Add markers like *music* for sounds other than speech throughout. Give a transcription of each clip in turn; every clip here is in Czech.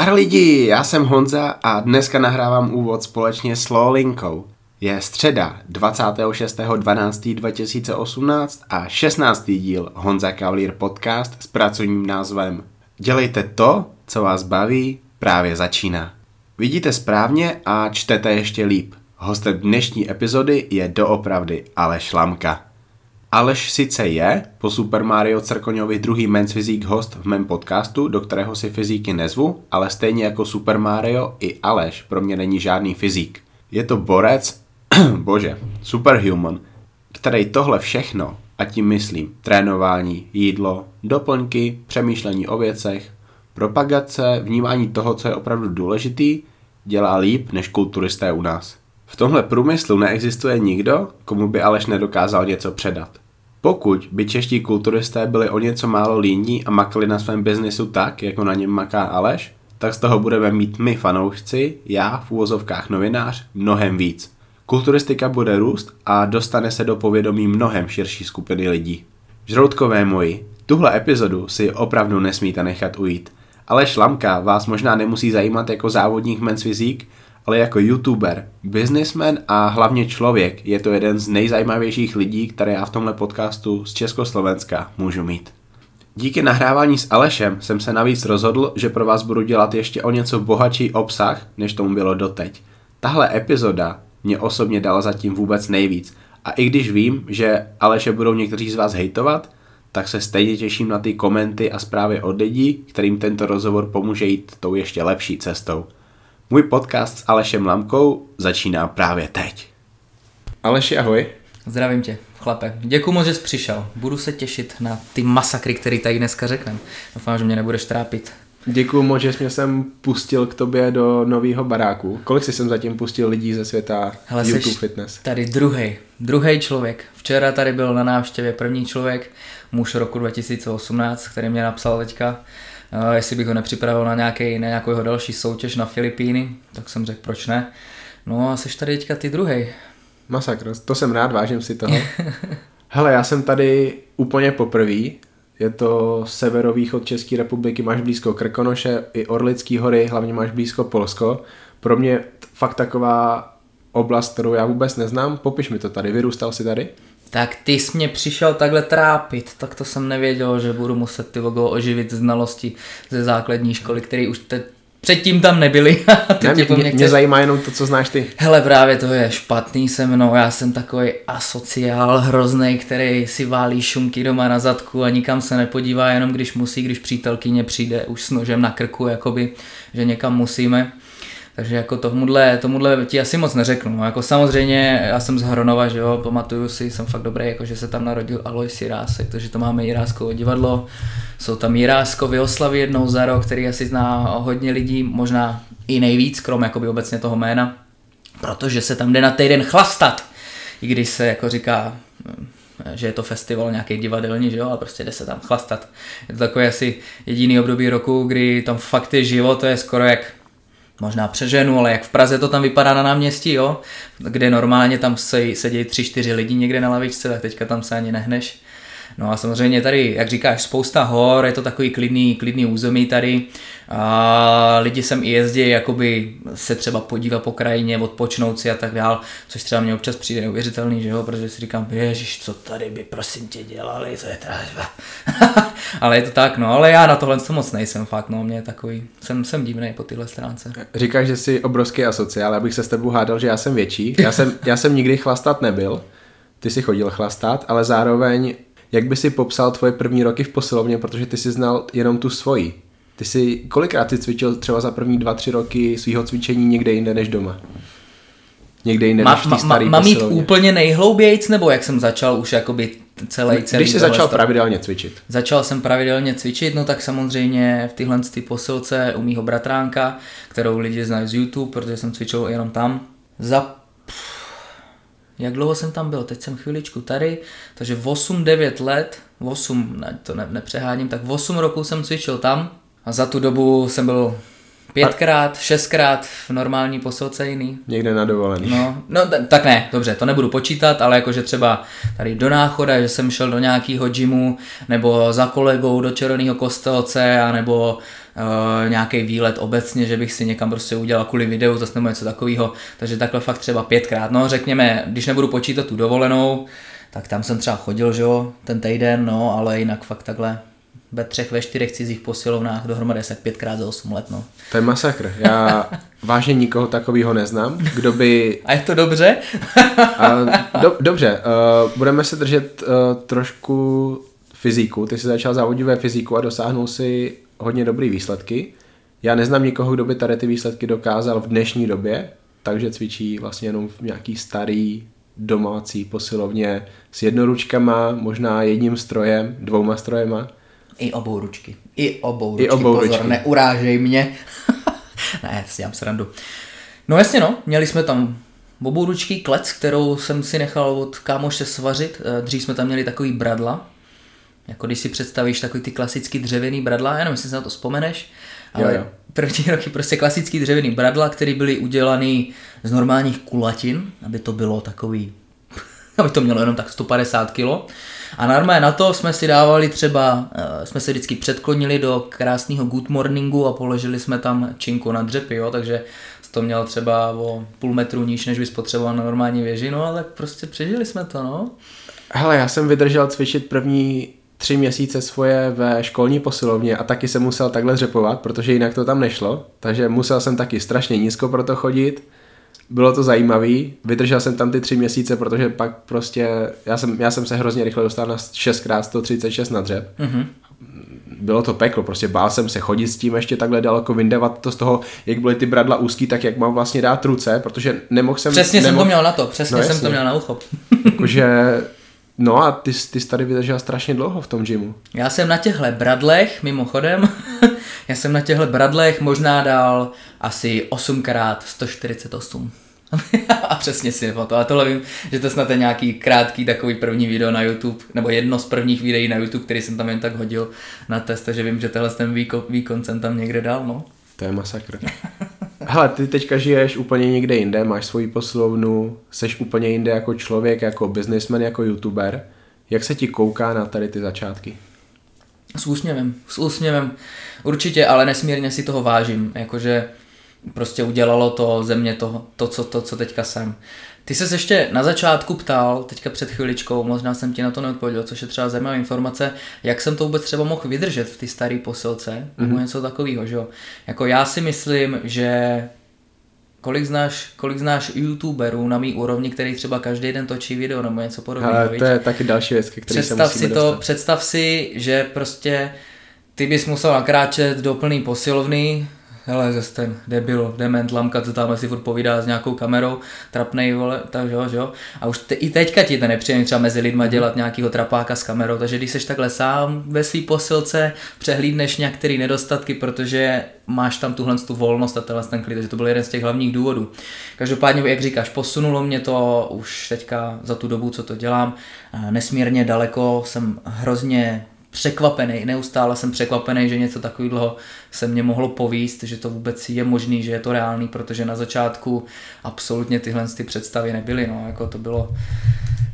Zdar lidi, já jsem Honza a dneska nahrávám úvod společně s Lolinkou. Je středa 26.12.2018 a 16. díl Honza Cavalier podcast s pracovním názvem Dělejte to, co vás baví, právě začíná. Vidíte správně a čtete ještě líp. Hostem dnešní epizody je doopravdy Aleš Lamka. Aleš sice je po Super Mario Crkoňovi druhý Men's Physique host v mém podcastu, do kterého si fyziky nezvu, ale stejně jako Super Mario i Aleš pro mě není žádný fyzik. Je to borec, *clears throat* bože, superhuman, který tohle všechno, a tím myslím trénování, jídlo, doplňky, přemýšlení o věcech, propagace, vnímání toho, co je opravdu důležitý, dělá líp než kulturisté u nás. V tomhle průmyslu neexistuje nikdo, komu by Aleš nedokázal něco předat. Pokud by čeští kulturisté byli o něco málo líní a makali na svém biznisu tak, jako na něm maká Aleš, tak z toho budeme mít my fanoušci, já v úvozovkách novinář, mnohem víc. Kulturistika bude růst a dostane se do povědomí mnohem širší skupiny lidí. Žroutkové moji, tuhle epizodu si opravdu nesmíte nechat ujít. Ale šlamka vás možná nemusí zajímat jako závodník Men's Physique, ale jako youtuber, businessman a hlavně člověk je to jeden z nejzajímavějších lidí, které já v tomhle podcastu z Československa můžu mít. Díky nahrávání s Alešem jsem se navíc rozhodl, že pro vás budu dělat ještě o něco bohatší obsah, než tomu bylo doteď. Tahle epizoda mě osobně dala zatím vůbec nejvíc. A i když vím, že Aleše budou někteří z vás hejtovat, tak se stejně těším na ty komenty a zprávy od lidí, kterým tento rozhovor pomůže jít tou ještě lepší cestou. Můj podcast s Alešem Lamkou začíná právě teď. Aleši, ahoj. Zdravím tě, chlape. Děkuji moc, že jsi přišel. Budu se těšit na ty masakry, které tady dneska řekneme. Doufám, že mě nebudeš trápit. Děkuji moc, že jsi mě sem pustil k tobě do nového baráku. Kolik jsi sem zatím pustil lidí ze světa Hele, YouTube Fitness? tady druhý, druhý člověk. Včera tady byl na návštěvě první člověk, muž roku 2018, který mě napsal teďka, uh, jestli bych ho nepřipravil na, nějaký, na nějakou jeho další soutěž na Filipíny, tak jsem řekl, proč ne. No a jsi tady teďka ty druhý. Masakr, to jsem rád, vážím si toho. *laughs* Hele, já jsem tady úplně poprvé, je to severovýchod České republiky, máš blízko Krkonoše i Orlický hory, hlavně máš blízko Polsko. Pro mě fakt taková oblast, kterou já vůbec neznám. Popiš mi to tady, vyrůstal jsi tady? Tak ty jsi mě přišel takhle trápit, tak to jsem nevěděl, že budu muset ty logo oživit znalosti ze základní školy, které už te, předtím tam nebyli. *laughs* ne, mě, mě, mě zajímá jenom to, co znáš ty. Hele, právě to je špatný se mnou, já jsem takový asociál hrozný, který si válí šumky doma na zadku a nikam se nepodívá, jenom když musí, když přítelkyně přijde už s nožem na krku, jakoby, že někam musíme. Takže jako tomuhle, tomuhle ti asi moc neřeknu. No, jako samozřejmě, já jsem z Hronova, že jo, pamatuju si, jsem fakt dobrý, jako že se tam narodil Alois Jirásek, takže to máme Jiráskovo divadlo. Jsou tam Jiráskovy oslavy jednou za rok, který asi zná hodně lidí, možná i nejvíc, krom jakoby obecně toho jména, protože se tam jde na týden chlastat. I když se jako říká, že je to festival nějaký divadelní, že jo, ale prostě jde se tam chlastat. Je to takový asi jediný období roku, kdy tam fakt je život, to je skoro jak možná přeženu, ale jak v Praze to tam vypadá na náměstí, jo, kde normálně tam sedí tři, čtyři lidi někde na lavičce, tak teďka tam se ani nehneš. No a samozřejmě tady, jak říkáš, spousta hor, je to takový klidný, klidný území tady. A lidi sem i jezdí, jakoby se třeba podívat po krajině, odpočnout si a tak dál, což třeba mě občas přijde neuvěřitelný, že jo, protože si říkám, ježiš, co tady by prosím tě dělali, to je *laughs* teda... ale je to tak, no, ale já na tohle to moc nejsem fakt, no, mě je takový, jsem, jsem divný po tyhle stránce. Říkáš, že jsi obrovský asociál, abych se s tebou hádal, že já jsem větší, já jsem, já jsem nikdy chlastat nebyl, ty jsi chodil chlastat, ale zároveň jak by si popsal tvoje první roky v posilovně, protože ty jsi znal jenom tu svoji. Ty jsi, kolikrát ty cvičil třeba za první dva, tři roky svého cvičení někde jinde než doma? Někde jinde ma, než v té staré Mám jít úplně nejhloubějc, nebo jak jsem začal už jakoby celý, celý Když jsi začal stav... pravidelně cvičit? Začal jsem pravidelně cvičit, no tak samozřejmě v tyhle ty posilce u mýho bratránka, kterou lidi znají z YouTube, protože jsem cvičil jenom tam. Za jak dlouho jsem tam byl, teď jsem chviličku tady, takže 8-9 let, 8, ne, to ne, nepřeháním, tak 8 roků jsem cvičil tam a za tu dobu jsem byl pětkrát, šestkrát v normální posilce jiný. Někde na dovolený. No, no tak ne, dobře, to nebudu počítat, ale jakože třeba tady do náchoda, že jsem šel do nějakého gymu, nebo za kolegou do Červeného kostelce, a nebo uh, nějaký výlet obecně, že bych si někam prostě udělal kvůli videu, zase nebo něco takového. Takže takhle fakt třeba pětkrát. No řekněme, když nebudu počítat tu dovolenou, tak tam jsem třeba chodil, že jo, ten týden, no, ale jinak fakt takhle ve třech, ve čtyřech cizích posilovnách dohromady asi pětkrát za 8 let. No. To je masakr. Já vážně nikoho takového neznám, kdo by... A je to dobře? *laughs* a, do, dobře, uh, budeme se držet uh, trošku fyziku. Ty jsi začal závodit ve fyziku a dosáhnul si hodně dobrý výsledky. Já neznám nikoho, kdo by tady ty výsledky dokázal v dnešní době, takže cvičí vlastně jenom v nějaký starý domácí posilovně s jednoručkama, možná jedním strojem, dvouma strojema. I obou ručky. I obou ručky, I obou pozor, ručky. neurážej mě. *laughs* ne, si dělám srandu. No jasně no, měli jsme tam obou ručky klec, kterou jsem si nechal od kámoše svařit. Eh, dřív jsme tam měli takový bradla, jako když si představíš takový ty klasický dřevěný bradla, já nevím, jestli na to vzpomeneš, ale jo, jo. první roky prostě klasický dřevěný bradla, které byly udělaný z normálních kulatin, aby to bylo takový, *laughs* aby to mělo jenom tak 150 kg. A normálně na to jsme si dávali třeba, uh, jsme se vždycky předklonili do krásného good morningu a položili jsme tam činku na dřepy, jo, takže to měl třeba o půl metru níž, než by spotřeboval na normální věži, no a tak prostě přežili jsme to, no. Hele, já jsem vydržel cvičit první tři měsíce svoje ve školní posilovně a taky jsem musel takhle dřepovat, protože jinak to tam nešlo, takže musel jsem taky strašně nízko pro to chodit. Bylo to zajímavý, vydržel jsem tam ty tři měsíce, protože pak prostě, já jsem, já jsem se hrozně rychle dostal na 6x 136 na dřep. Mm-hmm. Bylo to peklo, prostě bál jsem se chodit s tím ještě takhle daleko, vyndavat to z toho, jak byly ty bradla úzký, tak jak mám vlastně dát ruce, protože nemohl jsem... Přesně nemohl... jsem to měl na to, přesně no, jsem to měl na ucho. Jakože *laughs* No a ty, ty jsi tady vydržel strašně dlouho v tom gymu. Já jsem na těchto bradlech, mimochodem, *laughs* já jsem na těchto bradlech možná dal asi 8x 148. *laughs* a přesně si to. A tohle vím, že to snad je nějaký krátký takový první video na YouTube, nebo jedno z prvních videí na YouTube, který jsem tam jen tak hodil na test, takže vím, že tenhle ten výkon, výkon jsem tam někde dal, no. To je masakr. *laughs* Hele, ty teďka žiješ úplně někde jinde, máš svoji poslovnu, seš úplně jinde jako člověk, jako businessman, jako youtuber. Jak se ti kouká na tady ty začátky? S úsměvem, s úsměvem. Určitě, ale nesmírně si toho vážím. Jakože prostě udělalo to ze mě to, to, co, to, co teďka jsem. Ty se ještě na začátku ptal, teďka před chviličkou, možná jsem ti na to neodpověděl, což je třeba zajímavá informace, jak jsem to vůbec třeba mohl vydržet v té staré posilce, mm-hmm. nebo mhm. něco takového, že jo. Jako já si myslím, že Kolik znáš, kolik znáš youtuberů na mý úrovni, který třeba každý den točí video nebo něco podobného? Ale to je taky další věc, který představ se si to, dostat. Představ si, že prostě ty bys musel nakráčet do plný posilovny, hele, zase ten debil, dement, lamka, co tam si furt povídá s nějakou kamerou, trapnej, vole, takže jo, jo. A už te, i teďka ti to nepříjemný třeba mezi lidma mhm. dělat nějakýho trapáka s kamerou, takže když seš takhle sám ve své posilce, přehlídneš některé nedostatky, protože máš tam tuhle tu volnost a tenhle ten klid, takže to byl jeden z těch hlavních důvodů. Každopádně, jak říkáš, posunulo mě to už teďka za tu dobu, co to dělám, nesmírně daleko, jsem hrozně překvapený, neustále jsem překvapený, že něco takového se mě mohlo povíst, že to vůbec je možný, že je to reálný, protože na začátku absolutně tyhle ty představy nebyly, no, jako to bylo,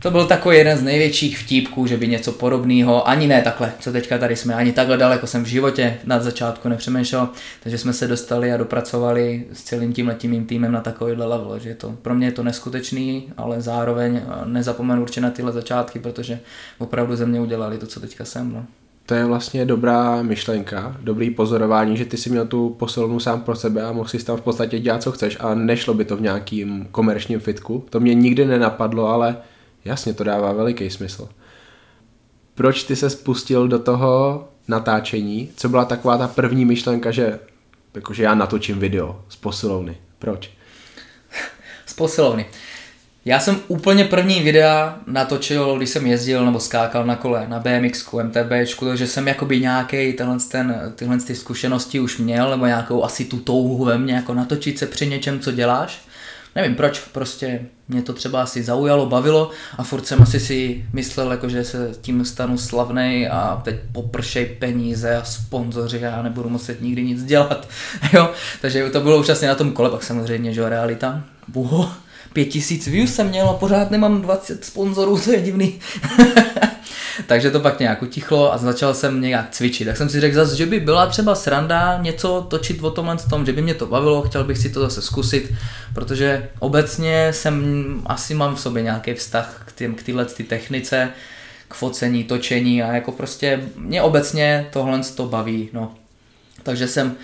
to byl takový jeden z největších vtípků, že by něco podobného, ani ne takhle, co teďka tady jsme, ani takhle daleko jsem v životě na začátku nepřemýšlel, takže jsme se dostali a dopracovali s celým tím letím týmem na takovýhle level, že to, pro mě je to neskutečný, ale zároveň nezapomenu určitě na tyhle začátky, protože opravdu ze mě udělali to, co teďka jsem. No. To je vlastně dobrá myšlenka, dobrý pozorování, že ty si měl tu posilnu sám pro sebe a mohl si tam v podstatě dělat, co chceš a nešlo by to v nějakým komerčním fitku. To mě nikdy nenapadlo, ale Jasně, to dává veliký smysl. Proč ty se spustil do toho natáčení? Co byla taková ta první myšlenka, že jakože já natočím video z posilovny? Proč? *laughs* z posilovny. Já jsem úplně první videa natočil, když jsem jezdil nebo skákal na kole, na BMX, MTB, takže jsem jakoby nějaký tenhle, ten, tyhle ty zkušenosti už měl, nebo nějakou asi tu touhu ve mně, jako natočit se při něčem, co děláš. Nevím proč, prostě mě to třeba asi zaujalo, bavilo a furt jsem asi si myslel, jako, že se tím stanu slavnej a teď popršej peníze a sponzoři a já nebudu muset nikdy nic dělat. *laughs* jo? Takže to bylo už asi na tom kole, pak samozřejmě, že realita. Buho, pět tisíc views jsem měl a pořád nemám 20 sponzorů, to je divný. *laughs* Takže to pak nějak utichlo a začal jsem nějak cvičit. Tak jsem si řekl zase, že by byla třeba sranda něco točit o tomhle tom, že by mě to bavilo, chtěl bych si to zase zkusit, protože obecně jsem, asi mám v sobě nějaký vztah k, tým, k téhle ty technice, k focení, točení a jako prostě mě obecně tohle to baví, no. Takže jsem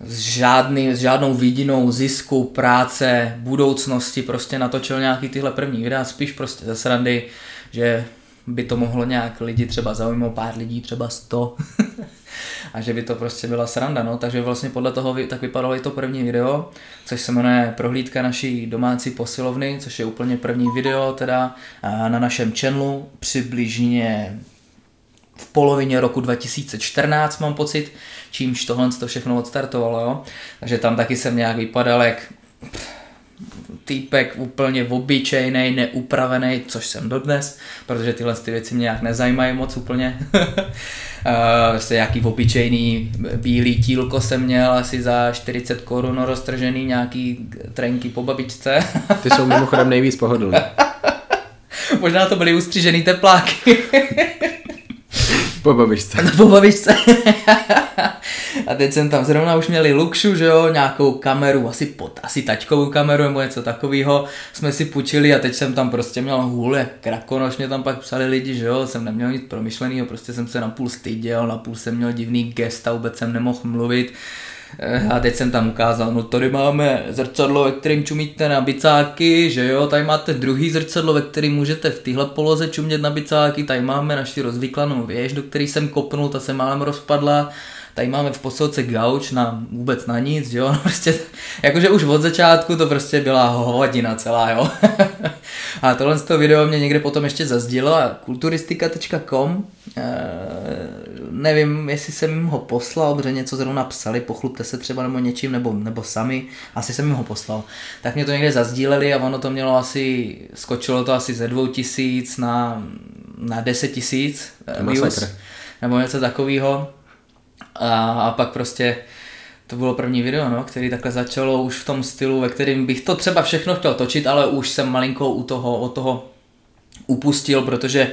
s, žádný, s žádnou vidinou zisku, práce, budoucnosti prostě natočil nějaký tyhle první videa, spíš prostě ze srandy, že by to mohlo nějak lidi třeba zaujmout, pár lidí, třeba 100. *laughs* a že by to prostě byla sranda, no. Takže vlastně podle toho tak vypadalo i to první video, což se jmenuje Prohlídka naší domácí posilovny, což je úplně první video teda na našem channelu, přibližně v polovině roku 2014 mám pocit, čímž tohle to všechno odstartovalo, jo. Takže tam taky jsem nějak vypadal jak týpek úplně obyčejný, neupravený, což jsem dodnes, protože tyhle ty věci mě nějak nezajímají moc úplně. *laughs* prostě nějaký obyčejný bílý tílko jsem měl asi za 40 korun roztržený, nějaký trenky po babičce. *laughs* Ty jsou mimochodem nejvíc pohodlné. *laughs* Možná to byly ustřižený tepláky. Po babičce. *laughs* po babičce. a teď jsem tam zrovna už měli Luxu, že jo, nějakou kameru, asi pod, asi tačkovou kameru nebo něco takového jsme si půjčili a teď jsem tam prostě měl hůl jak krakonoš, mě tam pak psali lidi, že jo, jsem neměl nic promyšleného, prostě jsem se napůl styděl, napůl jsem měl divný gest a vůbec jsem nemohl mluvit. Eh, a teď jsem tam ukázal, no tady máme zrcadlo, ve kterým čumíte na bicáky, že jo, tady máte druhý zrcadlo, ve kterým můžete v téhle poloze čumět na bicáky, tady máme naši rozvyklanou věž, do který jsem kopnul, ta se málem rozpadla, tady máme v posilce gauč na vůbec na nic, jo, *laughs* no prostě, jakože už od začátku to prostě byla hodina celá, jo. *laughs* a tohle z toho video mě někde potom ještě zazdílela kulturistika.com, e, nevím, jestli jsem jim ho poslal, protože něco zrovna psali, pochlupte se třeba nebo něčím, nebo, nebo sami, asi jsem jim ho poslal. Tak mě to někde zazdíleli a ono to mělo asi, skočilo to asi ze dvou tisíc na, na deset tisíc views, nebo něco takového. A, a pak prostě to bylo první video, no, který takhle začalo už v tom stylu, ve kterým bych to třeba všechno chtěl točit, ale už jsem malinko u toho, od toho upustil, protože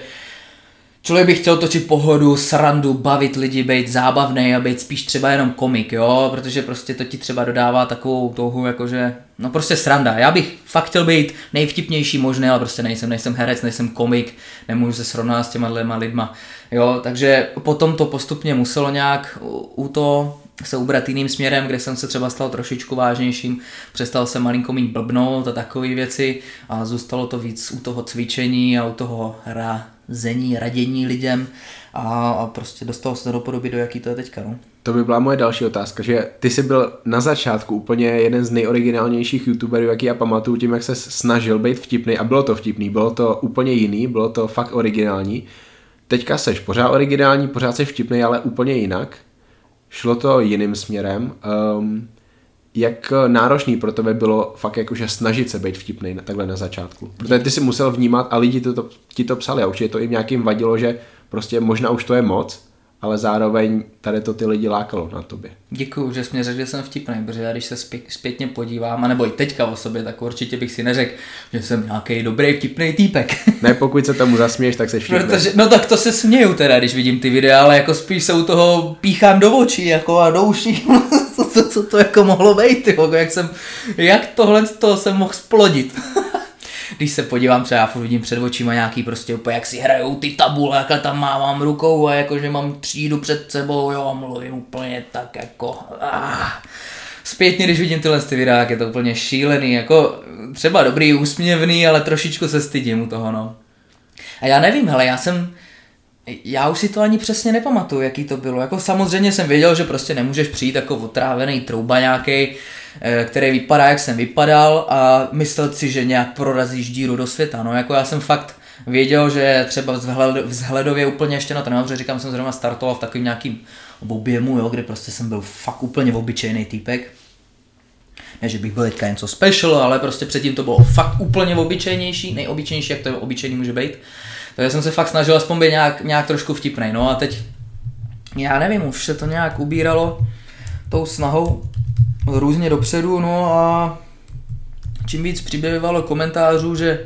člověk by chtěl točit pohodu, srandu, bavit lidi, být zábavný a být spíš třeba jenom komik, jo, protože prostě to ti třeba dodává takovou touhu, jakože, no prostě sranda. Já bych fakt chtěl být nejvtipnější možný, ale prostě nejsem, nejsem herec, nejsem komik, nemůžu se srovnat s těma lidma, jo, takže potom to postupně muselo nějak u to se ubrat jiným směrem, kde jsem se třeba stal trošičku vážnějším, přestal jsem malinko mít blbnout a takové věci a zůstalo to víc u toho cvičení a u toho razení, radění lidem a, a prostě dostalo se do podoby, do jaký to je teďka. No. To by byla moje další otázka, že ty jsi byl na začátku úplně jeden z nejoriginálnějších youtuberů, jaký já pamatuju, tím, jak se snažil být vtipný a bylo to vtipný, bylo to úplně jiný, bylo to fakt originální. Teďka seš pořád originální, pořád seš vtipný, ale úplně jinak šlo to jiným směrem. Um, jak náročný pro tebe bylo fakt jakože snažit se být vtipný na, takhle na začátku? Protože ty si musel vnímat a lidi to, to, ti to psali a určitě to jim nějakým vadilo, že prostě možná už to je moc, ale zároveň tady to ty lidi lákalo na tobě. Děkuju, že jsi mě řekl, že jsem vtipný, protože já když se zpětně podívám, anebo i teďka o sobě, tak určitě bych si neřekl, že jsem nějaký dobrý vtipný týpek. *laughs* Ne, pokud se tomu zasměješ, tak se *laughs* vtipný. Protože, no tak to se směju teda, když vidím ty videa, ale jako spíš se u toho píchám do očí jako a do uší. *laughs* co, co, co, to jako mohlo být, jako jak jsem, jak tohle to jsem mohl splodit když se podívám, třeba já vidím před očima nějaký prostě úplně, jak si hrajou ty tabule, jak tam mávám rukou a jakože mám třídu před sebou, jo, a mluvím úplně tak jako... Ah. Zpětně, když vidím tyhle ty videa, je to úplně šílený, jako třeba dobrý, úsměvný, ale trošičku se stydím u toho, no. A já nevím, hele, já jsem, já už si to ani přesně nepamatuju, jaký to bylo. Jako samozřejmě jsem věděl, že prostě nemůžeš přijít jako otrávený trouba nějaký, eh, který vypadá, jak jsem vypadal a myslel si, že nějak prorazíš díru do světa. No jako já jsem fakt věděl, že třeba vzhledově úplně ještě na to nemám, říkám, jsem zrovna startoval v takovým nějakým objemu, jo, kde prostě jsem byl fakt úplně obyčejný týpek. Ne, že bych byl teďka něco special, ale prostě předtím to bylo fakt úplně obyčejnější, nejobyčejnější, jak to obyčejný může být. Takže jsem se fakt snažil aspoň být nějak, nějak trošku vtipnej. No a teď, já nevím, už se to nějak ubíralo tou snahou různě dopředu, no a čím víc přibývalo komentářů, že,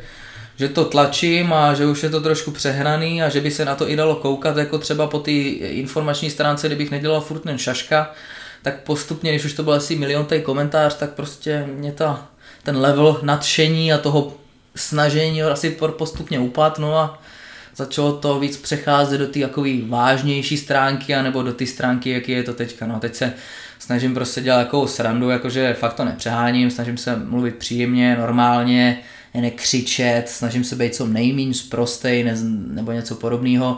že to tlačím a že už je to trošku přehraný a že by se na to i dalo koukat, jako třeba po té informační stránce, kdybych nedělal furt ten šaška, tak postupně, když už to byl asi miliontý komentář, tak prostě mě ta, ten level nadšení a toho snažení asi postupně upad, no a začalo to víc přecházet do té jakový vážnější stránky, anebo do té stránky, jaký je to teďka. No teď se snažím prostě dělat jako srandu, jakože fakt to nepřeháním, snažím se mluvit příjemně, normálně, nekřičet, snažím se být co nejméně zprostej ne, nebo něco podobného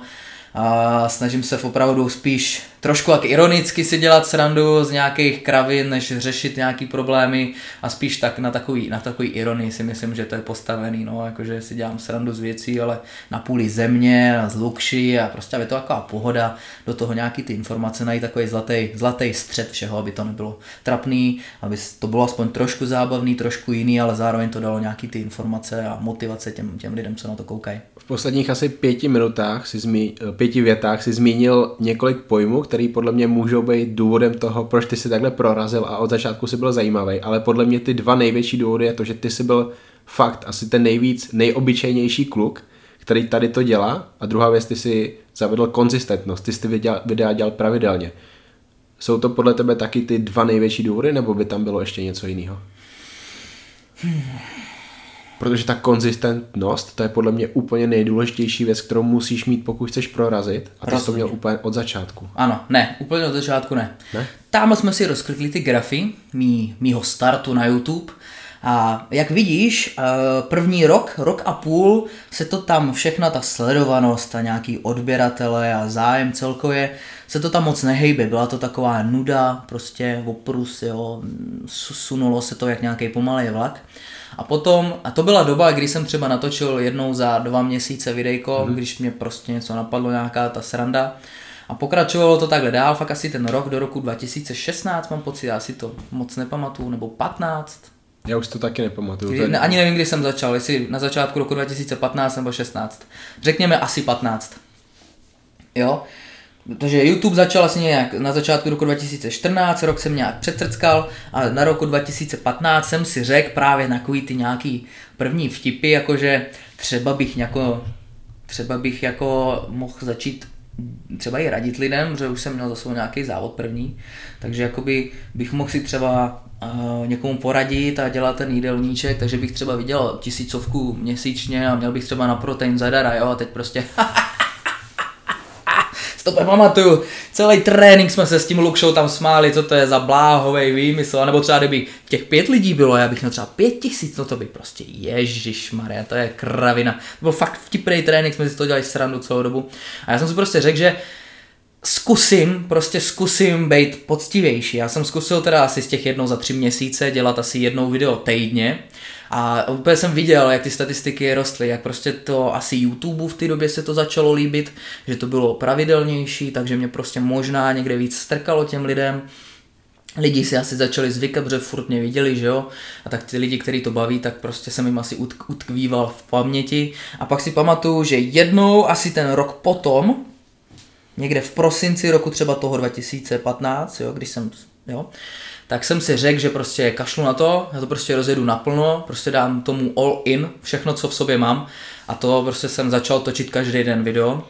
a snažím se opravdu spíš trošku jak ironicky si dělat srandu z nějakých kravin, než řešit nějaký problémy a spíš tak na takový, na takový ironii si myslím, že to je postavený, no, jakože si dělám srandu z věcí, ale na půli země, z lukši a prostě aby to taková pohoda, do toho nějaký ty informace najít takový zlatý, zlatý střed všeho, aby to nebylo trapný, aby to bylo aspoň trošku zábavný, trošku jiný, ale zároveň to dalo nějaký ty informace a motivace těm, těm lidem, co na to koukají. V posledních asi pěti minutách, si zmí, pěti větách si zmínil několik pojmů, který podle mě můžou být důvodem toho, proč ty si takhle prorazil a od začátku si byl zajímavý, ale podle mě ty dva největší důvody je to, že ty si byl fakt asi ten nejvíc, nejobyčejnější kluk, který tady to dělá a druhá věc, ty si zavedl konzistentnost, ty jsi ty videa, dělal pravidelně. Jsou to podle tebe taky ty dva největší důvody, nebo by tam bylo ještě něco jiného? Hmm. Protože ta konzistentnost, to je podle mě úplně nejdůležitější věc, kterou musíš mít, pokud chceš prorazit. A ty jsi to měl úplně od začátku. Ano, ne, úplně od začátku ne. ne? Tam jsme si rozklikli ty grafy mý, mýho startu na YouTube. A jak vidíš, eh, první rok, rok a půl se to tam všechna ta sledovanost a nějaký odběratele a zájem celkově se to tam moc nehejbe, byla to taková nuda, prostě oprus, jo, sunulo se to jak nějaký pomalý vlak. A potom, a to byla doba, kdy jsem třeba natočil jednou za dva měsíce videjko, mm-hmm. když mě prostě něco napadlo, nějaká ta sranda. A pokračovalo to takhle dál, fakt asi ten rok do roku 2016, mám pocit, já si to moc nepamatuju, nebo 15. Já už to taky nepamatuju. Kdy, ani nevím, kdy jsem začal, jestli na začátku roku 2015 nebo 16. Řekněme asi 15. Jo, Protože YouTube začal asi nějak na začátku roku 2014, rok jsem nějak přetrckal a na roku 2015 jsem si řekl právě na ty nějaký první vtipy, jakože třeba bych jako, třeba bych jako mohl začít třeba i radit lidem, že už jsem měl za sebou nějaký závod první, takže jakoby bych mohl si třeba uh, někomu poradit a dělat ten jídelníček, takže bych třeba vydělal tisícovku měsíčně a měl bych třeba na protein zadara, jo, a teď prostě *laughs* to pamatuju, celý trénink jsme se s tím Lukšou tam smáli, co to je za bláhový výmysl, nebo třeba kdyby těch pět lidí bylo, já bych měl třeba pět tisíc, no to by prostě Ježíš Maria, to je kravina. To byl fakt vtipný trénink, jsme si to dělali srandu celou dobu. A já jsem si prostě řekl, že zkusím, prostě zkusím být poctivější. Já jsem zkusil teda asi z těch jednou za tři měsíce dělat asi jednou video týdně a úplně jsem viděl, jak ty statistiky rostly, jak prostě to asi YouTube v té době se to začalo líbit, že to bylo pravidelnější, takže mě prostě možná někde víc strkalo těm lidem. Lidi si asi začali zvykat, protože furt mě viděli, že jo, a tak ty lidi, kteří to baví, tak prostě jsem jim asi utkvíval v paměti. A pak si pamatuju, že jednou, asi ten rok potom, někde v prosinci roku třeba toho 2015, jo, když jsem, jo, tak jsem si řekl, že prostě kašlu na to, já to prostě rozjedu naplno, prostě dám tomu all in, všechno, co v sobě mám a to prostě jsem začal točit každý den video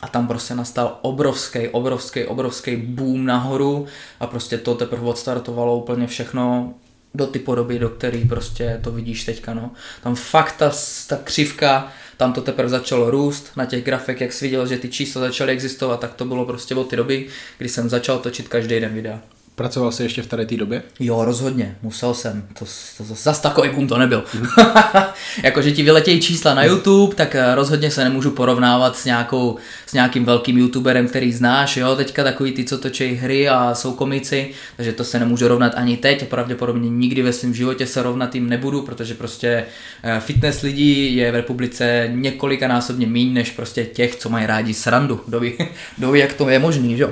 a tam prostě nastal obrovský, obrovský, obrovský boom nahoru a prostě to teprve odstartovalo úplně všechno do ty podoby, do který prostě to vidíš teďka, no. Tam fakt ta, ta křivka, tam to teprve začalo růst, na těch grafek, jak jsi viděl, že ty čísla začaly existovat, tak to bylo prostě od té doby, kdy jsem začal točit každý den videa. Pracoval jsi ještě v tady té době? Jo, rozhodně, musel jsem. To, to, to zas takový boom to nebyl. Mm. *laughs* Jakože ti vyletějí čísla na YouTube, tak eh, rozhodně se nemůžu porovnávat s, nějakou, s nějakým velkým YouTuberem, který znáš, jo, teďka takový ty, co točí hry a jsou komici, takže to se nemůžu rovnat ani teď a pravděpodobně nikdy ve svém životě se rovnat jim nebudu, protože prostě eh, fitness lidí je v republice několikanásobně méně než prostě těch, co mají rádi srandu. Kdo ví, *laughs* kdo ví jak to je možný, jo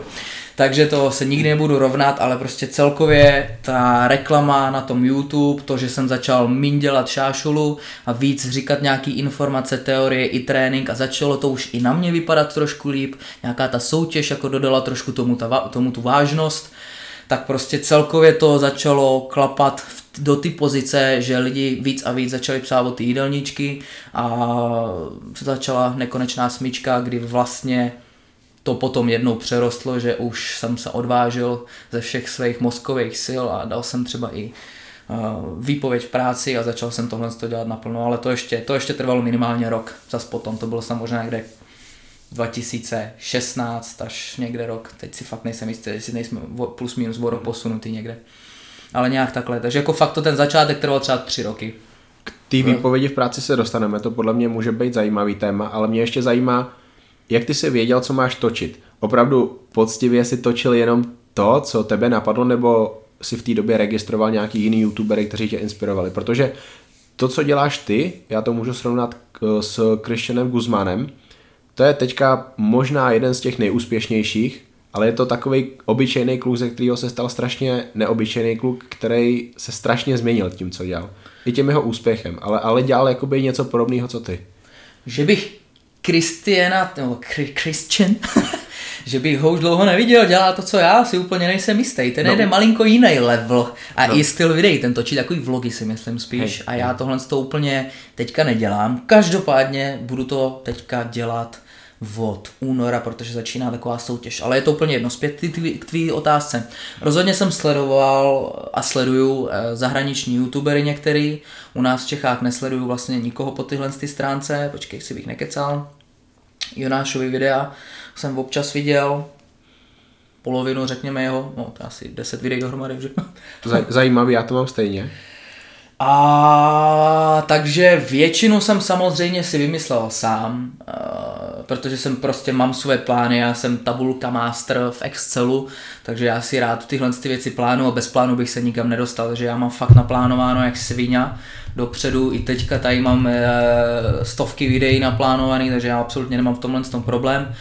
takže to se nikdy nebudu rovnat, ale prostě celkově ta reklama na tom YouTube, to, že jsem začal míň dělat šášulu a víc říkat nějaký informace, teorie i trénink a začalo to už i na mě vypadat trošku líp, nějaká ta soutěž jako dodala trošku tomu, ta, tomu tu vážnost, tak prostě celkově to začalo klapat v do ty pozice, že lidi víc a víc začali psát o ty jídelníčky a začala nekonečná smyčka, kdy vlastně to potom jednou přerostlo, že už jsem se odvážil ze všech svých mozkových sil a dal jsem třeba i uh, výpověď v práci a začal jsem tohle dělat naplno, ale to ještě, to ještě trvalo minimálně rok, zas potom, to bylo samozřejmě někde 2016 až někde rok, teď si fakt nejsem jistý, jestli nejsme plus minus o rok posunutý někde. Ale nějak takhle, takže jako fakt to ten začátek trval třeba tři roky. K té výpovědi v práci se dostaneme, to podle mě může být zajímavý téma, ale mě ještě zajímá, jak ty jsi věděl, co máš točit? Opravdu poctivě si točil jenom to, co tebe napadlo, nebo si v té době registroval nějaký jiný youtubery, kteří tě inspirovali? Protože to, co děláš ty, já to můžu srovnat s Christianem Guzmanem, to je teďka možná jeden z těch nejúspěšnějších, ale je to takový obyčejný kluk, ze kterého se stal strašně neobyčejný kluk, který se strašně změnil tím, co dělal. I tím jeho úspěchem, ale, ale dělal jakoby něco podobného, co ty. Že bych Kristiana, nebo Christian, *laughs* že bych ho už dlouho neviděl, dělá to, co já, si úplně nejsem jistý. Ten no. jde malinko jiný level a no. i styl videí, ten točí takový vlogy si myslím spíš Hej, a já tohle to úplně teďka nedělám. Každopádně budu to teďka dělat od února, protože začíná taková soutěž. Ale je to úplně jedno. Zpět k tvý otázce. Rozhodně jsem sledoval a sleduju eh, zahraniční youtubery některý. U nás v Čechách nesleduju vlastně nikoho po tyhle ty stránce. Počkej, si bych nekecal. Jonášovi videa jsem občas viděl, polovinu, řekněme jeho, no to asi 10 videí dohromady. Že? Zajímavý, já to mám stejně. A takže většinu jsem samozřejmě si vymyslel sám, uh, protože jsem prostě mám své plány, já jsem tabulka master v Excelu, takže já si rád tyhle ty věci plánu a bez plánu bych se nikam nedostal, takže já mám fakt naplánováno jak svině dopředu, i teďka tady mám uh, stovky videí naplánovaný, takže já absolutně nemám v tomhle tom problém.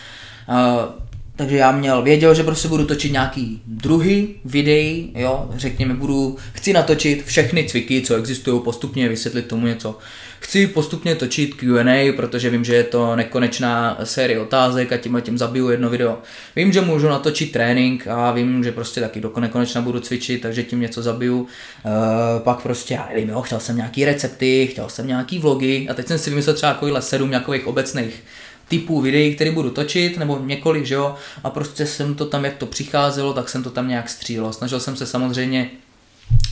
Takže já měl, věděl, že prostě budu točit nějaký druhý videí, jo, řekněme, budu, chci natočit všechny cviky, co existují, postupně vysvětlit tomu něco. Chci postupně točit Q&A, protože vím, že je to nekonečná série otázek a tím a tím zabiju jedno video. Vím, že můžu natočit trénink a vím, že prostě taky do nekonečna budu cvičit, takže tím něco zabiju. Uh, pak prostě, já nevím, jo, chtěl jsem nějaký recepty, chtěl jsem nějaký vlogy a teď jsem si vymyslel třeba takovýhle sedm nějakých obecných typů videí, které budu točit, nebo několik, že jo, a prostě jsem to tam, jak to přicházelo, tak jsem to tam nějak střílel. Snažil jsem se samozřejmě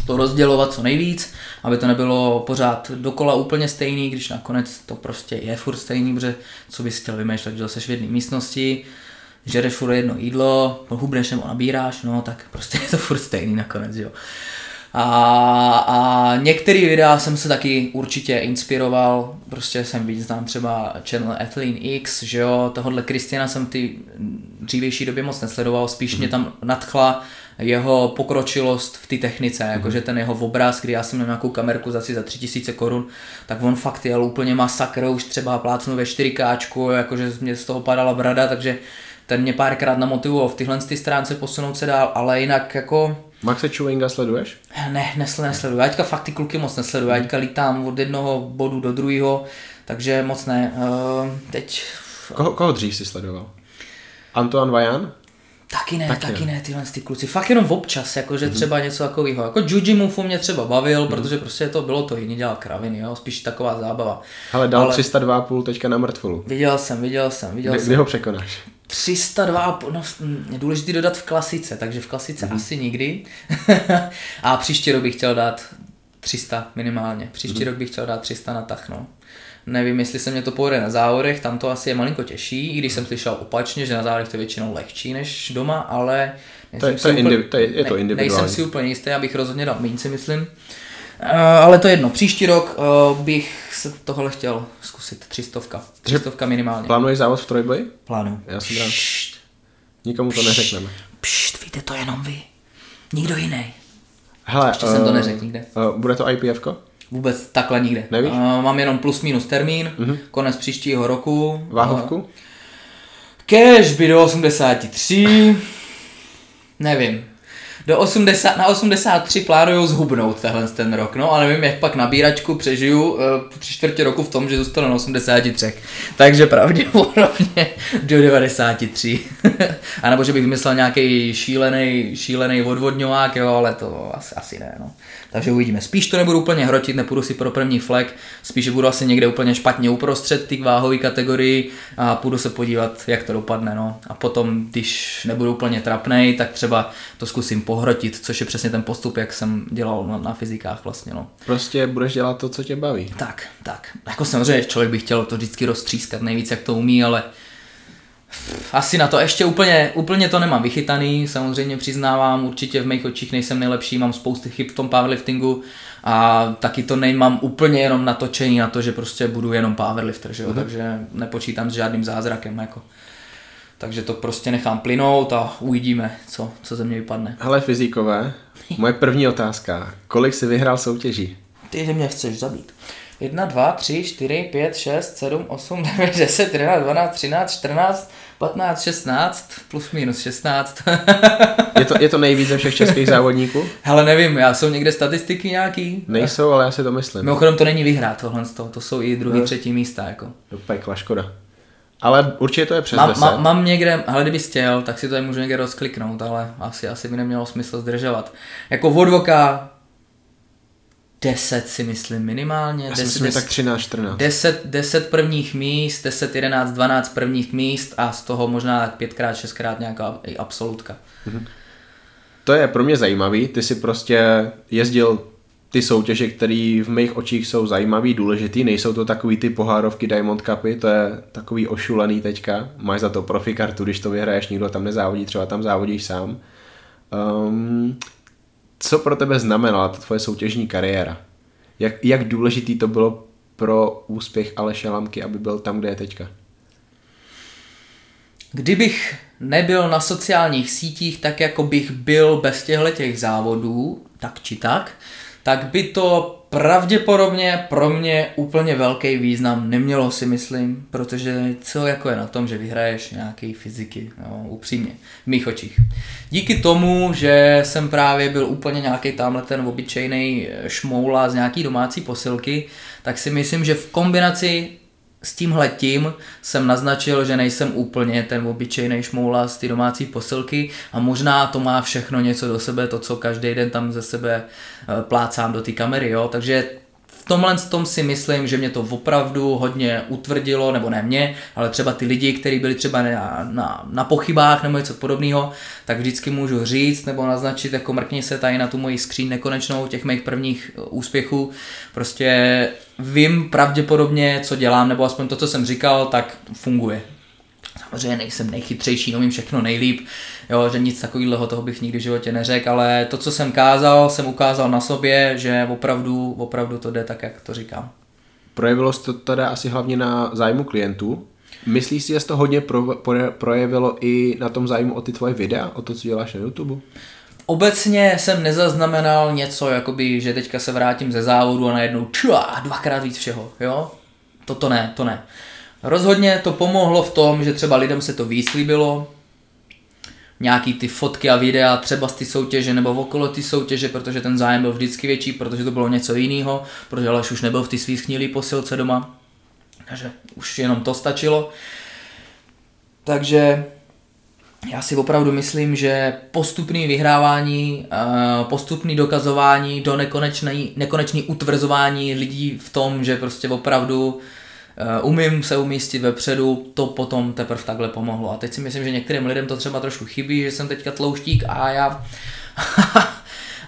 to rozdělovat co nejvíc, aby to nebylo pořád dokola úplně stejný, když nakonec to prostě je furt stejný, protože co bys chtěl vymýšlet, že jsi v jedné místnosti, žereš furt jedno jídlo, hubneš nebo nabíráš, no tak prostě je to furt stejný nakonec, jo. A, a některé videa jsem se taky určitě inspiroval, prostě jsem víc znám třeba channel Athlean X, že jo, tohohle Kristiana jsem v té dřívější době moc nesledoval, spíš mm-hmm. mě tam nadchla jeho pokročilost v té technice, mm-hmm. jakože ten jeho obraz, kdy já jsem měl nějakou kamerku za za 3000 korun, tak on fakt jel úplně masakr, už třeba plácnu ve 4K, jakože mě z toho padala brada, takže ten mě párkrát namotivoval v tyhle ty stránce posunout se dál, ale jinak jako Maxe Chewinga sleduješ? Ne, nesl, nesleduju. Já teďka fakt ty kluky moc nesleduju. Já teďka lítám od jednoho bodu do druhého, takže moc ne. Uh, teď... Koho, koho dřív si sledoval? Antoine Vajan? Taky ne, taky, taky ne. ne, tyhle ty kluci. Fakt jenom občas, jakože mm-hmm. třeba něco takového. Jako Jujimufu mě třeba bavil, mm-hmm. protože prostě to bylo to jiný, dělal kraviny, jo, spíš taková zábava. Ale dal Ale... 302,5 teďka na mrtvolu. Viděl jsem, viděl jsem, viděl kdy, jsem. Kdy ho překonáš? 302, no, je důležité dodat v klasice, takže v klasice mm-hmm. asi nikdy. *laughs* a příští rok bych chtěl dát 300 minimálně. Příští mm-hmm. rok bych chtěl dát 300 na tach, no. Nevím, jestli se mě to povede na závodech, tam to asi je malinko těžší, i když jsem slyšel opačně, že na závodech to je většinou lehčí než doma, ale to je, to je, úplně, to je, je to individuální. Nejsem si úplně jistý, abych rozhodně dal méně, si myslím. Uh, ale to je jedno, příští rok uh, bych se tohle chtěl zkusit, třistovka, třistovka minimálně. Plánuješ závod v trojboji? Plánu. Já jsem rád. Nikomu to neřekneme. Pšt, víte to jenom vy. Nikdo jiný. Hele, Ještě uh, jsem to neřekl nikde. Uh, bude to IPF? -ko? Vůbec takhle nikde. Nevíš? Uh, mám jenom plus minus termín, uh-huh. konec příštího roku. Váhovku? Uh, cash by do 83. Nevím. do 80, na 83 plánuju zhubnout tenhle ten rok, no a nevím, jak pak nabíračku přežiju uh, tři čtvrtě roku v tom, že zůstanu na 83. Takže pravděpodobně do 93. *laughs* a nebo že bych vymyslel nějaký šílený, šílený odvodňovák, jo, ale to asi, asi ne, no. Takže uvidíme. Spíš to nebudu úplně hrotit, nepůjdu si pro první flek, spíš budu asi někde úplně špatně uprostřed ty váhové kategorii a půjdu se podívat, jak to dopadne. No. A potom, když nebudu úplně trapnej, tak třeba to zkusím pohrotit, což je přesně ten postup, jak jsem dělal na, na fyzikách vlastně. No. Prostě budeš dělat to, co tě baví. Tak, tak. Jako samozřejmě člověk by chtěl to vždycky roztřískat nejvíc, jak to umí, ale asi na to ještě úplně, úplně to nemám vychytaný, samozřejmě přiznávám, určitě v mých očích nejsem nejlepší, mám spousty chyb v tom powerliftingu a taky to nemám úplně jenom natočení na to, že prostě budu jenom powerlifter, že jo? Mm-hmm. takže nepočítám s žádným zázrakem. Jako. Takže to prostě nechám plynout a uvidíme, co, co ze mě vypadne. Hele fyzikové, moje první otázka. Kolik jsi vyhrál soutěží? Ty, že mě chceš zabít. 1, 2, 3, 4, 5, 6, 7, 8, 9, 10, 11, 12, 13, 14, 15, 16, plus minus 16. je, to, je to nejvíc ze všech českých *laughs* závodníků? Hele, nevím, já jsou někde statistiky nějaký? Nejsou, ale já si to myslím. Mimochodem to není vyhrát tohle, to, to jsou i druhý, no. třetí místa. Jako. Do pekla, škoda. Ale určitě to je přes mám, 10. Mám, mám někde, ale kdyby chtěl, tak si to tady můžu někde rozkliknout, ale asi, asi by nemělo smysl zdržovat. Jako vodvoka 10 si myslím minimálně. Já 10, myslím, 10, tak 13, 14. 10, 10 prvních míst, 10, 11, 12 prvních míst a z toho možná tak 5x, 6x nějaká i absolutka. Mhm. To je pro mě zajímavý, ty si prostě jezdil ty soutěže, které v mých očích jsou zajímavý, důležitý, nejsou to takový ty pohárovky Diamond Cupy, to je takový ošulený teďka, máš za to profikartu, když to vyhraješ, nikdo tam nezávodí, třeba tam závodíš sám. Um, co pro tebe znamenala ta tvoje soutěžní kariéra? Jak, jak důležitý to bylo pro úspěch Aleše Lamky, aby byl tam, kde je teďka? Kdybych nebyl na sociálních sítích tak, jako bych byl bez těchto těch závodů, tak či tak, tak by to pravděpodobně pro mě úplně velký význam nemělo si myslím, protože co jako je na tom, že vyhraješ nějaký fyziky, no, upřímně, v mých očích. Díky tomu, že jsem právě byl úplně nějaký tamhle ten obyčejný šmoula z nějaký domácí posilky, tak si myslím, že v kombinaci s tímhle tím jsem naznačil, že nejsem úplně ten obyčejný šmoula z ty domácí posilky a možná to má všechno něco do sebe, to, co každý den tam ze sebe eh, plácám do té kamery, jo. Takže tomhle tom si myslím, že mě to opravdu hodně utvrdilo, nebo ne mě, ale třeba ty lidi, kteří byli třeba na, na, na pochybách nebo něco podobného, tak vždycky můžu říct nebo naznačit, jako mrkni se tady na tu moji skříň nekonečnou těch mých prvních eh, úspěchů. Prostě vím pravděpodobně, co dělám, nebo aspoň to, co jsem říkal, tak funguje. Samozřejmě nejsem nejchytřejší, umím všechno nejlíp, jo, že nic takového toho bych nikdy v životě neřekl, ale to, co jsem kázal, jsem ukázal na sobě, že opravdu, opravdu to jde tak, jak to říkám. Projevilo se to teda asi hlavně na zájmu klientů. Myslíš si, že to hodně pro, pro, projevilo i na tom zájmu o ty tvoje videa, o to, co děláš na YouTube? Obecně jsem nezaznamenal něco, jakoby, že teďka se vrátím ze závodu a najednou čua, dvakrát víc všeho, jo? Toto ne, to ne. Rozhodně to pomohlo v tom, že třeba lidem se to výslíbilo, nějaký ty fotky a videa třeba z ty soutěže nebo okolo ty soutěže, protože ten zájem byl vždycky větší, protože to bylo něco jiného, protože Aleš už nebyl v ty svý schnilý posilce doma, takže už jenom to stačilo. Takže já si opravdu myslím, že postupný vyhrávání, eh, postupný dokazování do nekonečný, nekonečný utvrzování lidí v tom, že prostě opravdu umím se umístit vepředu, to potom teprve takhle pomohlo. A teď si myslím, že některým lidem to třeba trošku chybí, že jsem teďka tlouštík a já *laughs*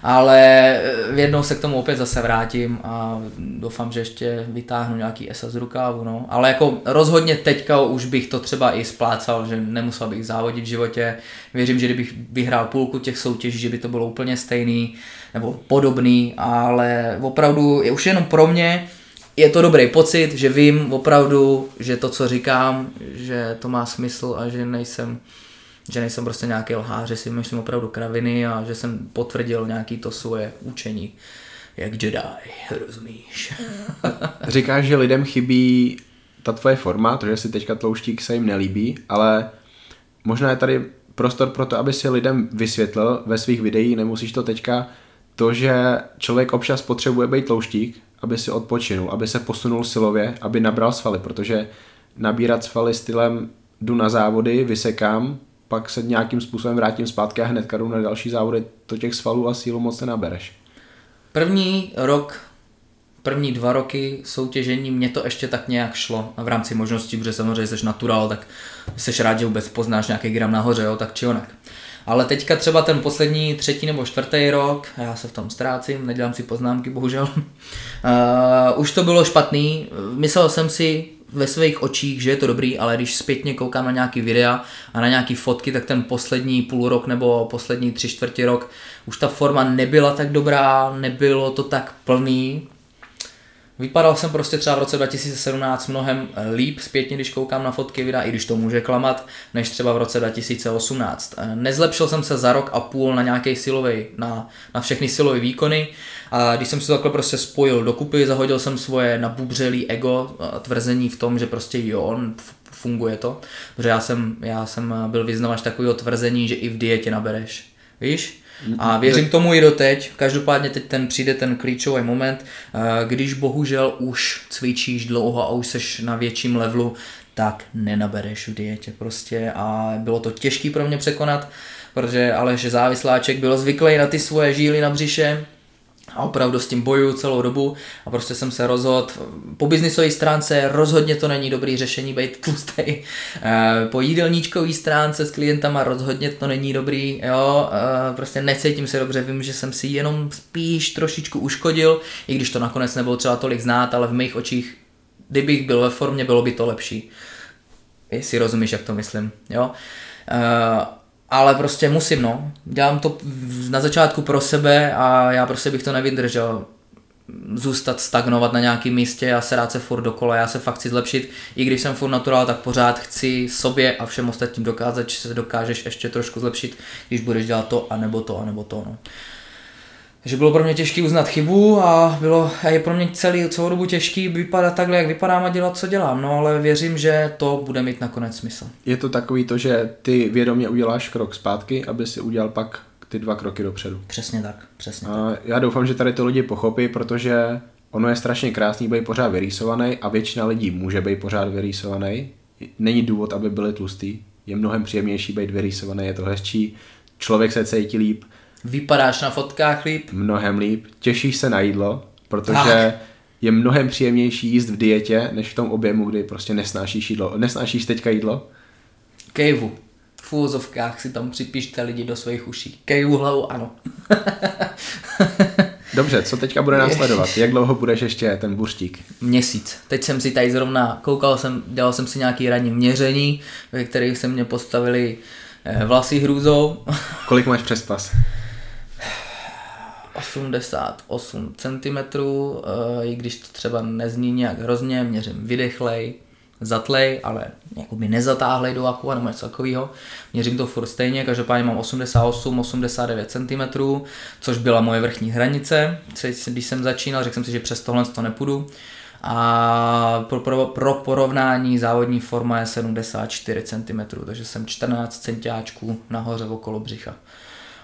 ale eh, jednou se k tomu opět zase vrátím a doufám, že ještě vytáhnu nějaký esa z rukávu, no. Ale jako rozhodně teďka už bych to třeba i splácal, že nemusel bych závodit v životě. Věřím, že kdybych vyhrál půlku těch soutěží, že by to bylo úplně stejný nebo podobný, ale opravdu je už jenom pro mě, je to dobrý pocit, že vím opravdu, že to, co říkám, že to má smysl a že nejsem že nejsem prostě nějaký lhář, že si myslím opravdu kraviny a že jsem potvrdil nějaký to svoje učení jak Jedi, rozumíš? *laughs* Říkáš, že lidem chybí ta tvoje forma, to, že si teďka tlouštík se jim nelíbí, ale možná je tady prostor pro to, aby si lidem vysvětlil ve svých videích, nemusíš to teďka, to, že člověk občas potřebuje být tlouštík, aby si odpočinul, aby se posunul silově, aby nabral svaly, protože nabírat svaly stylem jdu na závody, vysekám, pak se nějakým způsobem vrátím zpátky a hned jdu na další závody, to těch svalů a sílu moc nenabereš. První rok, první dva roky soutěžení mě to ještě tak nějak šlo v rámci možností, protože samozřejmě jsi natural, tak jsi rád, že vůbec poznáš nějaký gram nahoře, jo, tak či onak. Ale teďka třeba ten poslední třetí nebo čtvrtý rok, já se v tom ztrácím, nedělám si poznámky, bohužel, uh, *laughs* už to bylo špatný. Myslel jsem si ve svých očích, že je to dobrý, ale když zpětně koukám na nějaký videa a na nějaký fotky, tak ten poslední půl rok nebo poslední tři čtvrtě rok už ta forma nebyla tak dobrá, nebylo to tak plný, Vypadal jsem prostě třeba v roce 2017 mnohem líp zpětně, když koukám na fotky videa, i když to může klamat, než třeba v roce 2018. Nezlepšil jsem se za rok a půl na nějaký silový, na, na všechny silové výkony a když jsem si takhle prostě spojil dokupy, zahodil jsem svoje nabubřelý ego tvrzení v tom, že prostě jo, funguje to, protože já jsem, já jsem byl vyznavač takového tvrzení, že i v dietě nabereš. Víš? A věřím tomu i doteď. Každopádně teď ten přijde ten klíčový moment, eh, když bohužel už cvičíš dlouho a už seš na větším levelu, tak nenabereš v dietě prostě. A bylo to těžký pro mě překonat, protože Aleš Závisláček byl zvyklý na ty svoje žíly na břiše, a opravdu s tím bojuju celou dobu a prostě jsem se rozhodl, po biznisové stránce rozhodně to není dobrý řešení být tlustý, *laughs* eh, po jídelníčkové stránce s klientama rozhodně to není dobrý, jo, eh, prostě necítím se dobře, vím, že jsem si jenom spíš trošičku uškodil, i když to nakonec nebylo třeba tolik znát, ale v mých očích, kdybych byl ve formě, bylo by to lepší. Jestli rozumíš, jak to myslím, jo. Uh, ale prostě musím, no. Dělám to na začátku pro sebe a já prostě bych to nevydržel zůstat stagnovat na nějakém místě a rád se furt dokola, já se fakt chci zlepšit, i když jsem furt natural, tak pořád chci sobě a všem ostatním dokázat, že se dokážeš ještě trošku zlepšit, když budeš dělat to, anebo to, anebo to, no. Takže bylo pro mě těžké uznat chybu a bylo a je pro mě celý, celou dobu těžký vypadat takhle, jak vypadám a dělat, co dělám. No ale věřím, že to bude mít nakonec smysl. Je to takový to, že ty vědomě uděláš krok zpátky, aby si udělal pak ty dva kroky dopředu. Přesně tak, přesně a tak. Já doufám, že tady to lidi pochopí, protože ono je strašně krásný být pořád vyrýsovaný a většina lidí může být pořád vyrýsovaný. Není důvod, aby byli tlustý. Je mnohem příjemnější být vyrýsovaný, je to hezčí, člověk se cítí líp, Vypadáš na fotkách líp? Mnohem líp. Těšíš se na jídlo, protože tak. je mnohem příjemnější jíst v dietě, než v tom objemu, kdy prostě nesnášíš jídlo. Nesnášíš teďka jídlo? Kejvu. V úvozovkách si tam připíšte lidi do svých uší. Kejvu hlavu, ano. *laughs* *laughs* Dobře, co teďka bude následovat? Jak dlouho budeš ještě ten buřtík? Měsíc. Teď jsem si tady zrovna, koukal jsem, dělal jsem si nějaký ranní měření, ve kterých se mě postavili eh, vlasy hrůzou. Kolik máš přes pas? *laughs* 88 cm, i když to třeba nezní nějak hrozně, měřím vydechlej, zatlej, ale jakoby nezatáhlej do aku nebo něco takového. Měřím to furt stejně, každopádně mám 88-89 cm, což byla moje vrchní hranice. Když jsem začínal, řekl jsem si, že přes tohle to nepůjdu. A pro, pro, pro porovnání závodní forma je 74 cm, takže jsem 14 centiáčků nahoře okolo břicha.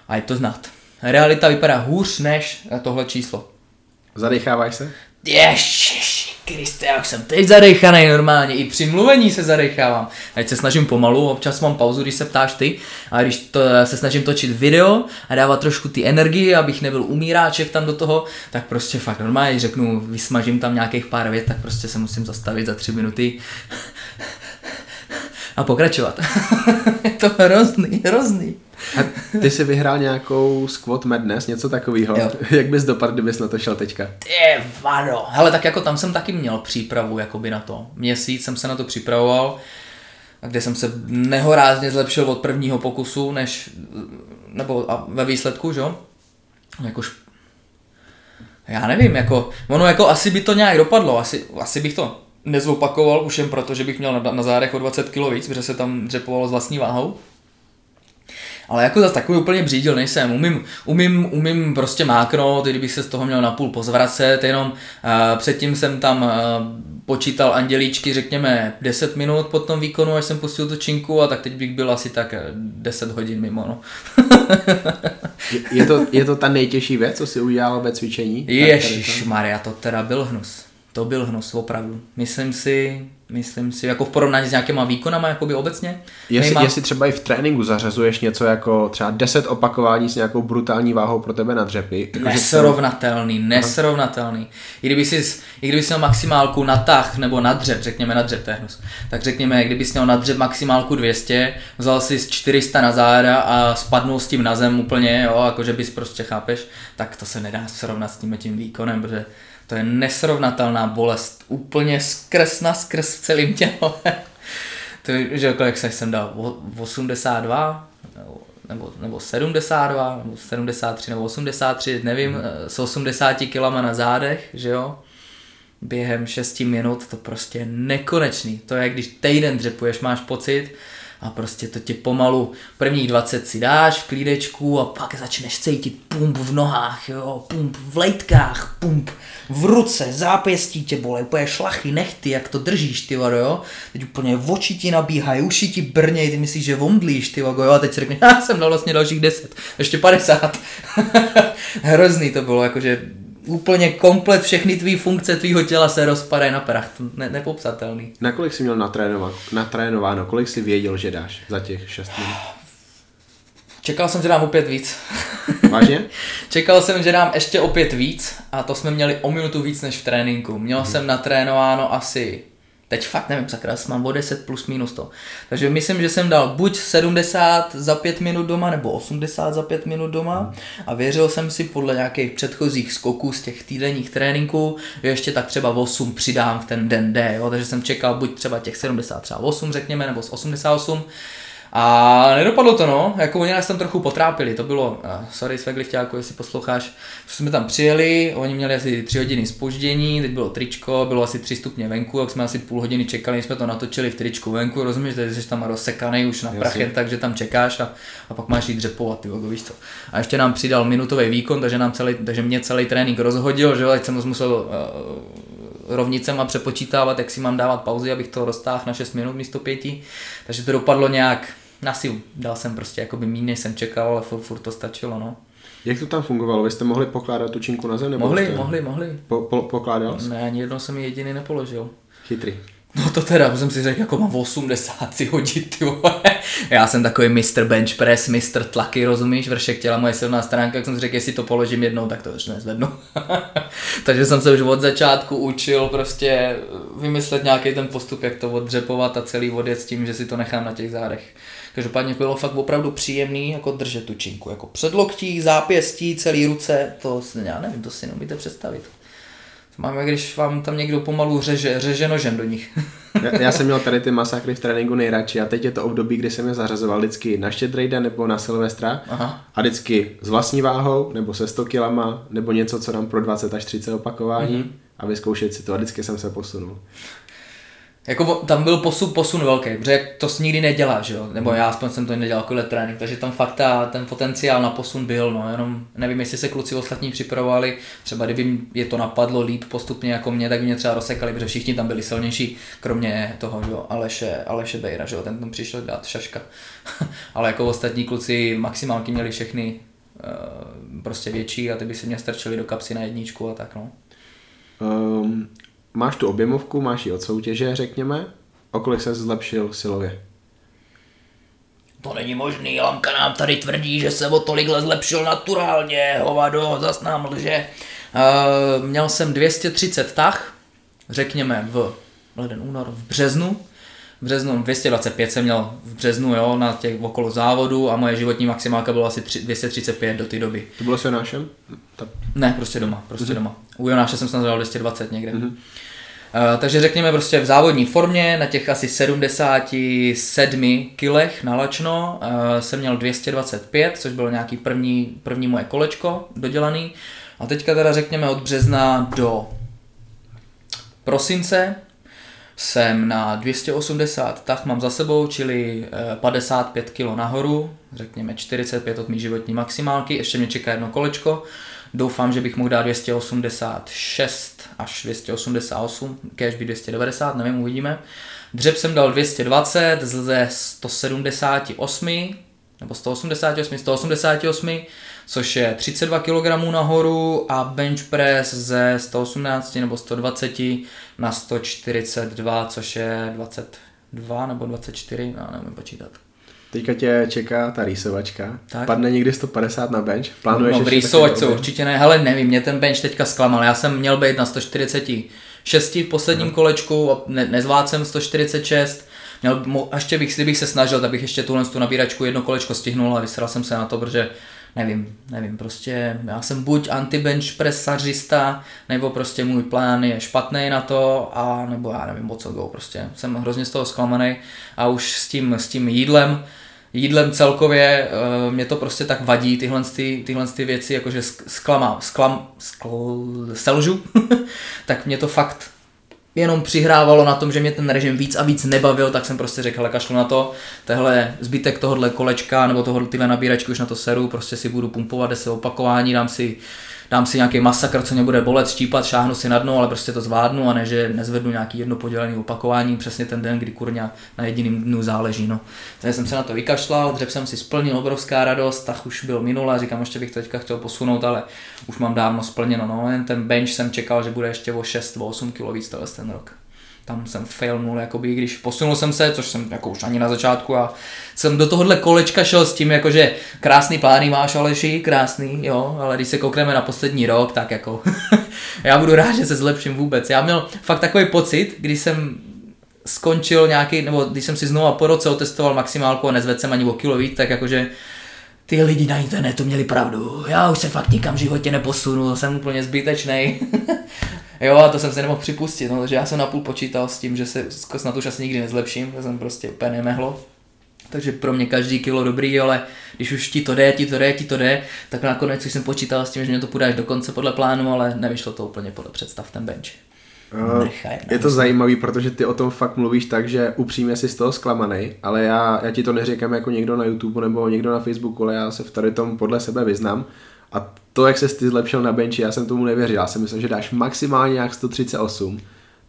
A je to znát realita vypadá hůř než tohle číslo. Zadecháváš se? Ježiši Kriste, já jsem teď zadechaný normálně, i při mluvení se zadechávám. Teď se snažím pomalu, občas mám pauzu, když se ptáš ty, a když to, se snažím točit video a dávat trošku ty energii, abych nebyl umíráček tam do toho, tak prostě fakt normálně řeknu, vysmažím tam nějakých pár vět, tak prostě se musím zastavit za tři minuty a pokračovat. *laughs* je to hrozný, hrozný. A ty jsi vyhrál nějakou Squat Madness, něco takového. Jak bys dopadl, kdybys na to šel teďka? Ty vado. Hele, tak jako tam jsem taky měl přípravu jakoby na to. Měsíc jsem se na to připravoval, kde jsem se nehorázně zlepšil od prvního pokusu, než, nebo a ve výsledku, že jo? Jakož já nevím, jako, ono jako asi by to nějak dopadlo, asi, asi bych to nezopakoval už jen proto, že bych měl na, na zádech o 20 kg víc, protože se tam dřepovalo s vlastní váhou Ale jako zase takový úplně břídil nejsem. Umím, umím, umím prostě máknout, i kdybych se z toho měl napůl pozvracet, jenom uh, předtím jsem tam uh, počítal andělíčky, řekněme, 10 minut po tom výkonu, až jsem pustil tu činku a tak teď bych byl asi tak 10 hodin mimo. No. *laughs* je, je, to, je to ta nejtěžší věc, co si udělal ve cvičení? Ježíš Maria, to teda byl hnus. To byl hnus, opravdu. Myslím si, myslím si, jako v porovnání s nějakýma výkonama, jakoby obecně. Jestli, Nejmá... jestli třeba i v tréninku zařazuješ něco jako třeba 10 opakování s nějakou brutální váhou pro tebe na dřepy. Jako nesrovnatelný, nesrovnatelný. I kdyby jsi, i kdyby jsi měl maximálku na tah nebo na dřep, řekněme na dřep, to je hnus. Tak řekněme, kdyby jsi měl na dřep maximálku 200, vzal si z 400 na záda a spadnul s tím na zem úplně, jo, jakože bys prostě chápeš, tak to se nedá srovnat s tím tím výkonem, protože to je nesrovnatelná bolest, úplně skrz na skrz v celém těle. *laughs* to, že kolik se jsem dal, 82, nebo, nebo 72, nebo 73, nebo 83, nevím, hmm. s 80 kilama na zádech, že jo, během 6 minut, to prostě nekonečný. To je, když týden dřepuješ, máš pocit, a prostě to tě pomalu prvních 20 si dáš v klídečku a pak začneš cítit pump v nohách, jo, pump v lejtkách, pump v ruce, zápěstí tě bolej, úplně šlachy, nechty, jak to držíš, ty vado, jo, teď úplně oči ti nabíhají, uši ti brněj, ty myslíš, že omdlíš, ty vago, jo, a teď si řekneš, *laughs* já jsem dal vlastně dalších 10, ještě 50. *laughs* Hrozný to bylo, jakože úplně komplet všechny tvý funkce tvýho těla se rozpadají na prach. Ne, nepopsatelný. Na kolik jsi měl natrénováno, natrénováno, kolik jsi věděl, že dáš za těch 6 minut? Čekal jsem, že dám opět víc. *laughs* Vážně? Čekal jsem, že dám ještě opět víc a to jsme měli o minutu víc než v tréninku. Měl hmm. jsem natrénováno asi Teď fakt nevím, sakra, mám o 10 plus minus to. Takže myslím, že jsem dal buď 70 za 5 minut doma, nebo 80 za 5 minut doma a věřil jsem si podle nějakých předchozích skoků z těch týdenních tréninků, že ještě tak třeba 8 přidám v ten den D, jo? takže jsem čekal buď třeba těch 70 třeba 8 řekněme, nebo z 88 a nedopadlo to, no, jako oni nás tam trochu potrápili, to bylo, uh, sorry Sveglichťáku, jestli posloucháš, jsme tam přijeli, oni měli asi tři hodiny spoždění, teď bylo tričko, bylo asi tři stupně venku, jak jsme asi půl hodiny čekali, jsme to natočili v tričku venku, rozumíš, že jsi tam rozsekaný už na prachet, takže tam čekáš a, a pak máš jít dřepovat, ty víš co. A ještě nám přidal minutový výkon, takže, nám celý, takže mě celý trénink rozhodil, že jo, jsem musel uh, rovnicema přepočítávat, jak si mám dávat pauzy, abych to roztáhl na 6 minut místo 5. Takže to dopadlo nějak na sílu. Dal jsem prostě jakoby méně, než jsem čekal, ale furt, furt to stačilo, no. Jak to tam fungovalo? Vy jste mohli pokládat tu činku na zem? Nebo mohli, jste... mohli, mohli. Po, po, pokládal jsi? Ne, ani jednou jsem ji jediný nepoložil. Chytrý. No to teda, jsem si řekl, jako mám 80 si hodit, ty Já jsem takový Mr. Bench Press, Mr. Tlaky, rozumíš, vršek těla, moje silná stránka, jak jsem si řekl, jestli to položím jednou, tak to už nezvednu. *laughs* Takže jsem se už od začátku učil prostě vymyslet nějaký ten postup, jak to odřepovat a celý odjet s tím, že si to nechám na těch zádech. Každopádně bylo fakt opravdu příjemný jako držet tu činku, jako předloktí, zápěstí, celý ruce, to já nevím, to si neumíte představit. Máme, když vám tam někdo pomalu řeže, řeže nožem do nich. *laughs* já, já, jsem měl tady ty *laughs* masakry v tréninku nejradši a teď je to období, kdy jsem je zařazoval vždycky na Štědrejda nebo na Silvestra Aha. a vždycky s vlastní váhou nebo se 100 kilama nebo něco, co dám pro 20 až 30 opakování mm-hmm. a vyzkoušet si to a vždycky jsem se posunul. Jako tam byl posun, posun velký, protože to si nikdy nedělá, že jo? Nebo já aspoň jsem to nedělal jako trénink, takže tam fakt ta, ten potenciál na posun byl, no, jenom nevím, jestli se kluci ostatní připravovali, třeba kdyby je to napadlo líp postupně jako mě, tak by mě třeba rozsekali, protože všichni tam byli silnější, kromě toho, že jo, Aleše, Aleše Bejra, že jo, ten tam přišel dát šaška. *laughs* Ale jako ostatní kluci maximálky měli všechny uh, prostě větší a ty by si mě strčili do kapsy na jedničku a tak, no. Um, máš tu objemovku, máš ji od soutěže, řekněme, o kolik se zlepšil silově? To není možný, Lamka nám tady tvrdí, že se o tolikhle zlepšil naturálně, hovado, zas nám lže. Uh, měl jsem 230 tah, řekněme v leden, únor, v březnu. V březnu 225 jsem měl v březnu, jo, na těch okolo závodu a moje životní maximálka byla asi 3, 235 do té doby. To bylo s Jonášem? Ta... Ne, prostě doma, prostě mm-hmm. doma. U Jonáše jsem snad 220 někde. Mm-hmm. Eh, takže řekněme prostě v závodní formě na těch asi 77 kilech na lačno uh, jsem měl 225, což bylo nějaký první, první moje kolečko dodělaný. A teďka teda řekněme od března do prosince jsem na 280 tah mám za sebou, čili 55 kg nahoru, řekněme 45 od mý životní maximálky, ještě mě čeká jedno kolečko, doufám, že bych mohl dát 286 až 288, cash by 290, nevím, uvidíme. Dřeb jsem dal 220 ze 178, nebo 188, 188, což je 32 kg nahoru a bench press ze 118 nebo 120 na 142, což je 22 nebo 24, já nevím počítat. Teďka tě čeká ta rýsovačka. Tak. Padne někdy 150 na bench? Plánuješ no, v rýsovačce určitě ne. Hele, nevím, mě ten bench teďka zklamal. Já jsem měl být na 146 v posledním no. kolečku a ne, nezvládl jsem 146. Měl, ještě bych, kdybych se snažil, tak bych ještě tuhle tu nabíračku jedno kolečko stihnul a vysral jsem se na to, protože nevím, nevím, prostě já jsem buď anti-bench presařista, nebo prostě můj plán je špatný na to, a nebo já nevím, o co go, prostě jsem hrozně z toho zklamaný a už s tím, s tím jídlem, jídlem celkově uh, mě to prostě tak vadí, tyhle, ty, tyhle ty věci, jakože sklamám, sklam, skl, selžu, *laughs* tak mě to fakt jenom přihrávalo na tom, že mě ten režim víc a víc nebavil, tak jsem prostě řekl, ale kašlu na to, tehle zbytek tohohle kolečka nebo tohle tyhle nabíračky už na to seru, prostě si budu pumpovat 10 opakování, dám si dám si nějaký masakr, co mě bude bolet, štípat, šáhnu si na dno, ale prostě to zvládnu a ne, že nezvednu nějaký jedno podělený opakování přesně ten den, kdy kurňa na jediným dnu záleží. No. Takže jsem se na to vykašlal, dřep jsem si splnil, obrovská radost, tak už byl minule, říkám, ještě bych to teďka chtěl posunout, ale už mám dávno splněno. No. Jen ten bench jsem čekal, že bude ještě o 6-8 kg víc ten rok tam jsem failnul, jakoby, když posunul jsem se, což jsem jako už ani na začátku a jsem do tohohle kolečka šel s tím, jakože krásný plány máš Aleši, krásný, jo, ale když se koukneme na poslední rok, tak jako *laughs* já budu rád, že se zlepším vůbec. Já měl fakt takový pocit, když jsem skončil nějaký, nebo když jsem si znovu po roce otestoval maximálku a nezvedl jsem ani o kilo víc, tak jakože ty lidi na internetu měli pravdu. Já už se fakt nikam v životě neposunu, jsem úplně zbytečný. *laughs* jo, a to jsem se nemohl připustit, no, takže já jsem napůl počítal s tím, že se snad už asi nikdy nezlepším, že jsem prostě úplně nemehlo. Takže pro mě každý kilo dobrý, ale když už ti to jde, ti to jde, ti to jde, tak nakonec už jsem počítal s tím, že mě to půjde až do konce podle plánu, ale nevyšlo to úplně podle představ ten bench. Uh, je to zajímavý, protože ty o tom fakt mluvíš tak, že upřímně jsi z toho zklamaný, ale já, já ti to neříkám jako někdo na YouTube nebo někdo na Facebooku, ale já se v tady tom podle sebe vyznám. A to, jak se ty zlepšil na benchi, já jsem tomu nevěřil. Já jsem myslel, že dáš maximálně nějak 138.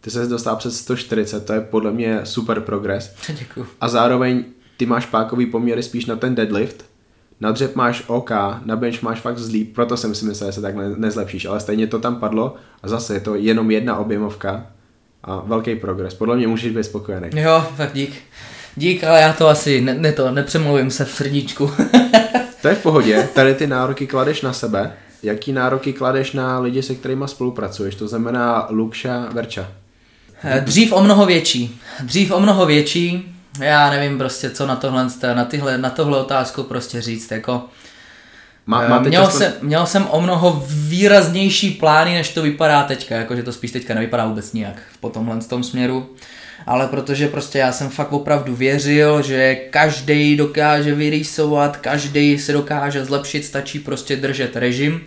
Ty se dostal přes 140, to je podle mě super progres. *laughs* Děkuji. A zároveň ty máš pákový poměry spíš na ten deadlift, na dřep máš OK, na bench máš fakt zlý, proto jsem si myslel, že se tak ne, nezlepšíš, ale stejně to tam padlo a zase je to jenom jedna objemovka a velký progres. Podle mě můžeš být spokojený. Jo, tak dík. Dík, ale já to asi ne, ne to, nepřemluvím se v srdíčku. *laughs* to je v pohodě, tady ty nároky kladeš na sebe. Jaký nároky kladeš na lidi, se kterými spolupracuješ? To znamená Lukša, Verča. Eh, dřív o mnoho větší. Dřív o mnoho větší já nevím prostě, co na tohle, na, tyhle, na tohle otázku prostě říct, jako... Má, máte měl, často... jsem, měl jsem o mnoho výraznější plány, než to vypadá teďka, jakože to spíš teďka nevypadá vůbec nijak po tomhle tom směru. Ale protože prostě já jsem fakt opravdu věřil, že každý dokáže vyrýsovat, každý se dokáže zlepšit, stačí prostě držet režim,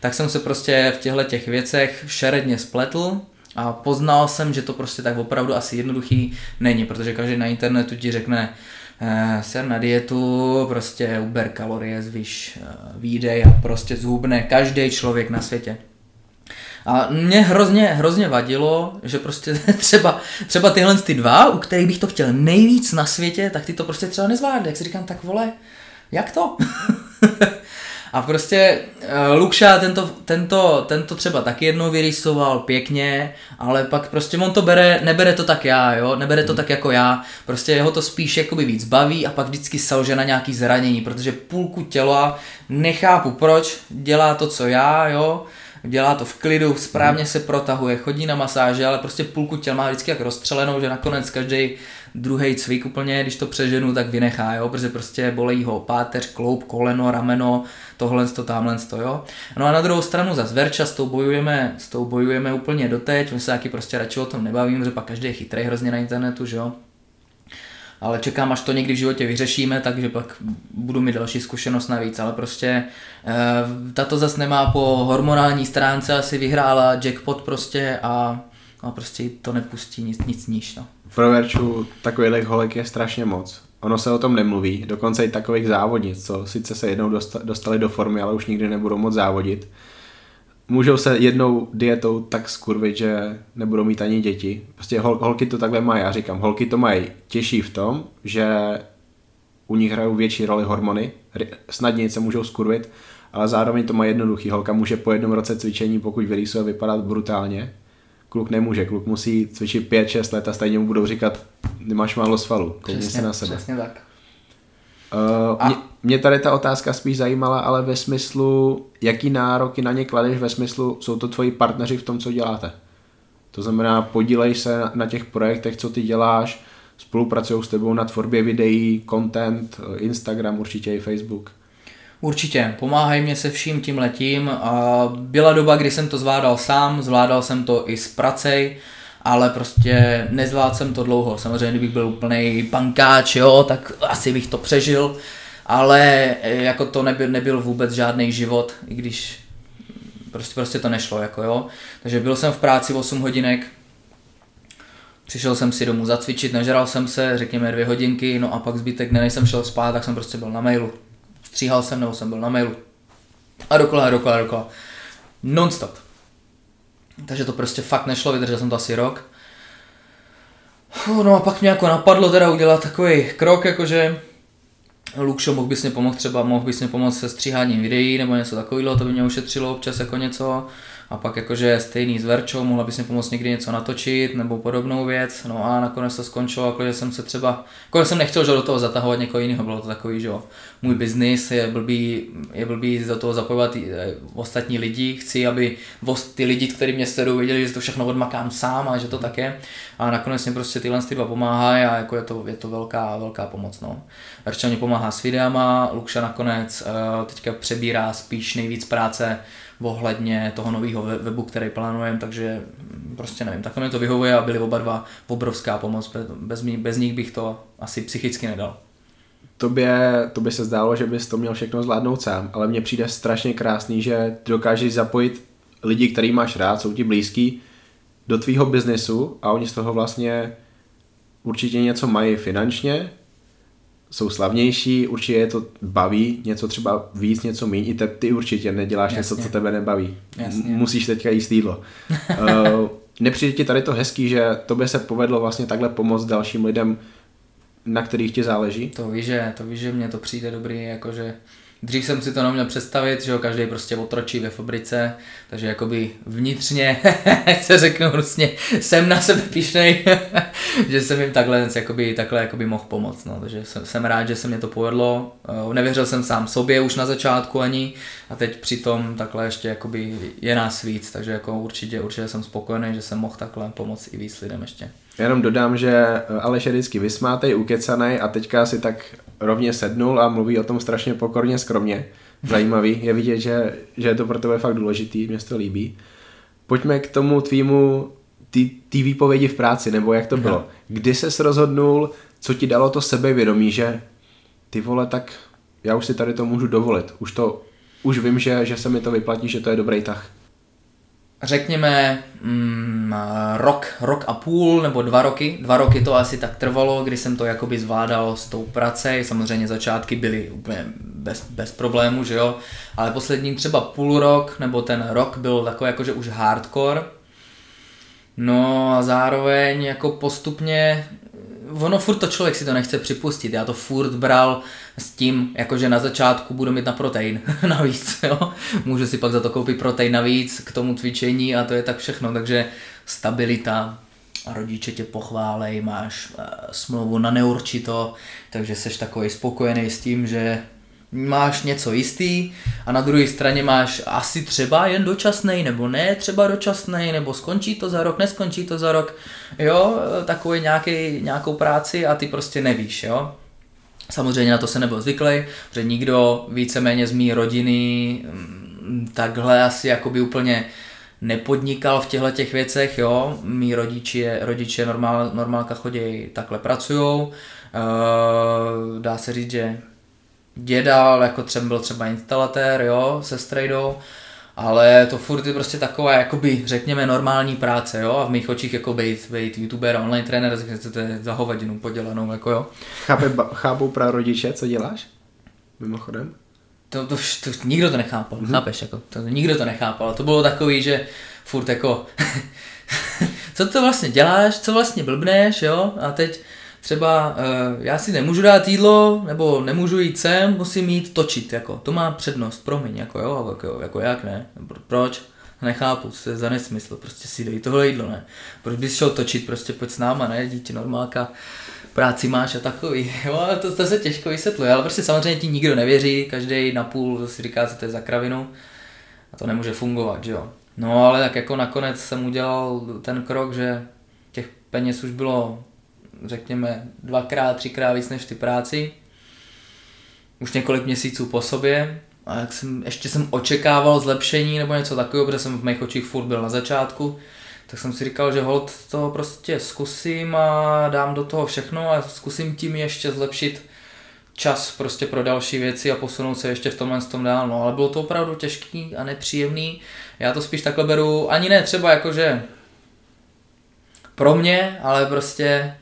tak jsem se prostě v těchto těch věcech šeredně spletl a poznal jsem, že to prostě tak opravdu asi jednoduchý není, protože každý na internetu ti řekne, eh, ser na dietu, prostě uber kalorie, zvyš eh, výdej a prostě zhubne každý člověk na světě. A mě hrozně, hrozně vadilo, že prostě *laughs* třeba, třeba tyhle ty dva, u kterých bych to chtěl nejvíc na světě, tak ty to prostě třeba nezvládli. Jak si říkám, tak vole, jak to? *laughs* A prostě uh, Lukša tento, tento, tento třeba taky jednou vyrýsoval pěkně, ale pak prostě on to bere, nebere to tak já, jo, nebere to hmm. tak jako já, prostě jeho to spíš jakoby víc baví a pak vždycky selže na nějaký zranění, protože půlku těla nechápu proč, dělá to co já, jo, dělá to v klidu, správně se protahuje, chodí na masáže, ale prostě půlku těla má vždycky jak rozstřelenou, že nakonec každý druhý cvik úplně, když to přeženu, tak vynechá, jo, protože prostě bolejí ho páteř, kloup, koleno, rameno, tohle, to, tamhle, to, jo. No a na druhou stranu za Verča s tou bojujeme, s tou bojujeme úplně doteď, my se taky prostě radši o tom nebavím, že pak každý je chytrý hrozně na internetu, že jo ale čekám, až to někdy v životě vyřešíme, takže pak budu mít další zkušenost navíc, ale prostě e, tato zas nemá po hormonální stránce, asi vyhrála jackpot prostě a a prostě to nepustí nic, nic níž. No. Pro Verču takových holek je strašně moc. Ono se o tom nemluví, dokonce i takových závodnic, co sice se jednou dostali do formy, ale už nikdy nebudou moc závodit. Můžou se jednou dietou tak skurvit, že nebudou mít ani děti. Prostě hol, holky to takhle mají, já říkám, holky to mají těžší v tom, že u nich hrajou větší roli hormony, snadněji se můžou skurvit, ale zároveň to má jednoduchý. Holka může po jednom roce cvičení, pokud vyrýsuje, vypadat brutálně. Kluk nemůže, kluk musí cvičit 5-6 let a stejně mu budou říkat, nemáš málo svalů, koukni se na sebe. Přesně tak. Uh, mě, mě tady ta otázka spíš zajímala, ale ve smyslu, jaký nároky na ně kladeš, ve smyslu, jsou to tvoji partneři v tom, co děláte. To znamená, podílej se na, na těch projektech, co ty děláš, spolupracují s tebou na tvorbě videí, content, Instagram, určitě i Facebook. Určitě, pomáhají mě se vším tím letím. Byla doba, kdy jsem to zvládal sám, zvládal jsem to i s pracej, ale prostě nezvládl jsem to dlouho. Samozřejmě, kdybych byl úplný pankáč, jo, tak asi bych to přežil, ale e, jako to nebyl, nebyl vůbec žádný život, i když prostě, prostě to nešlo, jako jo. Takže byl jsem v práci 8 hodinek, přišel jsem si domů zacvičit, nažral jsem se, řekněme dvě hodinky, no a pak zbytek než jsem šel spát, tak jsem prostě byl na mailu. Stříhal jsem nebo jsem byl na mailu. A dokola, dokola, dokola. Non-stop. Takže to prostě fakt nešlo, vydržel jsem to asi rok. No a pak mě jako napadlo teda udělat takový krok, jakože Lukšo, mohl bys mě pomoct třeba, mohl bys mě pomoct se stříháním videí nebo něco takového, to by mě ušetřilo občas jako něco a pak jakože stejný s Verčou, mohla bys mi pomoct někdy něco natočit nebo podobnou věc, no a nakonec to skončilo, jako že jsem se třeba, jako jsem nechtěl že do toho zatahovat někoho jiného, bylo to takový, že jo, můj biznis je blbý, je blbý do toho zapojovat eh, ostatní lidi, chci, aby ty lidi, kteří mě sledují, věděli, že to všechno odmakám sám a že to tak je. A nakonec mě prostě tyhle ty dva pomáhají a jako je to, je to velká, velká pomoc, no. Verča mě pomáhá s videama, Lukša nakonec uh, teďka přebírá spíš nejvíc práce ohledně toho nového webu, který plánujeme, takže prostě nevím, takhle mi to vyhovuje a byli oba dva obrovská pomoc, bez, bez nich bych to asi psychicky nedal. Tobě, tobě se zdálo, že bys to měl všechno zvládnout sám, ale mně přijde strašně krásný, že ty dokážeš zapojit lidi, který máš rád, jsou ti blízký, do tvýho biznesu a oni z toho vlastně určitě něco mají finančně, jsou slavnější, určitě je to baví, něco třeba víc, něco méně, i te, ty určitě neděláš Jasně. něco, co tebe nebaví. Jasně. Musíš teďka jíst jídlo. uh, *laughs* nepřijde ti tady to hezký, že tobě se povedlo vlastně takhle pomoct dalším lidem, na kterých ti záleží? To víš, že, to víš, že mně to přijde dobrý, jakože Dřív jsem si to neměl představit, že jo, každý prostě otročí ve fabrice, takže jakoby vnitřně, *laughs* se řeknu hrusně, jsem na sebe pišnej, *laughs* že jsem jim takhle, jakoby, takhle jakoby mohl pomoct, no, takže jsem, jsem rád, že se mě to povedlo, uh, nevěřil jsem sám sobě už na začátku ani a teď přitom takhle ještě jakoby je nás víc, takže jako určitě, určitě jsem spokojený, že jsem mohl takhle pomoct i víc lidem ještě. Jenom dodám, že Aleš je vždycky vysmátej, ukecanej a teďka si tak rovně sednul a mluví o tom strašně pokorně, skromně. Zajímavý, je vidět, že, že je to pro tebe fakt důležitý, mě to líbí. Pojďme k tomu tvýmu, ty, ty výpovědi v práci, nebo jak to bylo. Kdy ses rozhodnul, co ti dalo to sebevědomí, že ty vole, tak já už si tady to můžu dovolit. Už to, už vím, že, že se mi to vyplatí, že to je dobrý tah řekněme mm, rok, rok a půl nebo dva roky. Dva roky to asi tak trvalo, kdy jsem to jakoby zvládal s tou prací. Samozřejmě začátky byly úplně bez, bez problému, že jo. Ale poslední třeba půl rok nebo ten rok byl takový jakože už hardcore. No a zároveň jako postupně ono furt to člověk si to nechce připustit, já to furt bral s tím, jakože na začátku budu mít na protein *laughs* navíc, jo? můžu si pak za to koupit protein navíc k tomu cvičení a to je tak všechno, takže stabilita, rodiče tě pochválej, máš uh, smlouvu na neurčito, takže seš takový spokojený s tím, že máš něco jistý a na druhé straně máš asi třeba jen dočasný, nebo ne třeba dočasný, nebo skončí to za rok, neskončí to za rok, jo, takový nějaký, nějakou práci a ty prostě nevíš, jo. Samozřejmě na to se nebyl zvyklý, že nikdo víceméně z mý rodiny mm, takhle asi jakoby úplně nepodnikal v těchto těch věcech, jo. Mí rodiče, rodiče normál, normálka chodí, takhle pracujou. E, dá se říct, že děda, jako třeba byl třeba instalatér, jo, se strejdou. ale to furt je prostě taková, jakoby, řekněme, normální práce, jo, a v mých očích jako být, být youtuber a online trenér, to je za hovadinu podělanou, jako jo. Chápe, chápou rodiče, co děláš? Mimochodem? To, to, to, to nikdo to nechápal, mm-hmm. chápeš, jako, to, nikdo to nechápal, to bylo takový, že furt jako, *laughs* co to vlastně děláš, co vlastně blbneš, jo, a teď třeba uh, já si nemůžu dát jídlo, nebo nemůžu jít sem, musím jít točit, jako, to má přednost, promiň, jako jo, jako, jako jak ne, proč? Nechápu, co je za nesmysl, prostě si dej tohle jídlo, ne. Proč bys šel točit, prostě pojď s náma, ne, dítě normálka, práci máš a takový, *laughs* jo, to, to se těžko vysvětluje, ale prostě samozřejmě ti nikdo nevěří, každý na půl si říká, co to je za kravinu a to nemůže fungovat, že jo. No ale tak jako nakonec jsem udělal ten krok, že těch peněz už bylo řekněme dvakrát, třikrát víc než ty práci. Už několik měsíců po sobě. A jak jsem, ještě jsem očekával zlepšení nebo něco takového, protože jsem v mých očích furt byl na začátku, tak jsem si říkal, že hold to prostě zkusím a dám do toho všechno a zkusím tím ještě zlepšit čas prostě pro další věci a posunout se ještě v tomhle tom dál. No ale bylo to opravdu těžký a nepříjemný. Já to spíš takhle beru, ani ne třeba jakože pro mě, ale prostě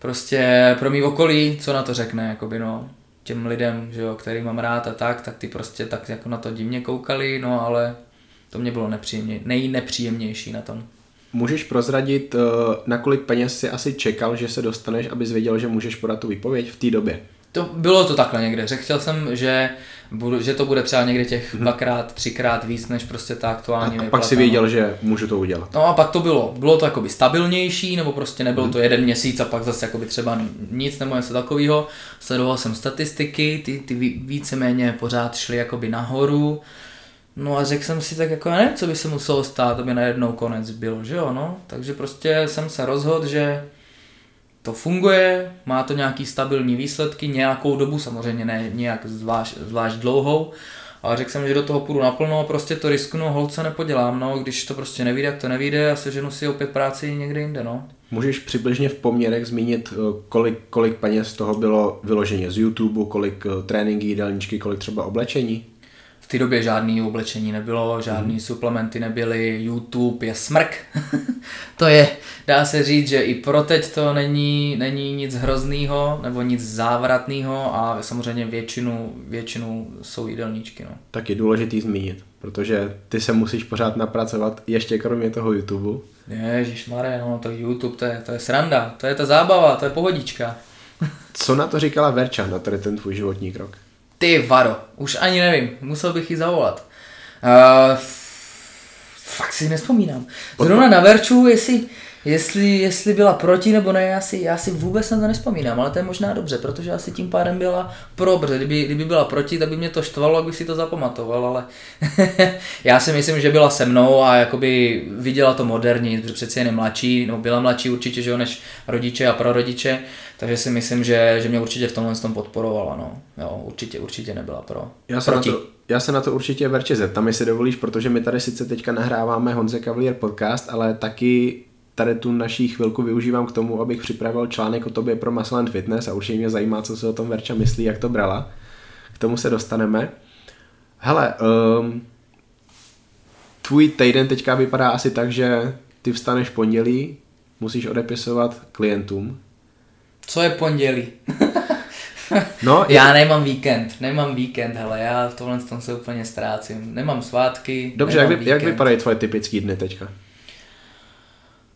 prostě pro mý okolí, co na to řekne, jakoby no, těm lidem, že jo, který mám rád a tak, tak ty prostě tak jako na to divně koukali, no ale to mě bylo nepříjemně, nejnepříjemnější na tom. Můžeš prozradit, eh, na kolik peněz si asi čekal, že se dostaneš, abys věděl, že můžeš podat tu výpověď v té době? To bylo to takhle někde. Řekl jsem, že, budu, že to bude třeba někde těch hmm. dvakrát, třikrát víc, než prostě ta aktuální A, a pak si věděl, že můžu to udělat. No a pak to bylo. Bylo to jakoby stabilnější, nebo prostě nebylo hmm. to jeden měsíc a pak zase jakoby třeba nic nebo něco takového. Sledoval jsem statistiky, ty, ty víceméně pořád šly jakoby nahoru. No a řekl jsem si tak jako, ne, co by se muselo stát, aby najednou konec byl, že jo, no. Takže prostě jsem se rozhodl, že to funguje, má to nějaký stabilní výsledky, nějakou dobu, samozřejmě ne nějak zvlášť, zvlášť dlouhou, ale řekl jsem, že do toho půjdu naplno a prostě to risknu, holce nepodělám, no, když to prostě nevíde, jak to nevíde a seženu si opět práci někde jinde, no. Můžeš přibližně v poměrech zmínit, eh, kolik, kolik peněz z toho bylo vyloženě z YouTube, kolik eh, tréninky, jídelníčky, kolik třeba oblečení? Té době žádný oblečení nebylo, žádný mm. suplementy nebyly, YouTube je smrk. *laughs* to je, dá se říct, že i pro teď to není, není nic hroznýho nebo nic závratného a samozřejmě většinu, většinu jsou jídelníčky. No. Tak je důležitý zmínit, protože ty se musíš pořád napracovat ještě kromě toho YouTube. Ježíš Mare, no to YouTube, to je, to je sranda, to je ta zábava, to je pohodička. *laughs* Co na to říkala Verča, na tady ten tvůj životní krok? Ty vado, už ani nevím, musel bych ji zavolat. Uh, fakt si nespomínám. Zrovna na Verču, jestli, jestli, jestli byla proti nebo ne, já si, já si vůbec na to nespomínám, ale to je možná dobře, protože asi tím pádem byla pro, protože kdyby, kdyby byla proti, tak by mě to štvalo, abych si to zapamatoval, ale *laughs* já si myslím, že byla se mnou a jakoby viděla to moderní, protože přeci jen je mladší, no byla mladší určitě, že jo, než rodiče a prarodiče, takže si myslím, že, že mě určitě v tomhle tom podporovala, no. Jo, určitě, určitě nebyla pro. Já se, proti. Na to, já se na to určitě Verče zeptám, jestli dovolíš, protože my tady sice teďka nahráváme Honze Cavalier podcast, ale taky tady tu naší chvilku využívám k tomu, abych připravil článek o tobě pro Muscle and Fitness a určitě mě zajímá, co se o tom Verča myslí, jak to brala. K tomu se dostaneme. Hele, um, tvůj týden teďka vypadá asi tak, že ty vstaneš pondělí, musíš odepisovat klientům, co je pondělí? *laughs* no, já je... nemám víkend, nemám víkend, hele, já v tomhle tom se úplně ztrácím. Nemám svátky, Dobře, jak, vy, jak vypadají tvoje typické dny teďka?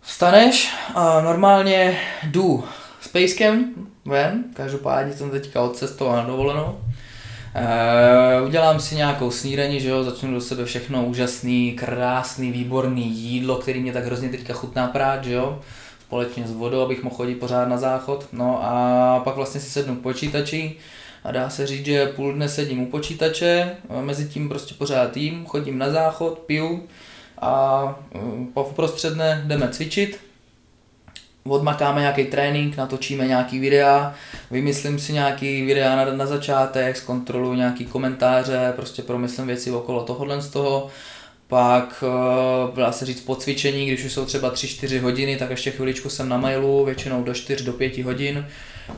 Vstaneš a normálně jdu s pejskem ven, každopádně jsem teďka odcestoval na dovolenou. Uh, udělám si nějakou snídaní, že jo, začnu do sebe všechno úžasný, krásný, výborný jídlo, který mě tak hrozně teďka chutná prát, že jo společně s vodou, abych mohl chodit pořád na záchod. No a pak vlastně si sednu k počítači a dá se říct, že půl dne sedím u počítače, mezi tím prostě pořád jím, chodím na záchod, piju a po prostřed dne jdeme cvičit, odmakáme nějaký trénink, natočíme nějaký videa, vymyslím si nějaký videa na, na začátek, zkontroluji nějaký komentáře, prostě promyslím věci okolo tohohle z toho, pak uh, dá se říct po cvičení, když už jsou třeba 3-4 hodiny, tak ještě chviličku jsem na mailu, většinou do 4 do 5 hodin.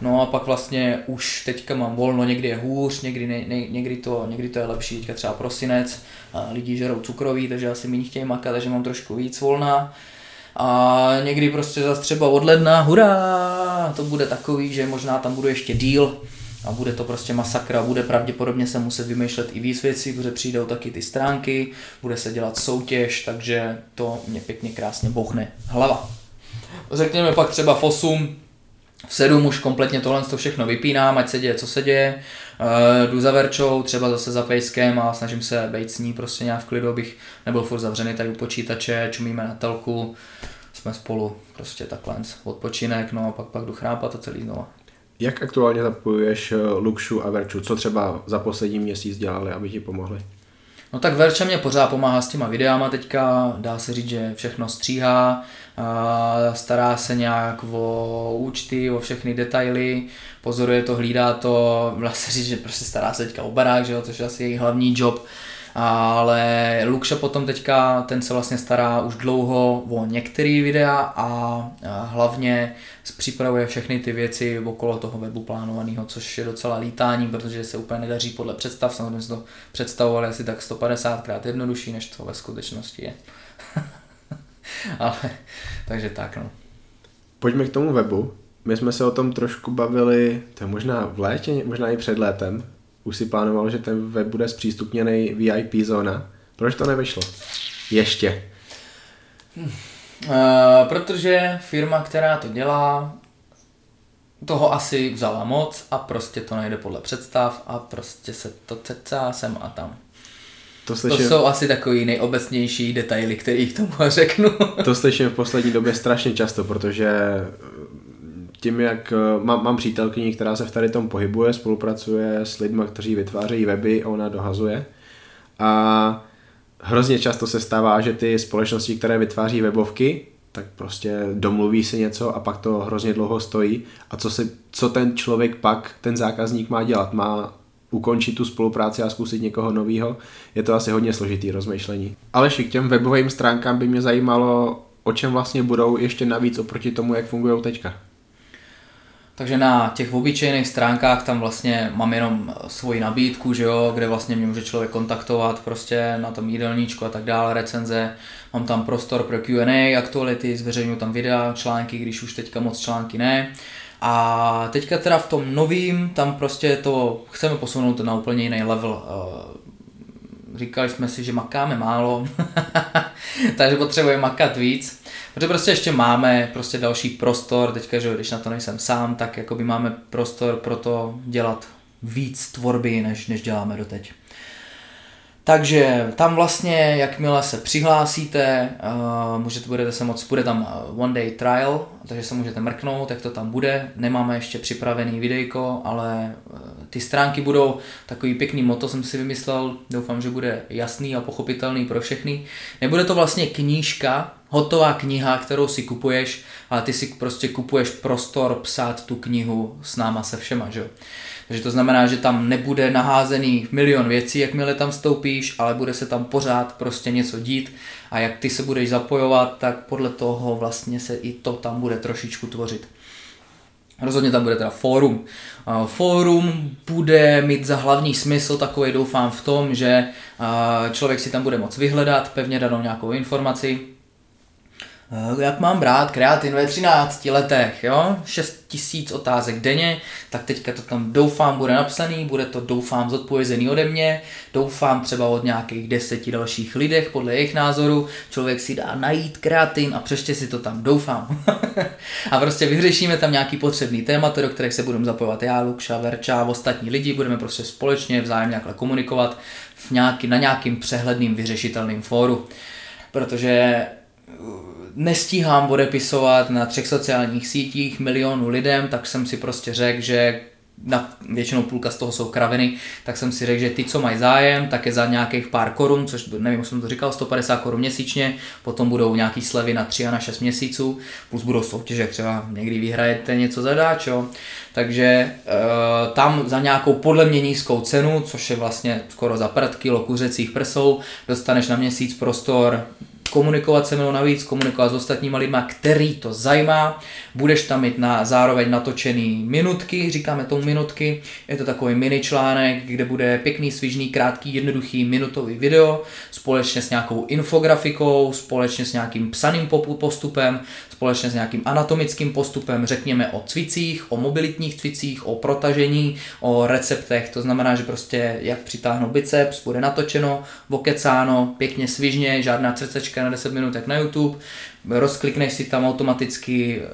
No a pak vlastně už teďka mám volno, někdy je hůř, někdy, ne, ne, někdy, to, někdy to je lepší, teďka třeba prosinec, a lidi žerou cukroví, takže asi mi chtějí makat, takže mám trošku víc volna. A někdy prostě zase třeba od ledna, hurá, to bude takový, že možná tam budu ještě díl, a bude to prostě masakra, bude pravděpodobně se muset vymýšlet i víc věcí, protože přijdou taky ty stránky, bude se dělat soutěž, takže to mě pěkně krásně bochne hlava. Řekněme pak třeba 8, v 7 už kompletně tohle to všechno vypínám, ať se děje, co se děje. Uh, jdu za Verčou, třeba zase za pejskem a snažím se být s ní prostě nějak v klidu, abych nebyl furt zavřený tady u počítače, čumíme na telku, jsme spolu prostě takhle odpočinek, no a pak, pak jdu chrápat a celý znova. Jak aktuálně zapojuješ eh, Luxu a Verču? Co třeba za poslední měsíc dělali, aby ti pomohli? No tak Verča mě pořád pomáhá s těma videama teďka, dá se říct, že všechno stříhá, stará se nějak o účty, o všechny detaily, pozoruje to, hlídá to, dá se říct, že prostě stará se teďka o barák, že jo, což je asi její hlavní job ale Lukša potom teďka, ten se vlastně stará už dlouho o některé videa a hlavně připravuje všechny ty věci okolo toho webu plánovaného, což je docela lítání, protože se úplně nedaří podle představ, samozřejmě jsme to představovali asi tak 150 krát jednodušší, než to ve skutečnosti je. *laughs* ale, takže tak no. Pojďme k tomu webu. My jsme se o tom trošku bavili, to je možná v létě, možná i před létem, už si plánoval, že ten web bude zpřístupněný VIP zóna. Proč to nevyšlo? Ještě. Uh, protože firma, která to dělá, toho asi vzala moc a prostě to nejde podle představ a prostě se to cecá sem a tam. To, slyším, to jsou asi takový nejobecnější detaily, který k tomu řeknu. to slyším v poslední době strašně často, protože tím, jak eh, mám, mám přítelkyni, která se v tady tom pohybuje, spolupracuje s lidmi, kteří vytvářejí weby a ona dohazuje. A hrozně často se stává, že ty společnosti, které vytváří webovky, tak prostě domluví si něco a pak to hrozně dlouho stojí. A co, se, co ten člověk pak, ten zákazník má dělat? Má ukončit tu spolupráci a zkusit někoho nového? Je to asi hodně složitý rozmýšlení. Ale k těm webovým stránkám by mě zajímalo, o čem vlastně budou ještě navíc oproti tomu, jak fungují teďka. Takže na těch obyčejných stránkách tam vlastně mám jenom svoji nabídku, že jo, kde vlastně mě může člověk kontaktovat prostě na tom jídelníčku a tak dále, recenze. Mám tam prostor pro Q&A, aktuality, zveřejňuji tam videa, články, když už teďka moc články ne. A teďka teda v tom novým, tam prostě to chceme posunout na úplně jiný level. Říkali jsme si, že makáme málo, *laughs* takže potřebujeme makat víc. Protože prostě ještě máme prostě další prostor, teďka, že když na to nejsem sám, tak jakoby máme prostor pro to dělat víc tvorby, než, než děláme doteď. Takže tam vlastně, jakmile se přihlásíte, uh, můžete, budete se moc, bude tam eh, one day trial, takže se můžete mrknout, jak to tam bude. Nemáme ještě připravený videjko, ale uh, ty stránky budou takový pěkný moto, jsem si vymyslel, doufám, že bude jasný a pochopitelný pro všechny. Nebude to vlastně knížka, hotová kniha, kterou si kupuješ, ale ty si prostě kupuješ prostor psát tu knihu s náma se všema, že jo. Takže to znamená, že tam nebude naházený milion věcí, jakmile tam stoupíš, ale bude se tam pořád prostě něco dít a jak ty se budeš zapojovat, tak podle toho vlastně se i to tam bude trošičku tvořit. Rozhodně tam bude teda fórum. Fórum bude mít za hlavní smysl takový doufám v tom, že člověk si tam bude moct vyhledat pevně danou nějakou informaci, jak mám brát? Kreatin ve 13 letech, jo, 6 tisíc otázek denně, tak teďka to tam doufám bude napsaný, bude to doufám zodpovězený ode mě, doufám třeba od nějakých deseti dalších lidech podle jejich názoru, člověk si dá najít kreatin a přeště si to tam doufám. *laughs* a prostě vyřešíme tam nějaký potřebný téma, do kterých se budeme zapojovat já, Lukša, Verča, ostatní lidi, budeme prostě společně vzájemně komunikovat v nějaký, na nějakým přehledným vyřešitelným fóru. Protože nestíhám odepisovat na třech sociálních sítích milionu lidem, tak jsem si prostě řekl, že na, většinou půlka z toho jsou kraviny, tak jsem si řekl, že ty, co mají zájem, tak je za nějakých pár korun, což nevím, jsem to říkal, 150 korun měsíčně, potom budou nějaký slevy na 3 a na 6 měsíců, plus budou soutěže, třeba někdy vyhrajete něco zadáč, jo. Takže e, tam za nějakou podle mě nízkou cenu, což je vlastně skoro za prd kilo kuřecích prsou, dostaneš na měsíc prostor komunikovat se mnou navíc, komunikovat s ostatníma lidma, který to zajímá. Budeš tam mít na, zároveň natočený minutky, říkáme tomu minutky. Je to takový mini článek, kde bude pěkný, svižný, krátký, jednoduchý minutový video společně s nějakou infografikou, společně s nějakým psaným postupem, společně s nějakým anatomickým postupem, řekněme o cvicích, o mobilitních cvicích, o protažení, o receptech, to znamená, že prostě jak přitáhnout biceps, bude natočeno, vokecáno, pěkně svižně, žádná crcečka na 10 minut jak na YouTube, rozklikneš si tam automaticky uh,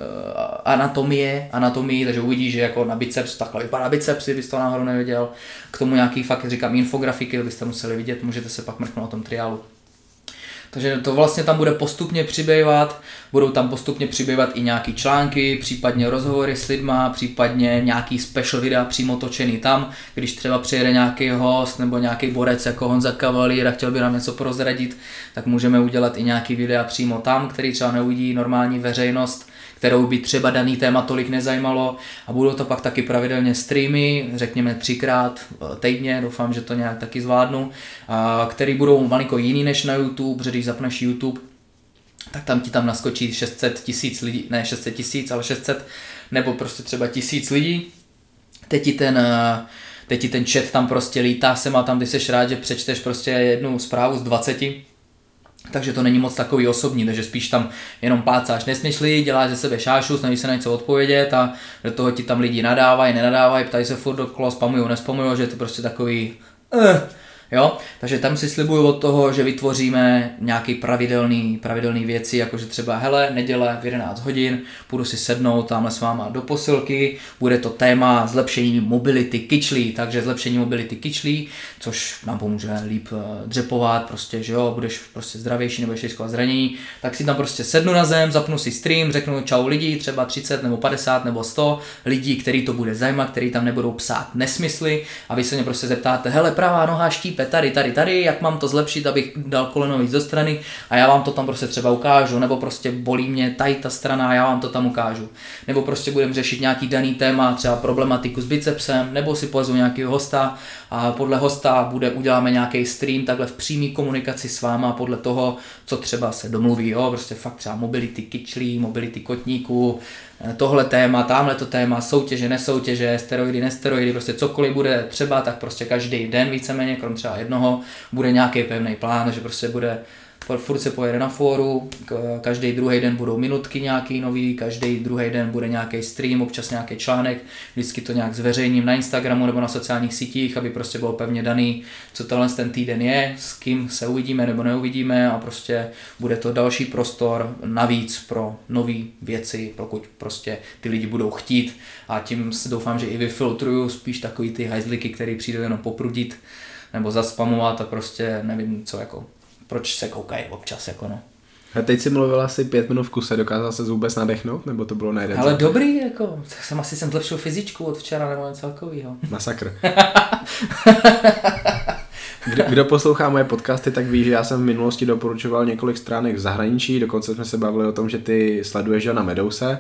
anatomie, anatomii, takže uvidíš, že jako na biceps, takhle vypadá biceps, kdybyste to náhodou nevěděl. K tomu nějaký fakt, říkám, infografiky, byste museli vidět, můžete se pak mrknout o tom triálu. Takže to vlastně tam bude postupně přibývat, budou tam postupně přibývat i nějaký články, případně rozhovory s lidma, případně nějaký special videa přímo točený tam, když třeba přijede nějaký host nebo nějaký borec jako Honza Cavalier a chtěl by nám něco prozradit, tak můžeme udělat i nějaký videa přímo tam, který třeba neuvidí normální veřejnost, kterou by třeba daný téma tolik nezajímalo a budou to pak taky pravidelně streamy, řekněme třikrát eh, týdně, doufám, že to nějak taky zvládnu, který budou malinko jiný než na YouTube, protože když zapneš YouTube, tak tam ti tam naskočí 600 tisíc lidí, ne 600 tisíc, ale 600 nebo prostě třeba tisíc lidí. Teď ti ten, eh, teď ti ten chat tam prostě lítá sem a tam ty seš rád, že přečteš prostě jednu zprávu z 20 takže to není moc takový osobní, takže spíš tam jenom plácáš nesmysly, děláš ze sebe šášu, snažíš se na něco odpovědět a do toho ti tam lidi nadávají, nenadávají, ptají se furt dokolo, spamují, nespamují, že je to prostě takový uh, Jo? Takže tam si slibuju od toho, že vytvoříme nějaký pravidelný, pravidelný věci, jakože třeba hele, neděle v 11 hodin, půjdu si sednout tamhle s váma do posilky, bude to téma zlepšení mobility kyčlí, takže zlepšení mobility kyčlí, což nám pomůže líp eh, dřepovat, prostě, že jo, budeš prostě zdravější, nebo riskovat zranění, tak si tam prostě sednu na zem, zapnu si stream, řeknu čau lidi, třeba 30 nebo 50 nebo 100 lidí, který to bude zajímat, který tam nebudou psát nesmysly a vy se mě prostě zeptáte, hele, pravá noha štípe, tady, tady, tady, jak mám to zlepšit, abych dal koleno víc do strany a já vám to tam prostě třeba ukážu, nebo prostě bolí mě tady ta strana a já vám to tam ukážu. Nebo prostě budeme řešit nějaký daný téma, třeba problematiku s bicepsem, nebo si pozvu nějakého hosta a podle hosta bude, uděláme nějaký stream takhle v přímé komunikaci s váma podle toho, co třeba se domluví, jo, prostě fakt třeba mobility kyčlí, mobility kotníků, tohle téma, tamhle to téma, soutěže, nesoutěže, steroidy, nesteroidy, prostě cokoliv bude třeba, tak prostě každý den víceméně, krom třeba jednoho, bude nějaký pevný plán, že prostě bude furt se pojede na fóru, každý druhý den budou minutky nějaký nový, každý druhý den bude nějaký stream, občas nějaký článek, vždycky to nějak zveřejním na Instagramu nebo na sociálních sítích, aby prostě bylo pevně daný, co tohle ten týden je, s kým se uvidíme nebo neuvidíme a prostě bude to další prostor navíc pro nové věci, pokud prostě ty lidi budou chtít. A tím doufám, že i vyfiltruju spíš takový ty hajzliky, který přijdou jenom poprudit nebo zaspamovat a prostě nevím co jako proč se koukají občas, jako no. A teď si mluvil asi pět minut v kuse, dokázal se vůbec nadechnout, nebo to bylo na jeden Ale dobrý, jako, jsem asi jsem zlepšil fyzičku od včera nebo něco takového. *laughs* Masakr. *laughs* Kdo, kdo poslouchá moje podcasty, tak ví, že já jsem v minulosti doporučoval několik stránek v zahraničí, dokonce jsme se bavili o tom, že ty sleduješ na Medouse.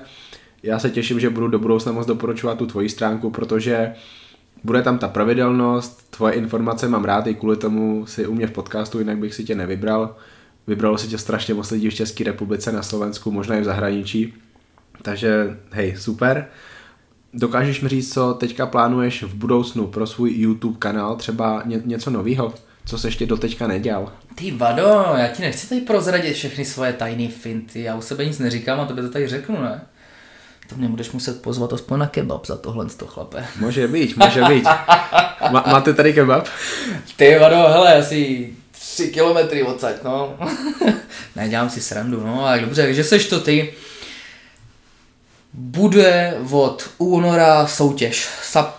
Já se těším, že budu do budoucna moc doporučovat tu tvoji stránku, protože bude tam ta pravidelnost, tvoje informace mám rád i kvůli tomu si u mě v podcastu, jinak bych si tě nevybral. Vybralo si tě strašně moc lidí v České republice, na Slovensku, možná i v zahraničí. Takže hej, super. Dokážeš mi říct, co teďka plánuješ v budoucnu pro svůj YouTube kanál, třeba ně, něco nového, co se ještě doteďka nedělal? Ty vado, já ti nechci tady prozradit všechny svoje tajné finty, já u sebe nic neříkám a tebe to tady řeknu, ne? To mě budeš muset pozvat aspoň na kebab za tohle to chlape. Může být, může být. Má, máte tady kebab? Ty vado, hele, asi tři kilometry odsaď, no. *laughs* ne, dělám si srandu, no, ale dobře, takže seš to ty. Bude od února soutěž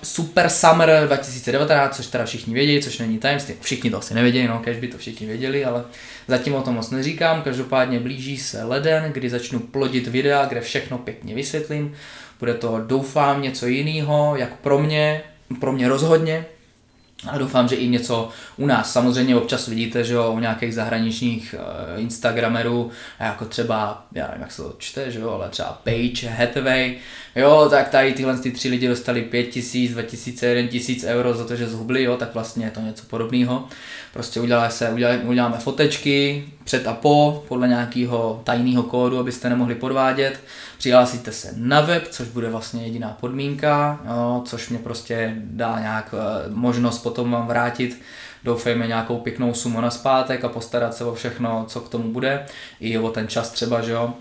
Super Summer 2019, což teda všichni vědí, což není tajemství. Všichni to asi nevědí, no, kež by to všichni věděli, ale zatím o tom moc neříkám. Každopádně blíží se leden, kdy začnu plodit videa, kde všechno pěkně vysvětlím. Bude to, doufám, něco jiného, jak pro mě, pro mě rozhodně, a doufám, že i něco u nás. Samozřejmě občas vidíte, že jo, u nějakých zahraničních uh, Instagramerů, jako třeba, já nevím, jak se to čte, že jo, ale třeba Page, Hathaway, jo, tak tady tyhle ty tři lidi dostali 5 tisíc, 2 tisíce, 1 tisíc euro za to, že zhubli, jo, tak vlastně je to něco podobného. Prostě udělá se, udělá, uděláme fotečky před a po, podle nějakého tajného kódu, abyste nemohli podvádět. Přihlásíte se na web, což bude vlastně jediná podmínka, jo, což mě prostě dá nějak eh, možnost potom vám vrátit doufejme nějakou pěknou sumu na zpátek a postarat se o všechno, co k tomu bude, i o ten čas třeba, že jo.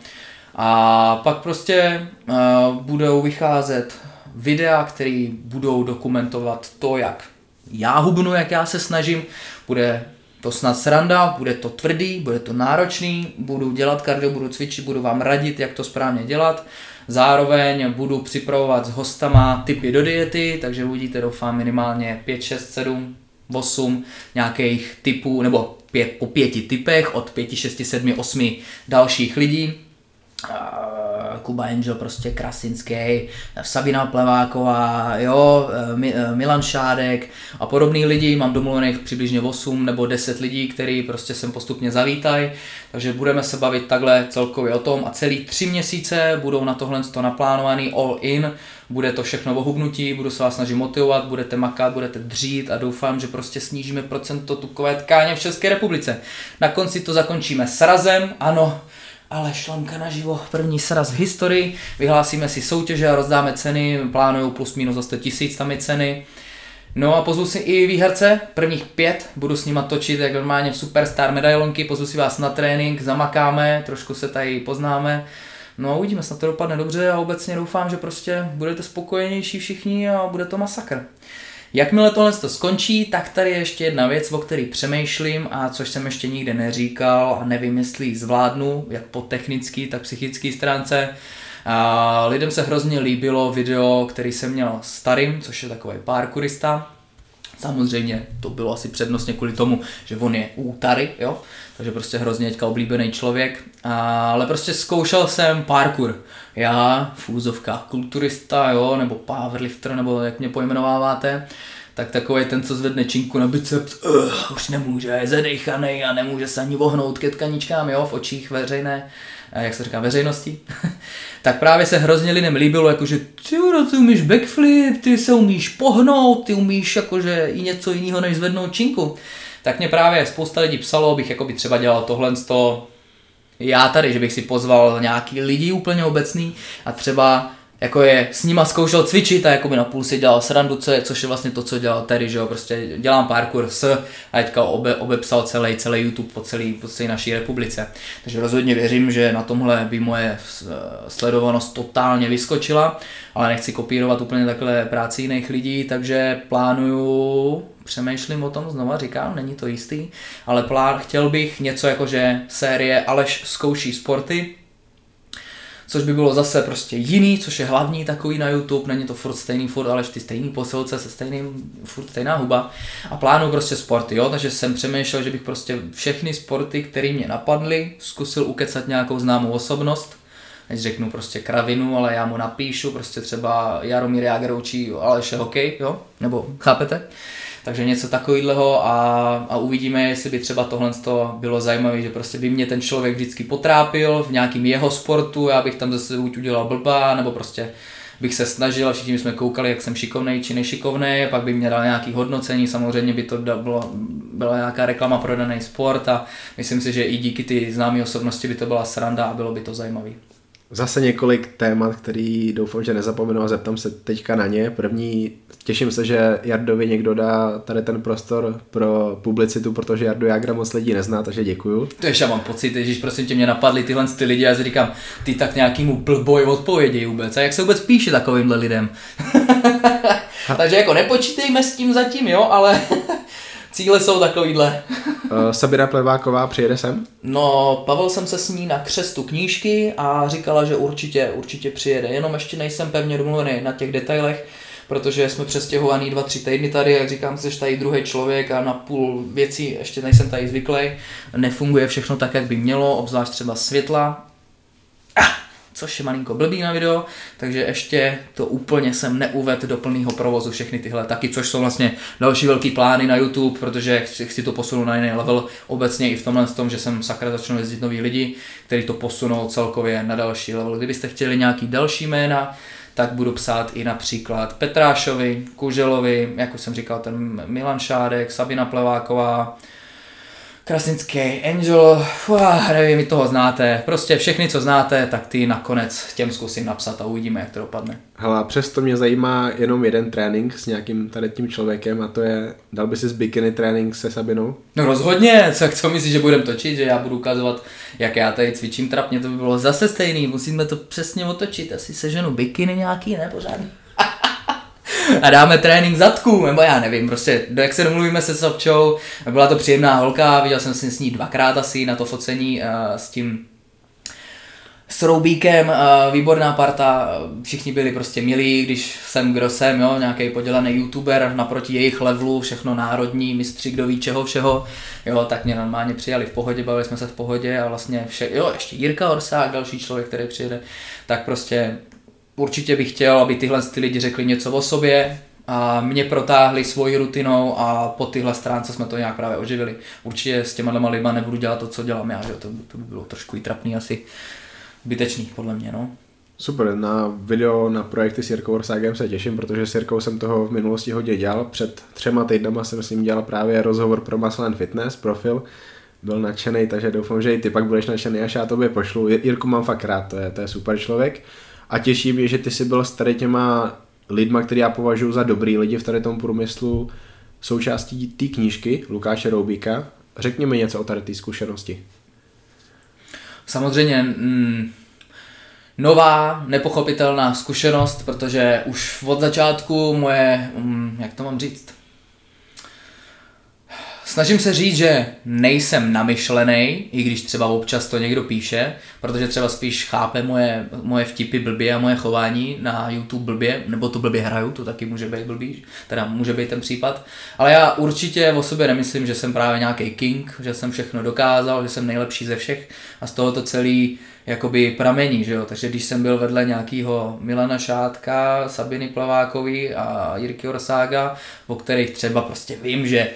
A pak prostě uh, budou vycházet videa, které budou dokumentovat to, jak já hubnu, jak já se snažím. Bude to snad sranda, bude to tvrdý, bude to náročný, budu dělat kardio, budu cvičit, budu vám radit, jak to správně dělat. Zároveň budu připravovat s hostama typy do diety, takže uvidíte doufám minimálně 5, 6, 7, 8 nějakých typů, nebo pět, po pěti typech od 5, 6, 7, 8 dalších lidí Kuba Angel prostě Krasinský, Sabina Pleváková, jo, eh, eh, Milan Šádek a podobný lidi, mám domluvených přibližně 8 nebo 10 lidí, který prostě sem postupně zavítají, takže budeme se bavit takhle celkově o tom. A celý tři měsíce budou na tohle to naplánovaný all in, bude to všechno ohubnutí, budu se vás snažit motivovat, budete makat, budete dřít a doufám, že prostě snížíme procento tukové tkáně v České republice. Na konci to zakončíme srazem, ano, ale šlamka naživo, první sraz v historii, vyhlásíme si soutěže a rozdáme ceny, plánuju plus minus za 100 tisíc tam je ceny. No a pozvu si i výherce, prvních pět, budu s nima točit jak normálně v Superstar medailonky, pozvu si vás na trénink, zamakáme, trošku se tady poznáme. No a uvidíme, snad to dopadne dobře a obecně doufám, že prostě budete spokojenější všichni a bude to masakr. Jakmile tohle to skončí, tak tady je ještě jedna věc, o které přemýšlím a což jsem ještě nikde neříkal a nevím, jestli ji zvládnu, jak po technické, tak psychické stránce. A lidem se hrozně líbilo video, který jsem měl starým, což je takový parkourista. Samozřejmě to bylo asi přednostně kvůli tomu, že on je útary, jo, takže prostě hrozně teďka oblíbený člověk, ale prostě zkoušel jsem parkour. Já, v úzovkách kulturista, jo, nebo powerlifter, nebo jak mě pojmenováváte, tak takový ten, co zvedne činku na biceps, uh, už nemůže, je zadejchaný a nemůže se ani vohnout ke tkaničkám, jo, v očích veřejné, jak se říká, veřejnosti. *laughs* tak právě se hrozně lidem líbilo, jakože ty, ty umíš backflip, ty se umíš pohnout, ty umíš jakože i něco jiného než zvednout činku tak mě právě spousta lidí psalo, abych jako by třeba dělal tohle z toho, já tady, že bych si pozval nějaký lidi úplně obecný a třeba jako je s nima zkoušel cvičit a jako by na půl si dělal srandu, co je, což je vlastně to, co dělal Terry, že jo, prostě dělám parkour s a teďka obe, obepsal celý, celý YouTube po celé po celý naší republice. Takže rozhodně věřím, že na tomhle by moje sledovanost totálně vyskočila, ale nechci kopírovat úplně takhle práci jiných lidí, takže plánuju přemýšlím o tom, znova říkám, není to jistý, ale plán, chtěl bych něco jako, že série Aleš zkouší sporty, což by bylo zase prostě jiný, což je hlavní takový na YouTube, není to furt stejný, furt ale ty stejný posilce se stejným, furt stejná huba. A plánu prostě sporty, jo, takže jsem přemýšlel, že bych prostě všechny sporty, které mě napadly, zkusil ukecat nějakou známou osobnost, než řeknu prostě kravinu, ale já mu napíšu prostě třeba Jaromír Jágr učí Aleše hokej, jo, nebo chápete? Takže něco takového a, a uvidíme, jestli by třeba tohle bylo zajímavé, že prostě by mě ten člověk vždycky potrápil v nějakým jeho sportu, já bych tam zase buď udělal blbá, nebo prostě bych se snažil a všichni jsme koukali, jak jsem šikovnej či nešikovný, pak by mě dal nějaký hodnocení, samozřejmě by to bylo, byla nějaká reklama pro daný sport a myslím si, že i díky ty známé osobnosti by to byla sranda a bylo by to zajímavé. Zase několik témat, který doufám, že nezapomenu a zeptám se teďka na ně. První, těším se, že Jardovi někdo dá tady ten prostor pro publicitu, protože Jardo Jagra moc lidí nezná, takže děkuju. To ještě mám pocit, že prosím tě mě napadly tyhle ty lidi a já si říkám, ty tak nějakýmu blboj odpovědi vůbec. A jak se vůbec píše takovýmhle lidem? *laughs* takže jako nepočítejme s tím zatím, jo, ale cíle jsou takovýhle. *laughs* Sabina Pleváková přijede sem? No, Pavel jsem se s ní na křestu knížky a říkala, že určitě, určitě přijede. Jenom ještě nejsem pevně domluvený na těch detailech, protože jsme přestěhovaný dva, tři týdny tady, jak říkám, jsi tady druhý člověk a na půl věcí ještě nejsem tady zvyklý. Nefunguje všechno tak, jak by mělo, obzvlášť třeba světla. Ah, což je malinko blbý na video, takže ještě to úplně jsem neuvedl do plného provozu všechny tyhle taky, což jsou vlastně další velký plány na YouTube, protože chci, chci to posunout na jiný level obecně i v tomhle tom, že jsem sakra začnu jezdit noví lidi, kteří to posunou celkově na další level. Kdybyste chtěli nějaký další jména, tak budu psát i například Petrášovi, Kuželovi, jak už jsem říkal, ten Milan Šádek, Sabina Pleváková, Krasnický Angel, fuh, nevím, vy toho znáte, prostě všechny, co znáte, tak ty nakonec těm zkusím napsat a uvidíme, jak to dopadne. Hele, přesto mě zajímá jenom jeden trénink s nějakým tady tím člověkem a to je, dal by si z bikiny trénink se Sabinou? No rozhodně, co, co myslíš, že budeme točit, že já budu ukazovat, jak já tady cvičím trapně, to by bylo zase stejný, musíme to přesně otočit, asi seženu bikiny nějaký, ne, pořádný. A dáme trénink zadku, nebo já nevím, prostě jak se domluvíme se Sobčou, byla to příjemná holka, viděl jsem si s ní dvakrát asi na to focení uh, s tím s Roubíkem, uh, výborná parta, všichni byli prostě milí, když jsem kdo jsem, jo, nějaký podělaný youtuber naproti jejich levelu, všechno národní, mistři, kdo ví čeho všeho, jo, tak mě normálně přijali v pohodě, bavili jsme se v pohodě a vlastně vše, jo, ještě Jirka Orsák, další člověk, který přijede, tak prostě určitě bych chtěl, aby tyhle ty lidi řekli něco o sobě, a mě protáhli svojí rutinou a po tyhle stránce jsme to nějak právě oživili. Určitě s těma lidma nebudu dělat to, co dělám já, že to, to by bylo trošku i trapný asi zbytečný, podle mě, no. Super, na video na projekty s Jirkou Orságem se těším, protože s Jirkou jsem toho v minulosti hodně dělal. Před třema týdnama jsem s ním dělal právě rozhovor pro Muscle and Fitness profil. Byl nadšený, takže doufám, že i ty pak budeš nadšený, až já tobě pošlu. Jirku mám fakt rád, to je, to je super člověk. A těší mě, že ty jsi byl s tady těma lidma, který já považuji za dobrý lidi v tady tom průmyslu, součástí té knížky Lukáše Roubíka. Řekni mi něco o tady té zkušenosti. Samozřejmě mm, nová, nepochopitelná zkušenost, protože už od začátku moje, mm, jak to mám říct, Snažím se říct, že nejsem namyšlený, i když třeba občas to někdo píše, protože třeba spíš chápe moje, moje vtipy blbě a moje chování na YouTube blbě, nebo to blbě hraju, to taky může být blbý, teda může být ten případ. Ale já určitě o sobě nemyslím, že jsem právě nějaký king, že jsem všechno dokázal, že jsem nejlepší ze všech a z toho to celý jakoby pramení, že jo? takže když jsem byl vedle nějakého Milana Šátka, Sabiny Plavákový a Jirky Orsága, o kterých třeba prostě vím, že e,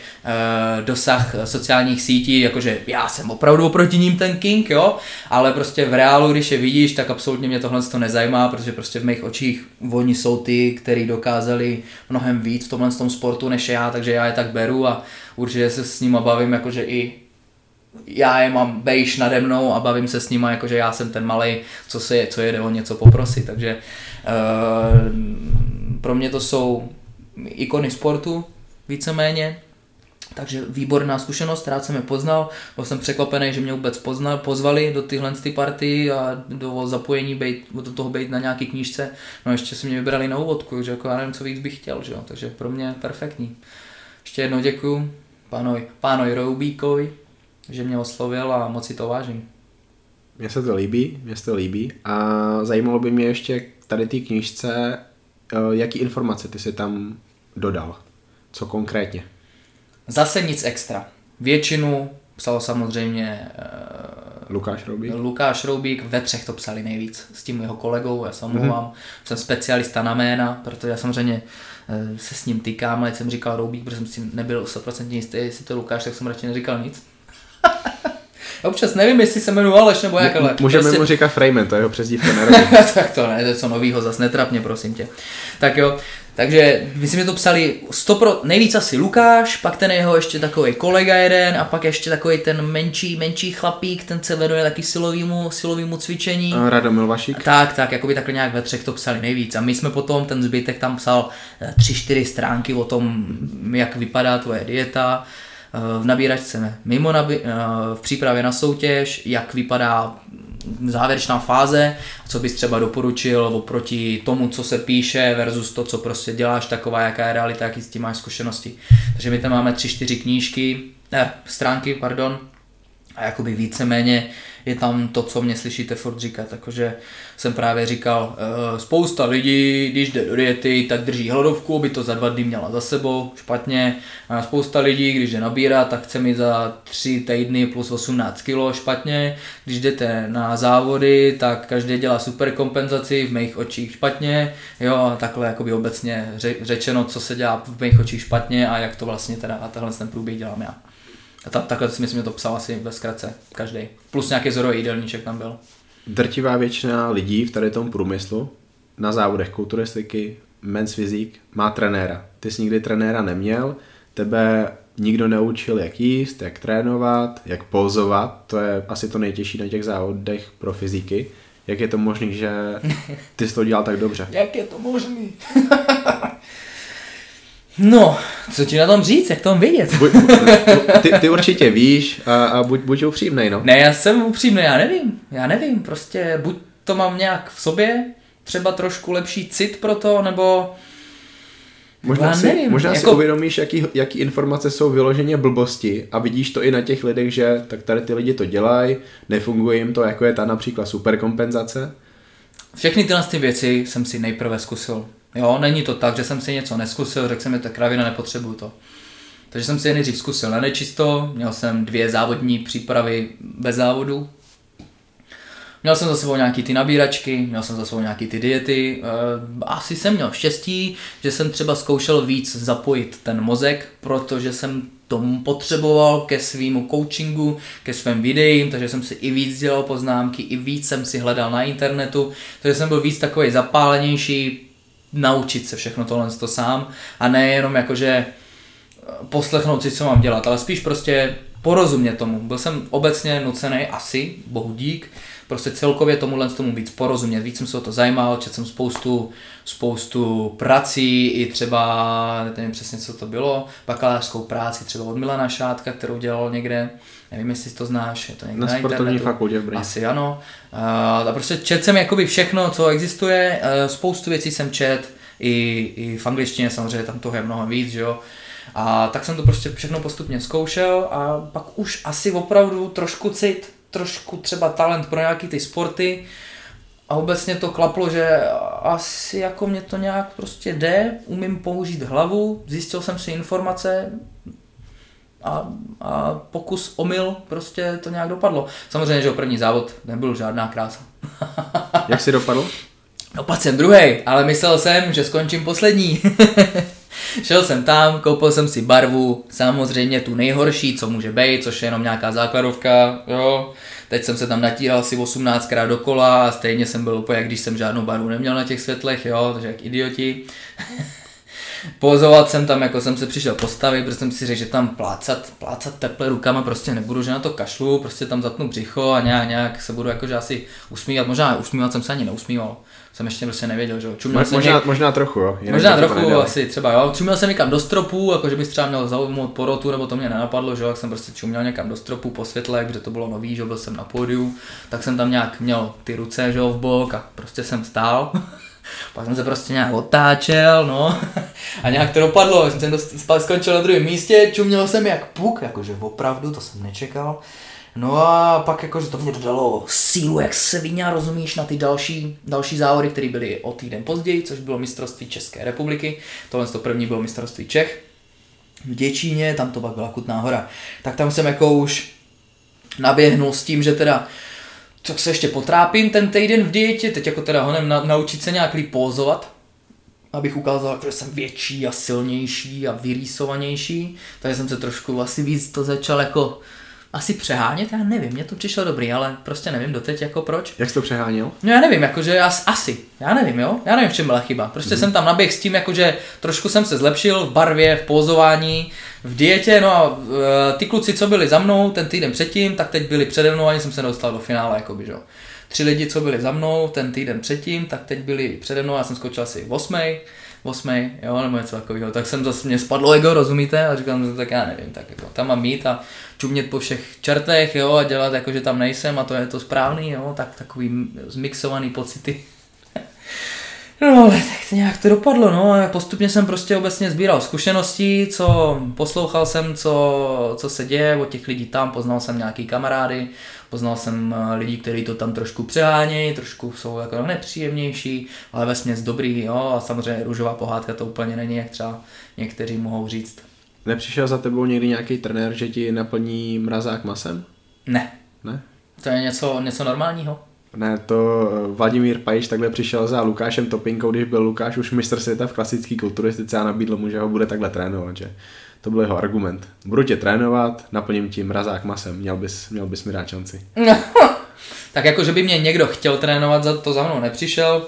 dosah sociálních sítí, jakože já jsem opravdu oproti ním ten king, jo, ale prostě v reálu, když je vidíš, tak absolutně mě tohle to nezajímá, protože prostě v mých očích oni jsou ty, kteří dokázali mnohem víc v tomhle tom sportu než já, takže já je tak beru a určitě se s nimi bavím, jakože i já je mám bejš nade mnou a bavím se s nima, jakože já jsem ten malý, co, se, co jede o něco poprosit. Takže uh, pro mě to jsou ikony sportu, víceméně. Takže výborná zkušenost, rád jsem je poznal, byl jsem překvapený, že mě vůbec poznal, pozvali do tyhle ty party a do zapojení bejt, do toho být na nějaký knížce. No ještě si mě vybrali na úvodku, že jako já nevím, co víc bych chtěl, že jo? takže pro mě perfektní. Ještě jednou děkuju pánoj, pánoj Roubíkovi, že mě oslovil a moc si to vážím. Mně se to líbí, mně se to líbí a zajímalo by mě ještě tady té knižce, eh, jaký informace ty si tam dodal, co konkrétně? Zase nic extra. Většinu psal samozřejmě uh, Lukáš Roubík. Lukáš Roubík, ve třech to psali nejvíc s tím jeho kolegou, já jsem mm-hmm. jsem specialista na jména, protože já samozřejmě uh, se s ním tykám, ale jsem říkal Roubík, protože jsem si nebyl 100% jistý, jestli to je Lukáš, tak jsem radši neříkal nic. *laughs* Občas nevím, jestli se jmenuji Aleš nebo jak, ale... Můžeme prostě... mu říkat Freeman, to je jeho přezdívka *laughs* Tak to ne, to je co novýho, zas netrapně, prosím tě. Tak jo, takže myslím, že to psali pro, nejvíc asi Lukáš, pak ten jeho ještě takový kolega jeden a pak ještě takový ten menší, menší chlapík, ten se věnuje taky silovýmu, silovýmu cvičení. A Radomil Vašík. Tak, tak, jako by takhle nějak ve třech to psali nejvíc. A my jsme potom, ten zbytek tam psal eh, tři, čtyři stránky o tom, jak vypadá tvoje dieta, v nabíračce mimo nabi- eh, v přípravě na soutěž, jak vypadá závěrečná fáze, co bys třeba doporučil oproti tomu, co se píše versus to, co prostě děláš, taková, jaká je realita, jaký s tím máš zkušenosti. Takže my tam máme tři, čtyři knížky, ne, stránky, pardon, a jakoby víceméně je tam to, co mě slyšíte furt říkat, takže jsem právě říkal, uh, spousta lidí, když jde do diety, tak drží hladovku, aby to za dva dny měla za sebou, špatně. Spousta lidí, když jde nabírat, tak chce mít za tři týdny plus 18 kg, špatně. Když jdete na závody, tak každý dělá super kompenzaci, v mých očích špatně. Jo, takhle jakoby obecně řečeno, co se dělá v mých očích špatně a jak to vlastně teda a tenhle ten průběh dělám já. A ta, takhle si myslím, že to psal asi ve zkratce každý. Plus nějaký zorový jídelníček tam byl. Drtivá většina lidí v tady tom průmyslu na závodech kulturistiky, men's fyzik, má trenéra. Ty jsi nikdy trenéra neměl, tebe nikdo neučil, jak jíst, jak trénovat, jak pozovat. To je asi to nejtěžší na těch závodech pro fyziky. Jak je to možné, že ty jsi to dělal tak dobře? jak je to možné? *laughs* No, co ti na tom říct, jak to vidět? Buď, ty, ty určitě víš a, a buď, buď upřímnej, no. Ne, já jsem upřímný, já nevím, já nevím, prostě buď to mám nějak v sobě, třeba trošku lepší cit pro to, nebo Možná, si, nevím, možná jako... si uvědomíš, jaký, jaký informace jsou vyloženě blbosti a vidíš to i na těch lidech, že tak tady ty lidi to dělají, nefunguje jim to, jako je ta například superkompenzace. Všechny tyhle ty věci jsem si nejprve zkusil Jo, není to tak, že jsem si něco neskusil, řekl jsem, že to kravina, nepotřebuju to. Takže jsem si je nejdřív zkusil na nečisto, měl jsem dvě závodní přípravy bez závodu. Měl jsem za sebou nějaký ty nabíračky, měl jsem za sebou nějaký ty diety. Eh, asi jsem měl štěstí, že jsem třeba zkoušel víc zapojit ten mozek, protože jsem tomu potřeboval ke svýmu coachingu, ke svým videím, takže jsem si i víc dělal poznámky, i víc jsem si hledal na internetu, takže jsem byl víc takový zapálenější, naučit se všechno tohle to sám a ne jenom jakože eh, poslechnout si, co mám dělat, ale spíš prostě porozumět tomu. Byl jsem obecně nucený, asi, bohu dík, prostě celkově tomuhle tomu víc porozumět. Víc jsem se o to zajímal, četl jsem spoustu, spoustu prací, i třeba, nevím přesně, co to bylo, bakalářskou práci třeba od Milana Šátka, kterou dělal někde, nevím, jestli to znáš, je to někde na, na sportovní fakultě v Brně. Asi ano. Uh, a prostě čet jsem jakoby všechno, co existuje, uh, spoustu věcí jsem čet, i, i v angličtině samozřejmě tam toho je mnohem víc, že jo. A tak jsem to prostě všechno postupně zkoušel a pak už asi opravdu trošku cit, trošku třeba talent pro nějaký ty sporty a obecně to klaplo, že asi jako mě to nějak prostě jde, umím použít hlavu, zjistil jsem si informace, a, a pokus omyl, prostě to nějak dopadlo. Samozřejmě, že o první závod nebyl žádná krása. *laughs* Jak si dopadl? Dopadl jsem druhý, ale myslel jsem, že skončím poslední. *laughs* Šel jsem tam, koupil jsem si barvu, samozřejmě tu nejhorší, co může být, což je jenom nějaká základovka, jo. Teď jsem se tam natíral asi 18krát dokola a stejně jsem byl úplně, jak když jsem žádnou barvu neměl na těch světlech, jo, takže jak idioti. *laughs* Pozovat jsem tam, jako jsem se přišel postavit, protože jsem si řekl, že tam plácat, plácat teple rukama prostě nebudu, že na to kašlu, prostě tam zatnu břicho a nějak, nějak se budu jakože asi usmívat, možná usmívat jsem se ani neusmíval, jsem ještě prostě nevěděl, že jo. Čuměl Mo- možná, něk... možná trochu, jo. Jinak možná trochu, asi třeba, jo. Čuměl jsem někam do stropu, jako že bys třeba měl zaujmout porotu, nebo to mě nenapadlo, že jo, jak jsem prostě čuměl někam do stropu po světle, kde to bylo nový, že byl jsem na pódiu, tak jsem tam nějak měl ty ruce, že jo, v bok a prostě jsem stál. *laughs* Pak jsem se prostě nějak otáčel, no. *laughs* A nějak to dopadlo, jsem dost, skončil na druhém místě, čuměl jsem jak puk, jakože opravdu, to jsem nečekal. No a pak jakože to mě dodalo sílu jak svině, rozumíš, na ty další, další závody, které byly o týden později, což bylo mistrovství České republiky. Tohle to první bylo mistrovství Čech. V Děčíně, tam to pak byla Kutná hora. Tak tam jsem jako už naběhnul s tím, že teda tak se ještě potrápím ten týden v dietě, teď jako teda honem na, naučit se nějak líp pózovat, abych ukázal, že jsem větší a silnější a vyrýsovanější, takže jsem se trošku asi víc to začal jako asi přehánět, já nevím, mně to přišlo dobrý, ale prostě nevím doteď jako proč. Jak jsi to přeháněl? No já nevím, jakože asi, já nevím, jo, já nevím, v čem byla chyba. Prostě mm. jsem tam naběh s tím, jakože trošku jsem se zlepšil v barvě, v pozování, v dietě, no a e, ty kluci, co byli za mnou ten týden předtím, tak teď byli přede mnou, ani jsem se nedostal do finále, jakoby, že jo. Tři lidi, co byli za mnou ten týden předtím, tak teď byli přede mnou, já jsem skočil asi v osmej, osmý, jo, nebo něco takového. Tak jsem zase, mě spadlo ego, rozumíte? A říkám, no, tak já nevím, tak jako tam mám mít a čumět po všech čertech, jo, a dělat jako, že tam nejsem a to je to správný, jo, tak takový zmixovaný pocity. *laughs* No ale tak nějak to dopadlo, no. Postupně jsem prostě obecně sbíral zkušenosti, co poslouchal jsem, co, co se děje od těch lidí tam, poznal jsem nějaký kamarády, poznal jsem eh, lidi, kteří to tam trošku přehánějí, trošku jsou jako nepříjemnější, ale ve směs dobrý, jo, a samozřejmě růžová pohádka to úplně není, jak třeba někteří mohou říct. Nepřišel za tebou někdy nějaký trenér, že ti naplní mrazák masem? Ne. Ne? To je něco, něco normálního. Ne, to eh, Vladimír Pajiš takhle přišel za Lukášem Topinkou, když byl Lukáš už mistr světa v klasické kulturistice a nabídl mu, že ho bude takhle trénovat, že to byl jeho argument. Budu tě trénovat, naplním ti mrazák masem, měl bys, měl bys mi dát šanci. *laughs* tak jako, že by mě někdo chtěl trénovat, za to za mnou nepřišel,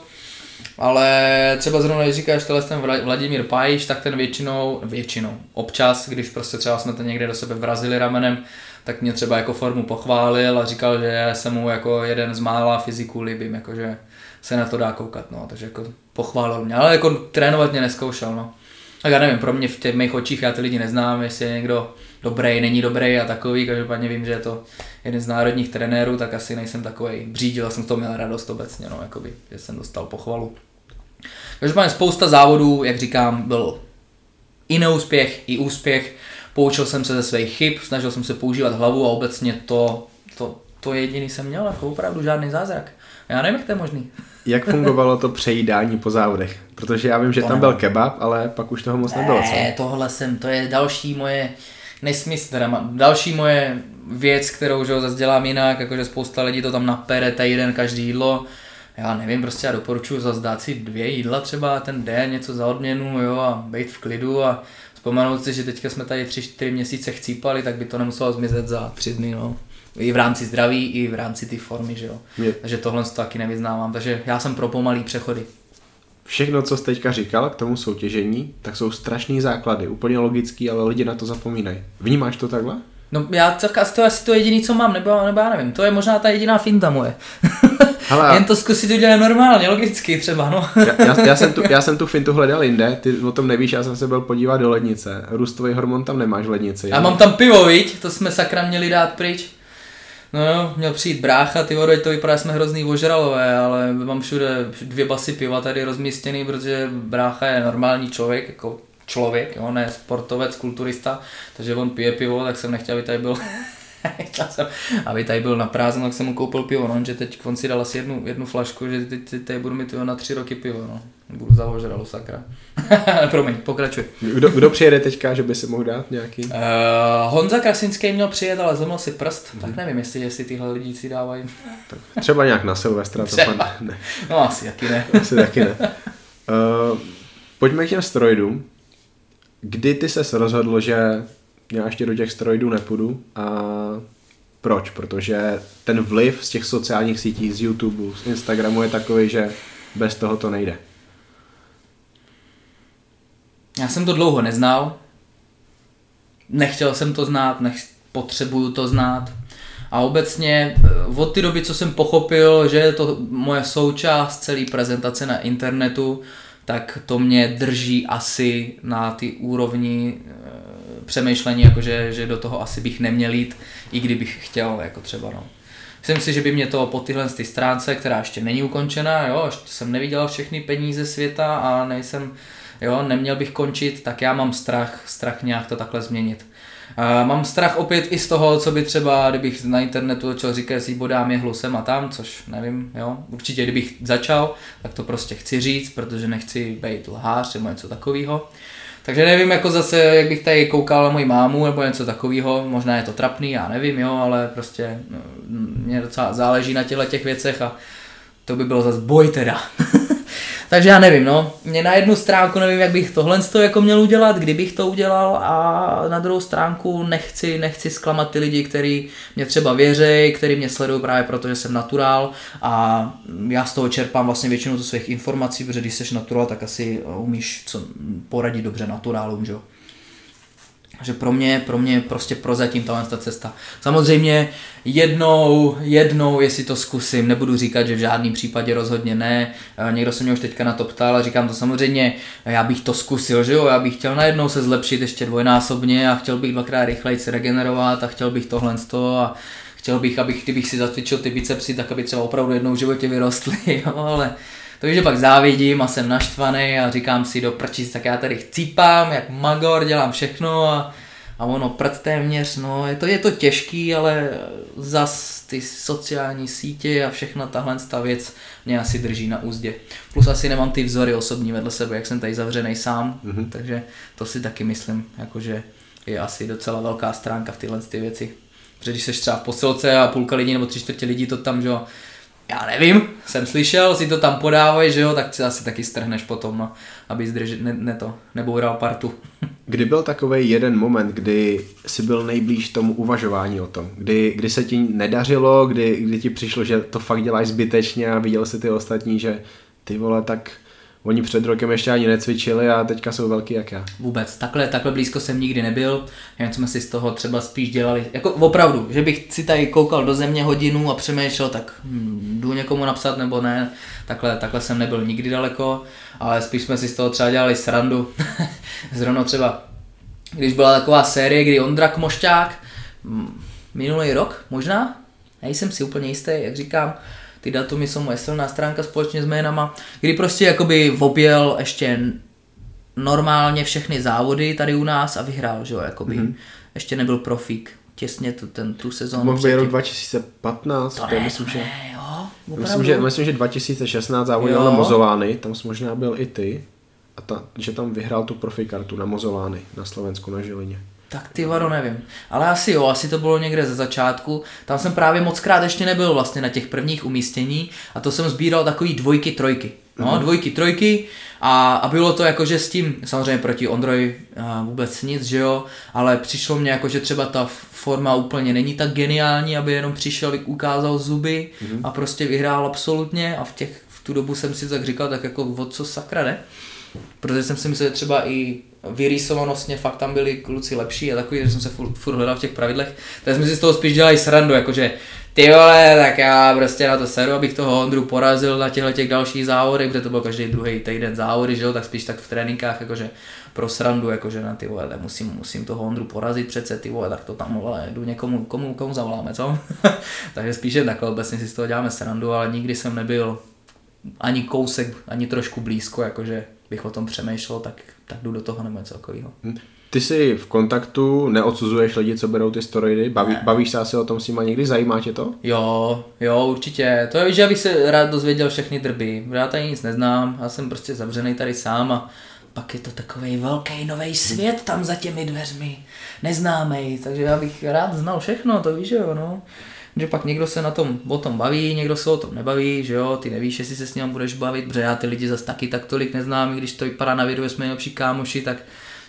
ale třeba zrovna, když říkáš, že ten Vladimír Pajiš, tak ten většinou, většinou, občas, když prostě třeba jsme to někde do sebe vrazili ramenem, tak mě třeba jako formu pochválil a říkal, že jsem mu jako jeden z mála fyziků líbím, jakože se na to dá koukat, no, takže jako pochválil mě, ale jako trénovat mě neskoušel, no. Tak já nevím, pro mě v těch mých očích já ty lidi neznám, jestli je někdo dobrý, není dobrý a takový, každopádně vím, že je to jeden z národních trenérů, tak asi nejsem takový břídil, jsem toho měl radost obecně, no, jakoby, že jsem dostal pochvalu. Každopádně spousta závodů, jak říkám, byl i neúspěch, i úspěch, poučil jsem se ze svých chyb, snažil jsem se používat hlavu a obecně to, to, to jediný jsem měl, jako opravdu žádný zázrak. Já nevím, jak to je možný. Jak fungovalo to přejídání po závodech? Protože já vím, že to tam byl kebab, ale pak už toho moc nebylo, co? Ne, tohle jsem, to je další moje nesmysl, teda další moje věc, kterou že zase dělám jinak, jakože spousta lidí to tam napere týden každý jídlo. Já nevím, prostě já doporučuji zase dát si dvě jídla třeba ten den, něco za odměnu, jo, a být v klidu a vzpomenout si, že teďka jsme tady tři, čtyři měsíce chcípali, tak by to nemuselo zmizet za tři dny, no. I v rámci zdraví, i v rámci ty formy, že jo. Je. Takže tohle to taky nevyznávám, takže já jsem pro pomalý přechody. Všechno, co jsi teďka říkal k tomu soutěžení, tak jsou strašný základy, úplně logický, ale lidi na to zapomínají. Vnímáš to takhle? No já to, to je asi to jediné, co mám, nebo, nebo já nevím, to je možná ta jediná finta moje. *laughs* Hele, Jen to zkusit udělat normálně, logicky třeba, no. já, já, já, *laughs* jsem tu, já jsem tu fintu hledal jinde, ty o tom nevíš, já jsem se byl podívat do lednice. Růstový hormon tam nemáš v lednici. Já mám tam pivo, viď? To jsme sakra měli dát pryč. No jo, měl přijít brácha, ty vody, to vypadá, jsme hrozný ožralové, ale mám všude dvě basy piva tady rozmístěný, protože brácha je normální člověk, jako člověk, jo, ne sportovec, kulturista, takže on pije pivo, tak jsem nechtěl, aby tady byl *laughs* jsem, aby tady byl na prázdno, tak jsem mu koupil pivo, no, že teď on si dal asi jednu, jednu flašku, že teď, teď tady budu mít na tři roky pivo, no. Budu zahožralo, sakra. *laughs* Promiň, pokračuj. Kdo, kdo přijede teďka, že by si mohl dát nějaký? Uh, Honza Krasinský měl přijet, ale zlomil si prst, mm. tak nevím, jestli, jestli tyhle lidi si dávají. Tak třeba nějak na Silvestra. To pan, ne. No asi taky ne. *laughs* asi taky ne. Uh, pojďme k těm steroidům. Kdy ty se rozhodl, že já ještě do těch steroidů nepůjdu a proč? Protože ten vliv z těch sociálních sítí, z YouTube, z Instagramu je takový, že bez toho to nejde. Já jsem to dlouho neznal. Nechtěl jsem to znát, nech, potřebuju to znát. A obecně eh, od té doby, co jsem pochopil, že je to moje součást celé prezentace na internetu, tak to mě drží asi na ty úrovni e, přemýšlení, jakože, že do toho asi bych neměl jít, i kdybych chtěl, jako třeba no. Myslím si, že by mě to po tyhle ty stránce, která ještě není ukončená, jo, ještě jsem neviděl všechny peníze světa a nejsem, jo, neměl bych končit, tak já mám strach, strach nějak to takhle změnit. Uh, mám strach opět i z toho, co by třeba, kdybych na internetu začal říkat, jestli bodám jehlu sem a tam, což nevím, jo. Určitě, kdybych začal, tak to prostě chci říct, protože nechci být lhář nebo něco takového. Takže nevím, jako zase, jak bych tady koukal na moji mámu nebo něco takového, možná je to trapný, já nevím, jo, ale prostě no, mě docela záleží na těchto těch věcech a to by bylo zase boj teda. *laughs* Takže já nevím, no. Mě na jednu stránku nevím, jak bych tohle to jako měl udělat, kdybych to udělal a na druhou stránku nechci, nechci zklamat ty lidi, kteří mě třeba věří, kteří mě sledují právě proto, že jsem naturál a já z toho čerpám vlastně většinu svých informací, protože když jsi naturál, tak asi umíš co poradit dobře naturálům, že jo že pro mě, pro mě prostě prozatím tahle ta cesta. Samozřejmě jednou, jednou, jestli to zkusím, nebudu říkat, že v žádném případě rozhodně ne. Někdo se mě už teďka na to ptal a říkám to samozřejmě, já bych to zkusil, že jo, já bych chtěl najednou se zlepšit ještě dvojnásobně a chtěl bych dvakrát rychleji se regenerovat a chtěl bych tohle to a chtěl bych, abych, kdybych si zatvičil ty bicepsy, tak aby třeba opravdu jednou v životě vyrostly, *laughs* jo, ale Takže pak závidím a jsem naštvaný a říkám si do prčic, tak já tady chcípám, jak magor, dělám všechno a, a ono prd téměř, no je to, je to těžký, ale zas ty sociální sítě a všechna tahle ta věc mě asi drží na úzdě. Plus asi nemám ty vzory osobní vedle sebe, jak jsem tady zavřený sám, mm-hmm. takže to si taky myslím, jakože je asi docela velká stránka v tyhle ty věci. Protože když seš třeba v posilce a půlka lidí nebo tři čtvrtě lidí to tam, že jo, já nevím, jsem slyšel, si to tam podávají, že jo, tak si asi taky strhneš potom, no, aby zdrži, ne, ne to, neboural partu. *laughs* Kdy byl takový jeden moment, kdy jsi byl nejblíž tomu uvažování o tom? Kdy, kdy se ti nedařilo, kdy, kdy ti přišlo, že to fakt děláš zbytečně a viděl jsi ty ostatní, že ty vole, tak Oni před rokem ještě ani necvičili a teďka jsou velký jak já. Vůbec, takhle, takhle blízko jsem nikdy nebyl, jen jsme si z toho třeba spíš dělali, jako opravdu, že bych si tady koukal do země hodinu a přemýšlel, tak hm, jdu někomu napsat nebo ne, takhle, takhle jsem nebyl nikdy daleko, ale spíš jsme si z toho třeba dělali srandu, *laughs* zrovna třeba, když byla taková série, kdy Ondra Kmošťák, hm, minulý rok možná, nejsem si úplně jistý, jak říkám, ty datumy jsou moje silná stránka společně s jménama, kdy prostě jakoby objel ještě normálně všechny závody tady u nás a vyhrál, že jo, jakoby. Mm-hmm. Ještě nebyl profík, těsně tu, ten, tu sezónu. Mohl být rok 2015, to ne, myslím, že... Ne, jo, myslím, že, myslím, že 2016 závodil na Mozolány, tam jsi možná byl i ty, a ta, že tam vyhrál tu profikartu na Mozolány, na Slovensku, na Žilině. Tak ty vado nevím. Ale asi jo, asi to bylo někde ze začátku. Tam jsem právě moc krát ještě nebyl vlastně na těch prvních umístění a to jsem sbíral takový dvojky, trojky. No, mm-hmm. dvojky, trojky a, a bylo to jako, že s tím, samozřejmě proti Ondroj vůbec nic, že jo, ale přišlo mně jako, že třeba ta forma úplně není tak geniální, aby jenom přišel, ukázal zuby mm-hmm. a prostě vyhrál absolutně a v těch, v tu dobu jsem si tak říkal, tak jako o co sakra ne? Protože jsem si myslel, že třeba i vyrýsovanostně fakt tam byli kluci lepší a takový, že jsem se furt, furt hledal v těch pravidlech, tak jsme si z toho spíš dělali srandu, jakože ty vole, tak já prostě na to seru, abych toho Ondru porazil na těchto těch dalších závodech, protože to byl každý druhý týden závody, že jo, tak spíš tak v tréninkách, jakože pro srandu, jakože na ty vole, musím, musím toho Ondru porazit přece, ty vole, tak to tam vole, jdu někomu, komu, komu zavoláme, co? *laughs* Takže spíše takhle, obecně si z toho děláme srandu, ale nikdy jsem nebyl ani kousek, ani trošku blízko, jakože bych o tom přemýšlel, tak, tak jdu do toho nebo něco takového. Hm. Ty jsi v kontaktu, neodsuzuješ lidi, co berou ty steroidy, Baví, ne. bavíš se asi o tom s nima někdy, zajímá tě to? Jo, jo, určitě. To je, že abych se rád dozvěděl všechny drby. Já tady nic neznám, já jsem prostě zavřený tady sám a pak je to takový velký nový svět tam za těmi dveřmi, neznámý, takže já bych rád znal všechno, to víš, jo, no že pak někdo se na tom o tom baví, někdo se o tom nebaví, že jo, ty nevíš, jestli se s ním budeš bavit, protože já ty lidi zase taky tak tolik neznám, když to vypadá na videu, jsme nejlepší kámoši, tak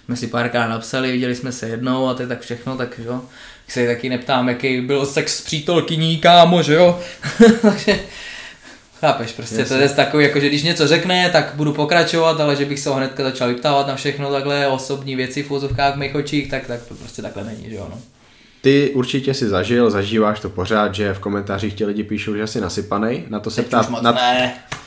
jsme si párkrát napsali, viděli jsme se jednou a to je tak všechno, tak jo, se taky neptám, jaký byl sex s přítelkyní, kámo, že jo, *laughs* takže Chápeš, prostě Jasně. to je takový, jako že když něco řekne, tak budu pokračovat, ale že bych se ho hnedka začal vyptávat na všechno takhle osobní věci v úzovkách v mých očích, tak, tak to prostě takhle není, že jo, no. Ty určitě si zažil, zažíváš to pořád, že v komentářích ti lidi píšou, že jsi nasypaný. Na to se ptát, na,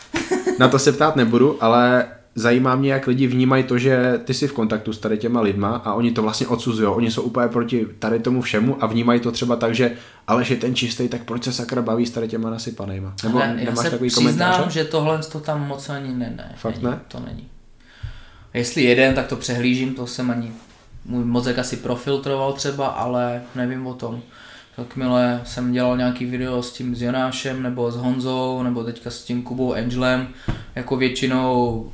*laughs* na to se ptát nebudu, ale zajímá mě, jak lidi vnímají to, že ty jsi v kontaktu s tady těma lidma a oni to vlastně odsuzují. Oni jsou úplně proti tady tomu všemu a vnímají to třeba tak, že ale že ten čistý, tak proč se sakra baví s tady těma nasypanýma? Nebo ne, já se takový přiznám, komentáře? že tohle to tam moc ani ne, ne. Fakt není, ne? To není. Jestli jeden, tak to přehlížím, to jsem ani můj mozek asi profiltroval třeba, ale nevím o tom. Jakmile jsem dělal nějaký video s tím s Jonášem, nebo s Honzou, nebo teďka s tím Kubou Angelem, jako většinou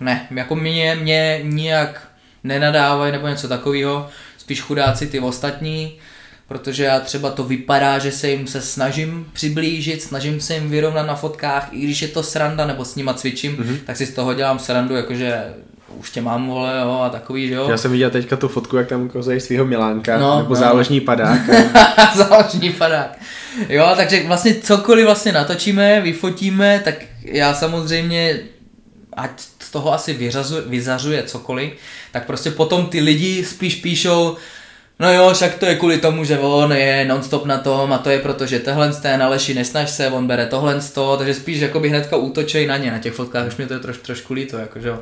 ne, jako mě, mě nijak nenadávají nebo něco takového, spíš chudáci ty ostatní, protože já třeba to vypadá, že se jim se snažím přiblížit, snažím se jim vyrovnat na fotkách, i když je to sranda nebo s nima cvičím, mm-hmm. tak si z toho dělám srandu, jakože už tě mám, vole, jo, a takový, že jo. Já jsem viděl teďka tu fotku, jak tam kozejí svého Milánka, no, nebo no. záložní padák. *laughs* záložní padák. Jo, takže vlastně cokoliv vlastně natočíme, vyfotíme, tak já samozřejmě, ať z toho asi vyřazuje, vyzařuje cokoliv, tak prostě potom ty lidi spíš píšou, No jo, však to je kvůli tomu, že on je nonstop na tom a to je proto, že tohle ten Aleši nesnaž se, on bere tohle z toho, takže spíš jakoby hnedka útočej na ně na těch fotkách, už mě to je troš, trošku líto, jako, že jo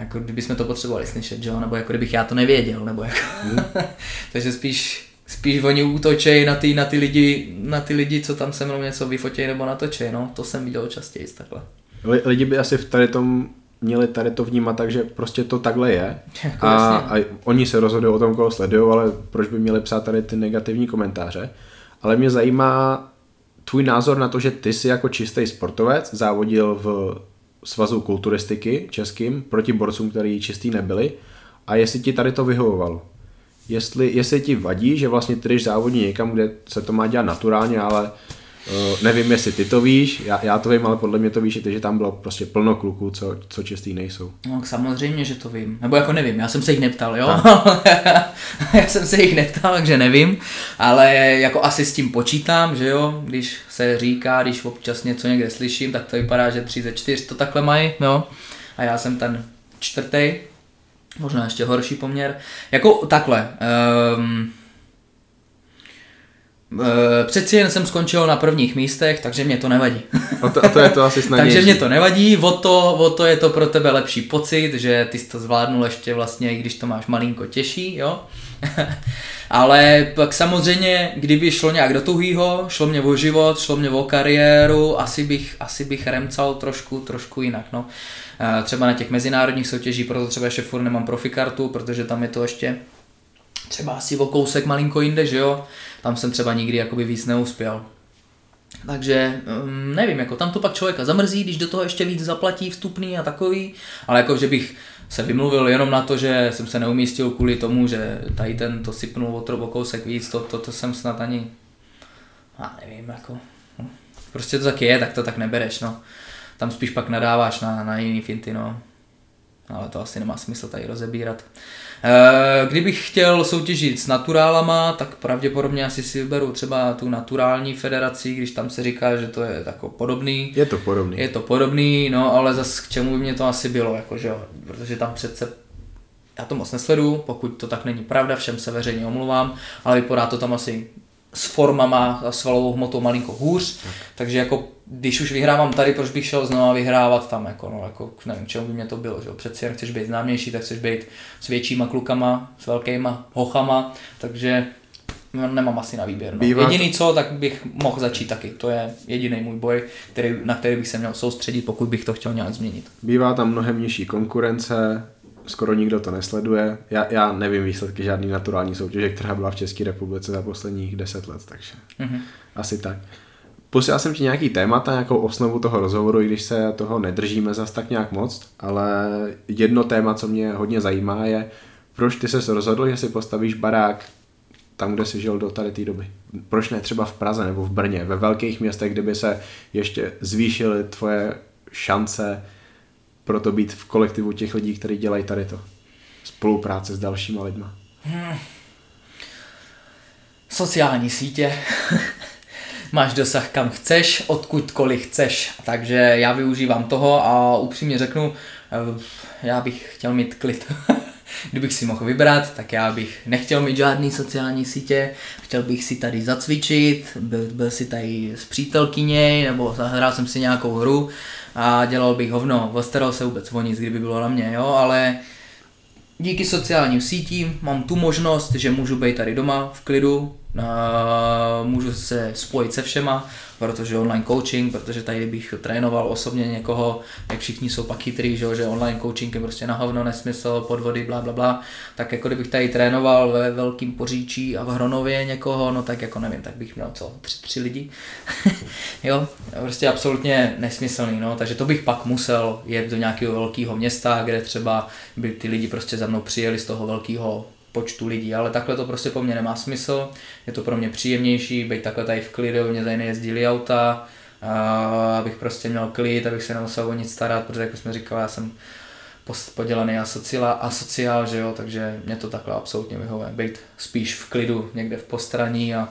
jako kdybychom to potřebovali slyšet, že jo? nebo jako kdybych já to nevěděl, nebo jako, hmm. *laughs* takže spíš Spíš oni útočej na ty, na ty lidi, na ty lidi, co tam se mnou něco vyfotějí nebo natočej, no. To jsem viděl častěji takhle. Lidi by asi v tady tom měli tady to vnímat tak, že prostě to takhle je *laughs* Jako a, jasně. a oni se rozhodují o tom, koho sledují, ale proč by měli psát tady ty negativní komentáře. Ale mě zajímá tvůj názor na to, že ty jsi jako čistý sportovec závodil v svazu kulturistiky českým proti borcům, který čistý nebyli a jestli ti tady to vyhovovalo. Jestli, jestli ti vadí, že vlastně ty jdeš závodně někam, kde se to má dělat naturálně, ale uh, nevím, jestli ty to víš, já, já to vím, ale podle mě to víš i ty, že tam bylo prostě plno kluků, co, co čistý nejsou. No, samozřejmě, že to vím. Nebo jako nevím, já jsem se jich neptal, jo? *laughs* já jsem se jich neptal, takže nevím. Ale jako asi s tím počítám, že jo? Když se říká, když občas něco někde slyším, tak to vypadá, že tři ze čtyř to takhle mají, jo? A já jsem ten čtvrtý, možná ještě horší poměr. Jako takhle. Um, Přeci jen jsem skončil na prvních místech, takže mě to nevadí. A to, a to je to asi *laughs* snadnější. Takže mě to nevadí, o to, o to je to pro tebe lepší pocit, že ty jsi to zvládnul ještě vlastně, i když to máš malinko těžší, jo. *laughs* Ale pak samozřejmě, kdyby šlo nějak do tuhýho, šlo mě o život, šlo mě o kariéru, asi bych, asi bych remcal trošku, trošku jinak, no. Eh, Třeba na těch mezinárodních soutěžích, proto třeba ještě furt nemám profikartu, protože tam je to ještě třeba asi o kousek malinko jinde, že jo. Tam jsem třeba nikdy jakoby víc neuspěl. Takže um, nevím, jako tam to pak člověka zamrzí, když do toho ještě víc zaplatí vstupný a takový, ale jako že bych se vymluvil jenom na to, že jsem se neumístil kvůli tomu, že tady ten to sypnul o trochu kousek víc, to, to, to jsem snad ani, já nevím, jako, no. prostě to tak je, tak to tak nebereš, no. Tam spíš pak nadáváš na, na jiný finty, no. Ale to asi nemá smysl tady rozebírat. Eh, Kdybych chtěl soutěžit s naturálama, tak pravděpodobně asi si vyberu třeba tu naturální federaci, když tam se říká, že to je tako podobný. Je to podobný. Je to podobný, no ale zas k čemu by mě to asi bylo, jakože jo, protože tam přece já to moc nesledu, pokud to tak není pravda, všem se veřejně omluvám, ale vypadá to tam asi s formama a svalovou hmotou malinko hůř, tak. takže jako když už vyhrávám tady, proč bych šel znova vyhrávat tam, jako, no, jako nevím, čemu by mě to bylo, že jo? přeci jen chceš být známější, tak chceš být s většíma klukama, s velkýma hochama, takže no, nemám asi na výběr. No. Bývá Jediný co, tak bych mohl začít taky, to je jediný můj boj, který, na který bych se měl soustředit, pokud bych to chtěl nějak změnit. Bývá tam mnohem nižší konkurence, skoro nikdo to nesleduje. Já, já nevím výsledky žádný naturální soutěže, která byla v České republice za posledních deset let, takže Mhm. asi tak. Posílal jsem ti nějaký témata, nějakou osnovu toho rozhovoru, i když se toho nedržíme zas tak nějak moc, ale jedno téma, co mě hodně zajímá, je, proč ty se rozhodl, že si postavíš barák tam, kde jsi žil do tady té doby. Proč ne třeba v Praze nebo v Brně, ve velkých městech, kde by se ještě zvýšily tvoje šance pro to být v kolektivu těch lidí, kteří dělají tady to. Spolupráce s dalšíma lidma. Sociální sítě. *laughs* Máš dosah kam chceš, odkudkoliv chceš. Takže já využívám toho a upřímně řeknu, eh, já bych chtěl mít klid. *laughs* Kdybych si mohl vybrat, tak já bych nechtěl mít žádný sociální sítě, chtěl bych si tady zacvičit, byl, byl si tady s přítelkyněj, nebo zahrál jsem si nějakou hru a dělal bych hovno, postaral se vůbec o nic, kdyby bylo na mě, jo, ale díky sociálním sítím mám tu možnost, že můžu být tady doma v klidu, můžu se spojit se všema, protože online coaching, protože tady bych trénoval osobně někoho, jak všichni jsou pak chytrý, že, že online coaching je prostě na hovno, nesmysl, podvody, bla, bla, bla, tak jako kdybych tady trénoval ve velkým poříčí a v Hronově někoho, no tak jako nevím, tak bych měl co, tři, tři lidi, *laughs* jo, prostě absolutně nesmyslný, no, takže to bych pak musel jet do nějakého velkého města, kde třeba by ty lidi prostě za mnou přijeli z toho velkého počtu lidí, ale takhle to prostě po mně nemá smysl, je to pro mě příjemnější, být takhle tady v klidu, mě tady nejezdili auta, a abych prostě měl klid, abych se nemusel o nic starat, protože jako jsme říkali, já jsem podělaný asociál, asociál, že jo, takže mě to takhle absolutně vyhovuje, být spíš v klidu, někde v postraní a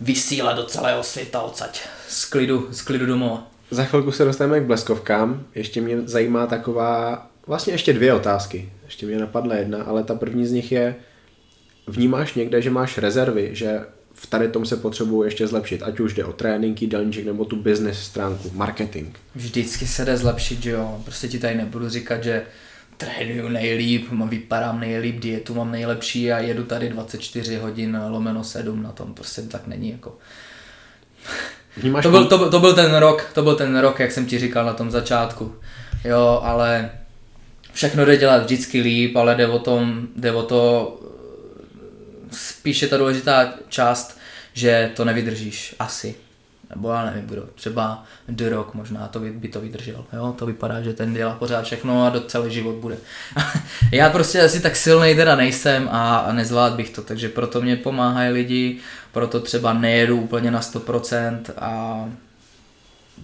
vysílat do celého světa odsaď z klidu, z klidu domova. Za chvilku se dostaneme k bleskovkám. Ještě mě zajímá taková, vlastně ještě dvě otázky. Ještě mě napadla jedna, ale ta první z nich je, vnímáš někde, že máš rezervy, že v tady tom se potřebuji ještě zlepšit, ať už jde o tréninky, jídelníček nebo tu business stránku, marketing. Vždycky se jde zlepšit, že jo. Prostě ti tady nebudu říkat, že trénuju nejlíp, vypadám nejlíp, dietu mám nejlepší a jedu tady 24 hodin lomeno 7 na tom, prostě tak není jako. Vnímáš to, byl, to, to, byl ten rok, to byl ten rok, jak jsem ti říkal na tom začátku. Jo, ale všechno jde dělat vždycky líp, ale jde o, tom, jde o to, spíše ta důležitá část, že to nevydržíš asi nebo já nevím kdo, třeba The Rock možná to by, by to vydržel, jo, to vypadá, že ten dělá pořád všechno a do celý život bude. *laughs* já prostě asi tak silný teda nejsem a, a nezvlád bych to, takže proto mě pomáhají lidi, proto třeba nejedu úplně na 100% a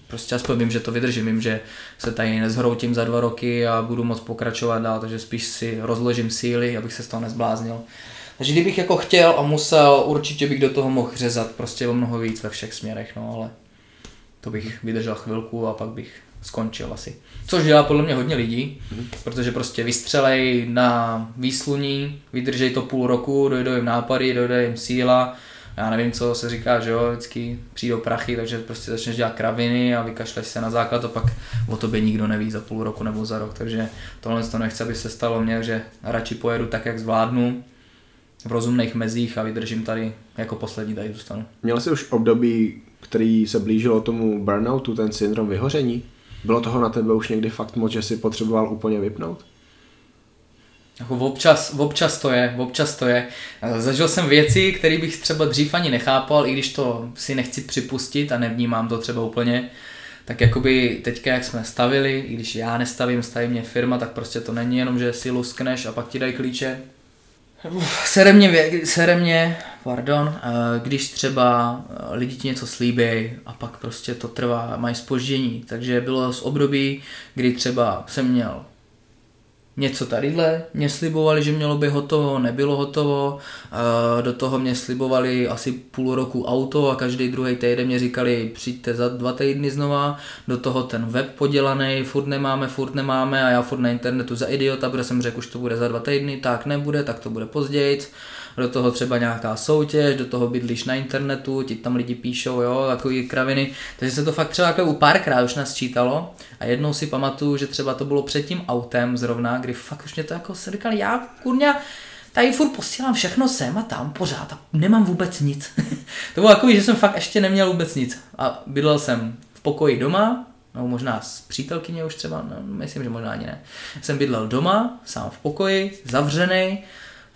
prostě aspoň vím, že to vydržím, vím, že se tady nezhroutím za dva roky a budu moc pokračovat dál, takže spíš si rozložím síly, abych se z toho nezbláznil. Takže kdybych jako chtěl a musel, určitě bych do toho mohl řezat prostě o mnoho víc ve všech směrech, no ale to bych vydržel chvilku a pak bych skončil asi. Což dělá podle mě hodně lidí, mm. protože prostě vystřelej na výsluní, vydržej to půl roku, dojdou jim nápady, dojde jim síla, já nevím, co se říká, že jo, vždycky přijdou prachy, takže prostě začneš dělat kraviny a vykašleš se na základ a pak o tobě nikdo neví za půl roku nebo za rok, takže tohle to nechce, aby se stalo mně, že radši pojedu tak, jak zvládnu, v rozumných mezích a vydržím tady, jako poslední tady zůstanu. Měl jsi už období, který se blížilo tomu burnoutu, ten syndrom vyhoření? Bylo toho na tebe už někdy fakt moc, že si potřeboval úplně vypnout? Jako občas, občas to je, občas to je. Zažil jsem věci, které bych třeba dřív ani nechápal, i když to si nechci připustit a nevnímám to třeba úplně. Tak jakoby teďka, jak jsme stavili, i když já nestavím, staví mě firma, tak prostě to není jenom, že si luskneš a pak ti dají klíče, Sere mě, sere mě, pardon, když třeba lidi ti něco slíbí a pak prostě to trvá, mají spoždění. Takže bylo z období, kdy třeba jsem měl něco tadyhle, mě slibovali, že mělo by hotovo, nebylo hotovo, do toho mě slibovali asi půl roku auto a každý druhý týden mě říkali, přijďte za dva týdny znova, do toho ten web podělaný, furt nemáme, furt nemáme a já furt na internetu za idiota, protože jsem řekl, už to bude za dva týdny, tak nebude, tak to bude později do toho třeba nějaká soutěž, do toho bydlíš na internetu, ti tam lidi píšou, jo, takový kraviny. Takže se to fakt třeba jako párkrát už nasčítalo a jednou si pamatuju, že třeba to bylo před tím autem zrovna, kdy fakt už mě to jako se říkal, já kurňa, tady furt posílám všechno sem a tam pořád a nemám vůbec nic. *laughs* to bylo takový, že jsem fakt ještě neměl vůbec nic. A bydlel jsem v pokoji doma, no možná s přítelkyně už třeba, no, myslím, že možná ani ne. Jsem bydlel doma, sám v pokoji, zavřený,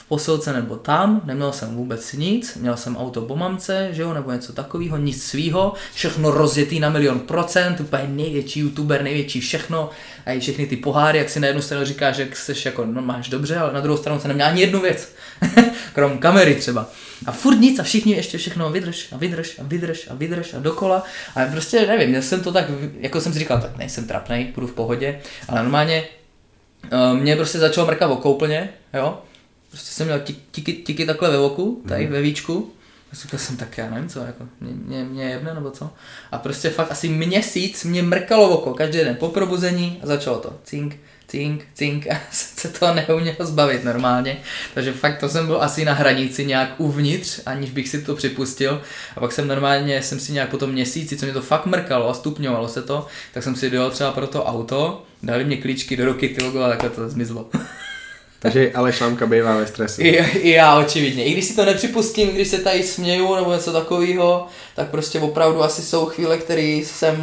posilce nebo tam, neměl jsem vůbec nic, měl jsem auto po mamce, že jo, nebo něco takového, nic svýho, všechno rozjetý na milion procent, úplně největší youtuber, největší všechno, a i všechny ty poháry, jak si na jednu stranu říkáš, že jsi jako, no máš dobře, ale na druhou stranu se neměl ani jednu věc, *laughs* krom kamery třeba. A furt nic a všichni ještě všechno vydrž a vydrž a vydrž a vydrž a dokola. A prostě nevím, já jsem to tak, jako jsem si říkal, tak nejsem trapnej, budu v pohodě, ale normálně uh, mě prostě začalo mrkat oko úplně, jo, Prostě jsem měl tiky, tiky takhle ve oku, tady mm. ve víčku. A říkal jsem, tak já nevím co, jako, mě, mě, mě jebne nebo co. A prostě fakt asi měsíc mě mrkalo oko, každý den po probuzení a začalo to. Cink, cink, cink *laughs* a se to neuměl zbavit normálně. Takže fakt to jsem byl asi na hranici nějak uvnitř, aniž bych si to připustil. A pak jsem normálně, jsem si nějak po tom měsíci, co mě to fakt mrkalo a stupňovalo se to, tak jsem si dojel třeba pro to auto, dali mě klíčky do ruky, ty logo, a takhle to zmizlo. *laughs* Takže ale šlámka bývá ve stresu. I, I já očividně. I když si to nepřipustím, když se tady směju nebo něco takového, tak prostě opravdu asi jsou chvíle, které jsem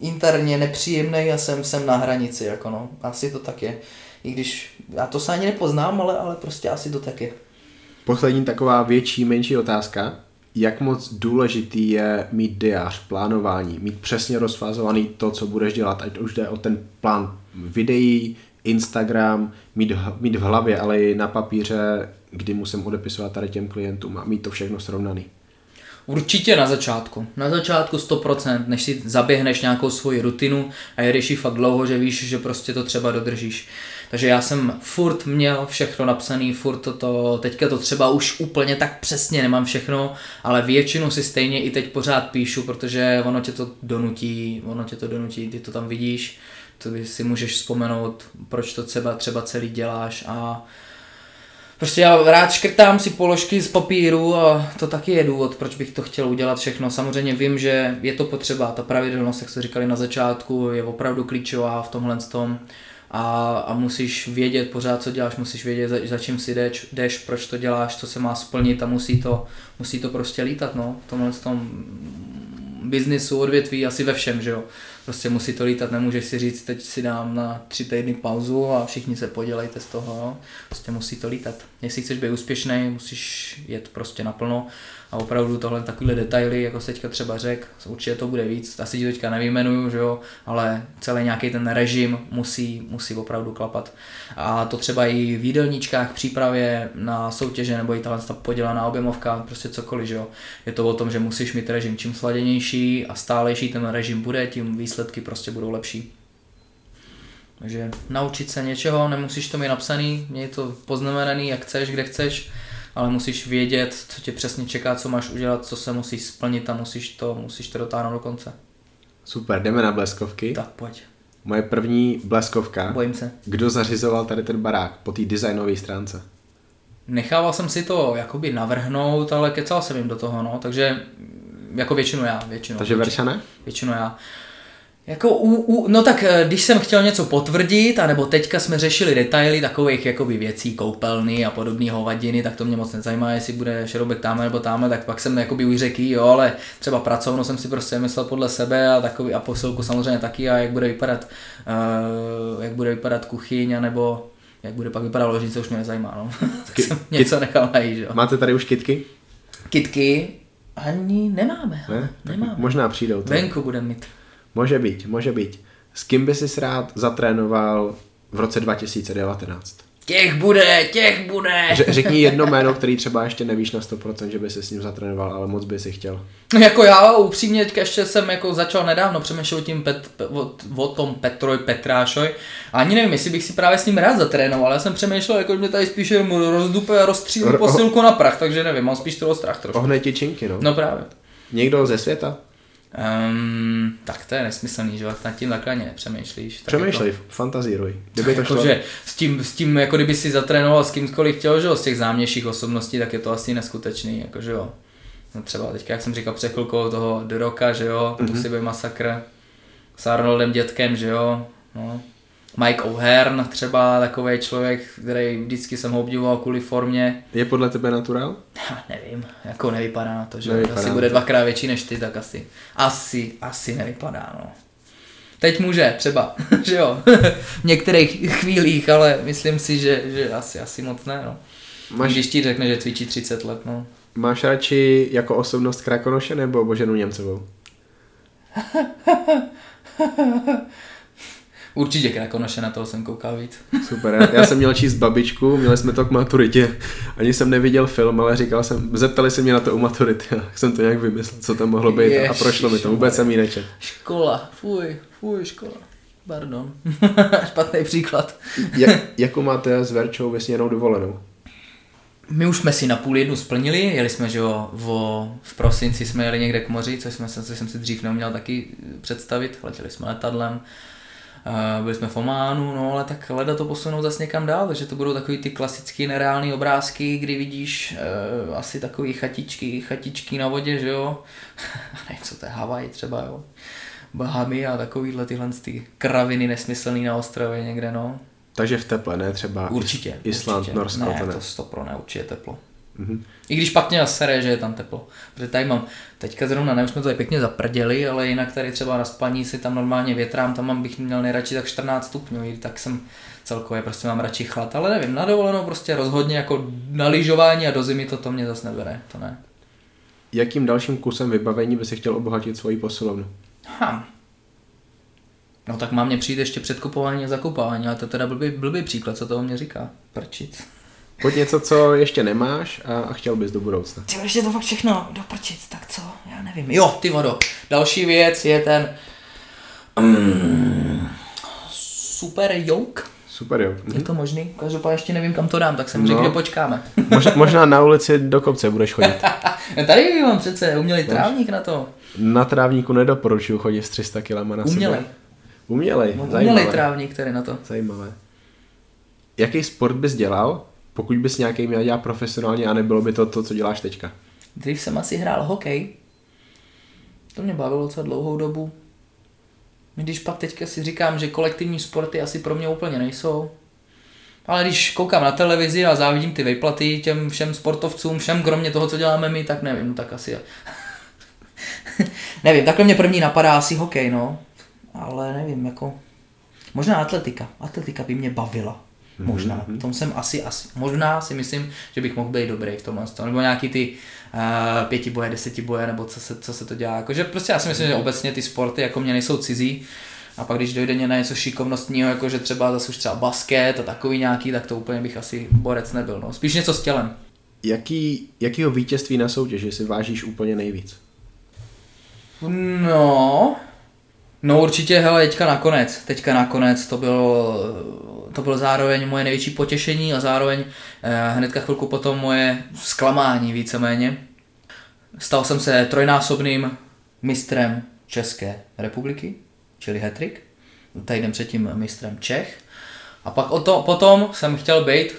interně nepříjemný a jsem, jsem na hranici. Jako no. Asi to tak je. I když já to se ani nepoznám, ale, ale prostě asi to tak je. Poslední taková větší, menší otázka. Jak moc důležitý je mít diář, plánování, mít přesně rozfázovaný to, co budeš dělat, ať už jde o ten plán videí, Instagram, mít, mít v hlavě, ale i na papíře, kdy musím odepisovat tady těm klientům a mít to všechno srovnaný. Určitě na začátku. Na začátku 100%, než si zaběhneš nějakou svoji rutinu a jedeš ji fakt dlouho, že víš, že prostě to třeba dodržíš. Takže já jsem furt měl všechno napsané, furt to, teďka to třeba už úplně tak přesně nemám všechno, ale většinu si stejně i teď pořád píšu, protože ono tě to donutí, ono tě to donutí, ty to tam vidíš to si můžeš vzpomenout, proč to třeba, třeba celý děláš a Prostě já rád škrtám si položky z papíru a to taky je důvod, proč bych to chtěl udělat všechno. Samozřejmě vím, že je to potřeba, ta pravidelnost, jak jste říkali na začátku, je opravdu klíčová v tomhle tom. a, a musíš vědět pořád, co děláš, musíš vědět, za, za čím si jdeš, jdeš, proč to děláš, co se má splnit a musí to, musí to prostě lítat, no, v tomhle tom biznisu, odvětví, asi ve všem, že jo. Prostě musí to lítat, nemůžeš si říct, teď si dám na tři týdny pauzu a všichni se podělejte z toho, jo. Prostě musí to lítat. Jestli chceš být úspěšný, musíš jet prostě naplno a opravdu tohle takovýhle detaily, jako se teďka třeba řek, určitě to bude víc, asi ti teďka nevyjmenuju, že jo, ale celý nějaký ten režim musí, musí opravdu klapat. A to třeba i v jídelníčkách, přípravě na soutěže nebo i tahle ta podělaná objemovka, prostě cokoliv, že jo. Je to o tom, že musíš mít režim čím sladěnější a stálejší ten režim bude, tím výsledky prostě budou lepší. Takže naučit se něčeho, nemusíš to mít napsaný, měj to poznamenaný, jak chceš, kde chceš, ale musíš vědět, co tě přesně čeká, co máš udělat, co se musíš splnit a musíš to, musíš to dotáhnout do konce. Super, jdeme na bleskovky. Tak pojď. Moje první bleskovka. Bojím se. Kdo zařizoval tady ten barák po té designové stránce? Nechával jsem si to jakoby navrhnout, ale kecal jsem jim do toho, no, takže jako většinu já, většinu. Takže Verša ne? Většinu já. Jako u, u, no tak eh, když jsem chtěl něco potvrdit, anebo teďka jsme řešili detaily takových jakoby věcí, koupelny a podobné hovadiny, tak to mě moc nezajímá, jestli bude šroubek tam nebo tam, tak pak jsem jakoby už řekl, jo, ale třeba pracovno jsem si prostě myslel podle sebe a takový a posilku samozřejmě taky a jak bude vypadat, uh, jak bude vypadat kuchyň, nebo jak bude pak vypadat ložnice, už mě nezajímá, no. *laughs* tak jsem něco nechal najít, jo. Máte tady už kitky? Kitky ani nemáme, Ne? nemáme. Možná přijdou. To. Venku budeme mít. Může být, může být. S kým by si rád zatrénoval v roce 2019? Těch bude, těch bude. Ře- řekni jedno jméno, který třeba ještě nevíš na 100%, že by si s ním zatrénoval, ale moc by si chtěl. No jako já upřímně teďka ještě jsem jako začal nedávno přemýšlet o, tím Pet, o, o, tom Petroj Petrášoj. A ani nevím, jestli bych si právě s ním rád zatrénoval. Já jsem přemýšlel, jako mě tady spíš jenom rozdupe a rozstřílí Ro- posilku na prach, takže nevím, mám spíš toho strach trošku. Ohnej ti činky, no. No právě. Někdo ze světa? Um, tak to je nesmyslný, že jo, nad tím takhle ani nepřemýšlíš. Tak Přemýšlej, fantazíruj. Kdyby to Jako, šlo... že s tím, s tím, jako kdyby si zatrénoval s kýmkoliv chtěl, že jo, z těch zámějších osobností, tak je to asi neskutečný, jako že jo. No třeba teďka, jak jsem říkal před chvilkou toho The Rocka, že jo, mm-hmm. musí být masakr. S Arnoldem dětkem, že jo, no. Mike O'Hearn třeba takový člověk, který vždycky jsem ho obdivoval kvůli formě. Je podle tebe naturál? Ha, nevím, jako nevypadá na to, že Nevypadá asi bude dvakrát větší než ty, tak asi, asi, asi nevypadá, no. Teď může, třeba, *laughs* že jo, v některých chvílích, ale myslím si, že, že asi, asi moc ne, no. Máš, Když ti řekne, že cvičí 30 let, no. máš radši jako osobnost Krakonoše nebo Boženu Němcovou? *laughs* Určitě Krakonoše, na toho jsem koukal víc. Super, já, já jsem měl číst babičku, měli jsme to k maturitě, ani jsem neviděl film, ale říkal jsem, zeptali se mě na to u maturity, *laughs* tak jsem to nějak vymyslel, co tam mohlo být a prošlo mi to, vůbec jsem ji nečet. Škola, fuj, fuj, škola. Pardon, *laughs* špatný příklad. Jak, jakou máte s Verčou vysněnou dovolenou? My už jsme si na půl jednu splnili, jeli jsme, že jo, v, v prosinci jsme jeli někde k moři, což, jsme, což jsem si dřív neuměl taky představit, letěli jsme letadlem, byli jsme v Ománu, no ale tak leda to posunou zase někam dál, takže to budou takový ty klasický nereální obrázky, kdy vidíš uh, asi takový chatičky, chatičky na vodě, že jo, *laughs* nevím, co to je, Havaj třeba, jo, Bahamy a takovýhle tyhle ty kraviny nesmyslný na ostrově někde, no. Takže v teple, ne třeba Určitě. Island, určitě. Norsko, ne, to ne. to stopro ne, určitě teplo. Mhm. I když pak mě sere, že je tam teplo. Protože tady mám, teďka zrovna, ne, už jsme to tady pěkně zaprděli, ale jinak tady třeba na spaní si tam normálně větrám, tam mám, bych měl nejradši tak 14 stupňů, tak jsem celkově prostě mám radši chlad, ale nevím, na dovolenou prostě rozhodně jako na lyžování a do zimy to, to mě zase nebere, to ne. Jakým dalším kusem vybavení by si chtěl obohatit svoji posilovnu? Ha. No tak mám mě přijít ještě předkupování a zakupování, ale to teda blbý, blbý příklad, co to o mě říká. Prčic. Pojď něco, co ještě nemáš a, a chtěl bys do budoucna. Ty ještě to fakt všechno doprčit, tak co, já nevím. Jo, ty vodo, další věc je ten mm, super jouk. Super, jo. Je Mhm. to možný? Každopádně ještě nevím, kam to dám, tak jsem No. řekl, že počkáme. Možná, možná na ulici do kopce budeš chodit. *laughs* Tady mám přece umělý trávník na to. Na trávníku nedoporučuju chodit s 300 kg na Umělej. sebe. Umělej. Zajímavé. umělý trávník tady na to. Zajímavé. Jaký sport bys dělal, pokud bys nějaký měl dělat profesionálně a nebylo by to to, co děláš teďka? Dřív jsem asi hrál hokej. To mě bavilo docela dlouhou dobu. Když pak teďka si říkám, že kolektivní sporty asi pro mě úplně nejsou, ale když koukám na televizi a závidím ty vejplaty těm všem sportovcům, všem kromě toho, co děláme my, tak nevím, no tak asi... *laughs* nevím, takhle mě první napadá asi hokej, no. Ale nevím, jako... Možná atletika. Atletika by mě bavila. Možná. Mm-hmm. V tom jsem asi, asi, možná si myslím, že bych mohl být dobrý v tomhle. Nebo nějaký ty uh, pěti boje, deseti boje, nebo co se, co se to dělá. Jakože prostě já si myslím, že obecně ty sporty jako mě nejsou cizí. A pak když dojde na něco šikovnostního, jako že třeba zase už třeba basket a takový nějaký, tak to úplně bych asi borec nebyl. No. Spíš něco s tělem. Jaký, jakýho vítězství na soutěži si vážíš úplně nejvíc? No, no určitě, hele, teďka nakonec, teďka nakonec to bylo, to bylo zároveň moje největší potěšení a zároveň eh, hnedka chvilku potom moje zklamání víceméně. Stal jsem se trojnásobným mistrem České republiky čili hetrik, týden předtím mistrem Čech. A pak o to, potom jsem chtěl být,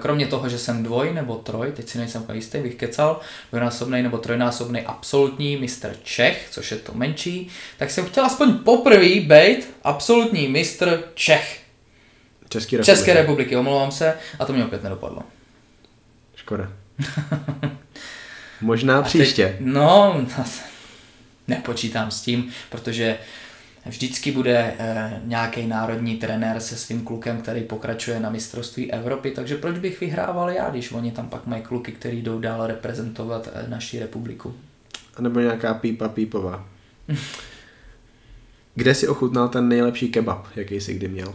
kromě toho, že jsem dvoj nebo troj, teď si nejsem jistý, bych kecal, dvojnásobný nebo trojnásobný absolutní mistr Čech, což je to menší, tak jsem chtěl aspoň poprvé být absolutní mistr Čech. České republiky. České republiky, omlouvám se, a to mě opět nedopadlo. Škoda. *laughs* Možná příště. Teď, no, *laughs* nepočítám s tím, protože Vždycky bude e, nějaký národní trenér se svým klukem, který pokračuje na mistrovství Evropy, takže proč bych vyhrával já, když oni tam pak mají kluky, který jdou dál reprezentovat e, naši republiku. A nebo nějaká pípa pípová. Kde si ochutnal ten nejlepší kebab, jaký jsi kdy měl?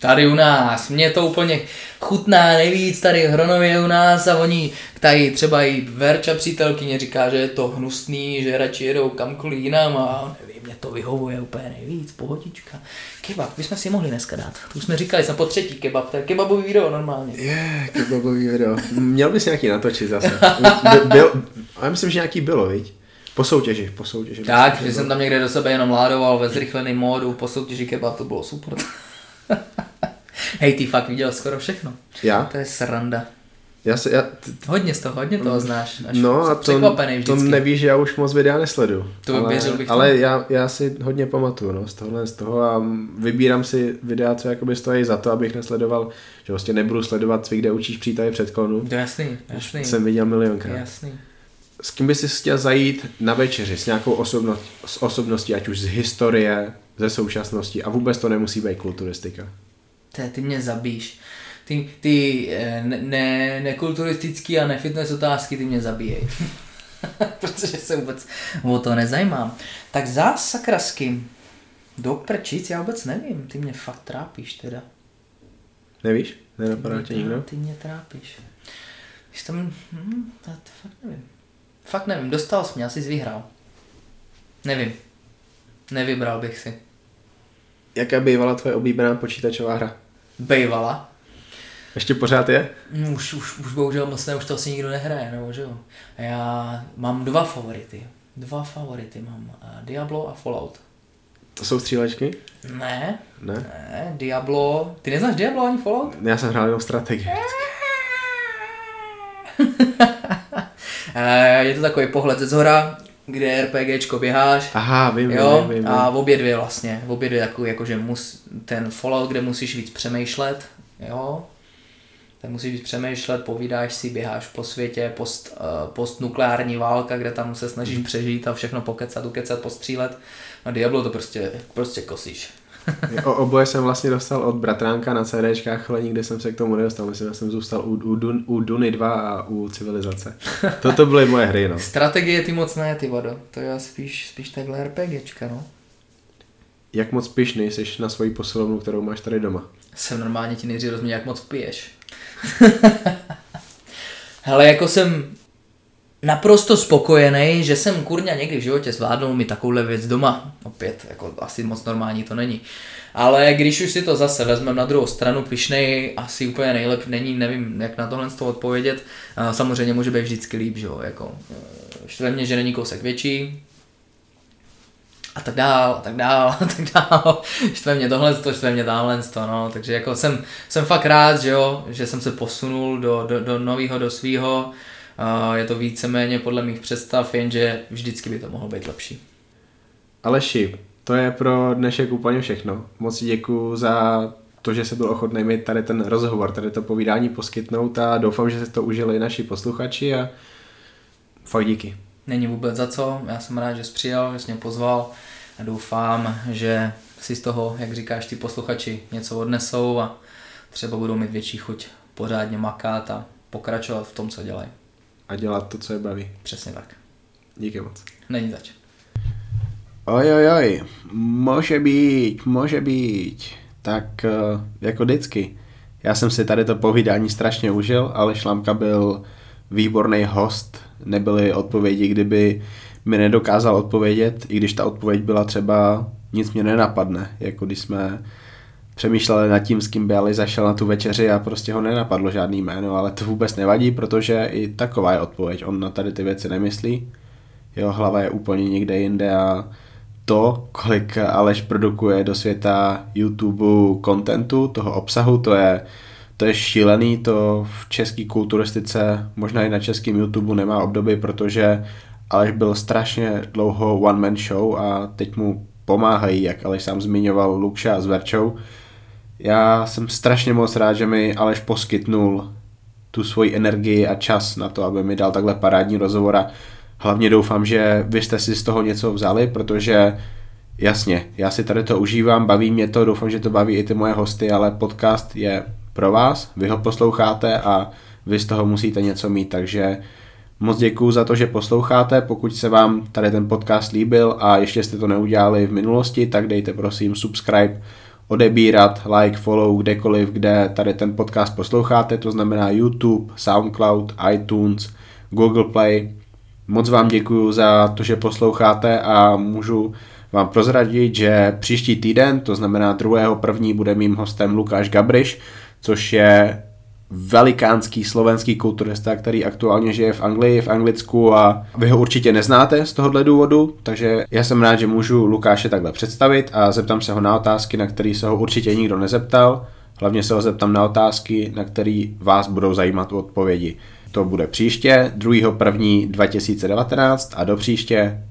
Tady u nás, mě to úplně chutná nejvíc tady v Hronově u nás a oni tady třeba i Verča přítelkyně říká, že je to hnusný, že radši jedou kamkoliv jinam a mě to vyhovuje úplně nejvíc, pohodička. Kebab, bychom si mohli dneska dát. To už jsme říkali, jsem po třetí kebab, to je kebabový video normálně. Je, yeah, kebabový video. Měl bys nějaký natočit zase. Byl, a já myslím, že nějaký bylo, viď? Po soutěži, po soutěži. Tak, že jsem tam někde do sebe jenom ládoval ve zrychleném módu, po soutěži kebab, to bylo super. *laughs* Hej, ty fakt viděl skoro všechno. Já? To je sranda. Já se, já, t- hodně z toho, hodně toho znáš. Až no a to, to nevíš, že já už moc videa nesledu. To ale, věřil bych Ale já, já, si hodně pamatuju no, z tohohle, z toho a vybírám si videa, co jakoby stojí za to, abych nesledoval, že vlastně nebudu sledovat cvik, kde učíš přítavy předklonu. To jasný, jasný. Jsem viděl milionkrát. Jasný. S kým bys si chtěl zajít na večeři, s nějakou osobností, s osobností, ať už z historie, ze současnosti a vůbec to nemusí být kulturistika. Ty, ty mě zabíš. Ty, ty eh, ne, ne, nekulturistický a nefitness otázky ty mě zabíjejí. *laughs* Protože se vůbec o to nezajímám. Tak zás sakrasky. Do prčic, já vůbec nevím. Ty mě fakt trápíš teda. Nevíš? Nenapadá tě nikdo? Ty mě trápíš. Když tam... Hm, to, to fakt nevím. Fakt nevím, dostal jsi mě, asi jsi vyhrál. Nevím. Nevybral bych si. Jaká bývala tvoje oblíbená počítačová hra? Bývala. Ještě pořád je? No, už, už, už bohužel moc ne, už to asi nikdo nehraje, nebo že jo. Já mám dva favority. Dva favority mám. Diablo a Fallout. To jsou střílečky? Ne. Ne? Ne, Diablo. Ty neznáš Diablo ani Fallout? Já jsem hrál jenom strategii. *laughs* Je to takový pohled ze zhora, kde RPGčko běháš. Aha, vím, jo, vím, vím, A v obě dvě vlastně, v obě dvě takový, jakože mus, ten Fallout, kde musíš víc přemýšlet, jo, tak musíš víc přemýšlet, povídáš si, běháš po světě, post, uh, postnukleární válka, kde tam se snažíš mm. přežít a všechno pokecat, ukecat, postřílet. A Diablo to prostě, prostě kosíš. *laughs* o oboje jsem vlastně dostal od bratránka na CDčkách, ale nikdy jsem se k tomu nedostal. Myslím, že jsem zůstal u, u, Dun, u Duny 2 a u Civilizace. *laughs* Toto byly moje hry, no. Strategie ty moc ne, ty vado. To je spíš, spíš takhle RPGčka, no. Jak moc pišný jsi na svoji posilovnu, kterou máš tady doma? Jsem normálně ti nejdřív rozumí, jak moc piješ. *laughs* Hele, jako jsem naprosto spokojený, že jsem kurňa někdy v životě zvládnul mi takovouhle věc doma. Opět, jako asi moc normální to není. Ale když už si to zase vezmeme na druhou stranu, pišnej asi úplně nejlepší není, nevím, jak na tohle z toho odpovědět. Samozřejmě může být vždycky líp, že jo, jako štve mě, že není kousek větší, a tak dál, a tak dál, a tak dál. *laughs* Štve mě tohle, to štve mě tamhle, to, no. Takže jako jsem, jsem fakt rád, že jo, že jsem se posunul do, do, do nového, do svého je to víceméně podle mých představ, jenže vždycky by to mohlo být lepší. Aleši, To je pro dnešek úplně všechno. Moc děkuji za to, že se byl ochotný mi tady ten rozhovor, tady to povídání poskytnout a doufám, že se to užili naši posluchači a fakt díky. Není vůbec za co, já jsem rád, že jsi přijal, že jsi mě pozval a doufám, že si z toho, jak říkáš, ty posluchači něco odnesou a třeba budou mít větší chuť pořádně makat a pokračovat v tom, co dělají. A dělat to, co je baví. Přesně tak. Díky moc. Není zač. Oj, oj, oj, může být, může být. Tak eh, jako vždycky. Já jsem si tady to povídání strašně užil, ale Šlamka byl výborný host. Nebyly odpovědi, kdyby mi nedokázal odpovědět, i když ta odpověď byla třeba nic mě nenapadne, jako když jsme přemýšleli nad tím, s kým by Ali zašel na tu večeři a prostě ho nenapadlo žádný jméno, ale to vůbec nevadí, protože i taková je odpověď. On na tady ty věci nemyslí, jeho hlava je úplně někde jinde a to, kolik Aleš produkuje do světa YouTube kontentu, toho obsahu, to je, to je šílený, to v české kulturistice, možná i na českém YouTube nemá obdoby, protože Aleš byl strašně dlouho one man show a teď mu pomáhají, jak Aleš sám zmiňoval, Lukša s Verčou. Já jsem strašně moc rád, že mi Aleš poskytnul tu svoji energii a čas na to, aby mi dal takhle parádní rozhovor a hlavně doufám, že vy jste si z toho něco vzali, protože jasně, já si tady to užívám, baví mě to, doufám, že to baví i ty moje hosty, ale podcast je pro vás, vy ho posloucháte a vy z toho musíte něco mít, takže Moc děkuji za to, že posloucháte. Pokud se vám tady ten podcast líbil a ještě jste to neudělali v minulosti, tak dejte prosím subscribe, odebírat, like, follow kdekoliv, kde tady ten podcast posloucháte, to znamená YouTube, SoundCloud, iTunes, Google Play. Moc vám děkuji za to, že posloucháte a můžu vám prozradit, že příští týden, to znamená 2.1. bude mým hostem Lukáš Gabriš, což je velikánský slovenský kulturista, který aktuálně žije v Anglii, v Anglicku a vy ho určitě neznáte z tohohle důvodu, takže já jsem rád, že můžu Lukáše takhle představit a zeptám se ho na otázky, na které se ho určitě nikdo nezeptal. Hlavně se ho zeptám na otázky, na které vás budou zajímat odpovědi. To bude příště, 2.1.2019 a do příště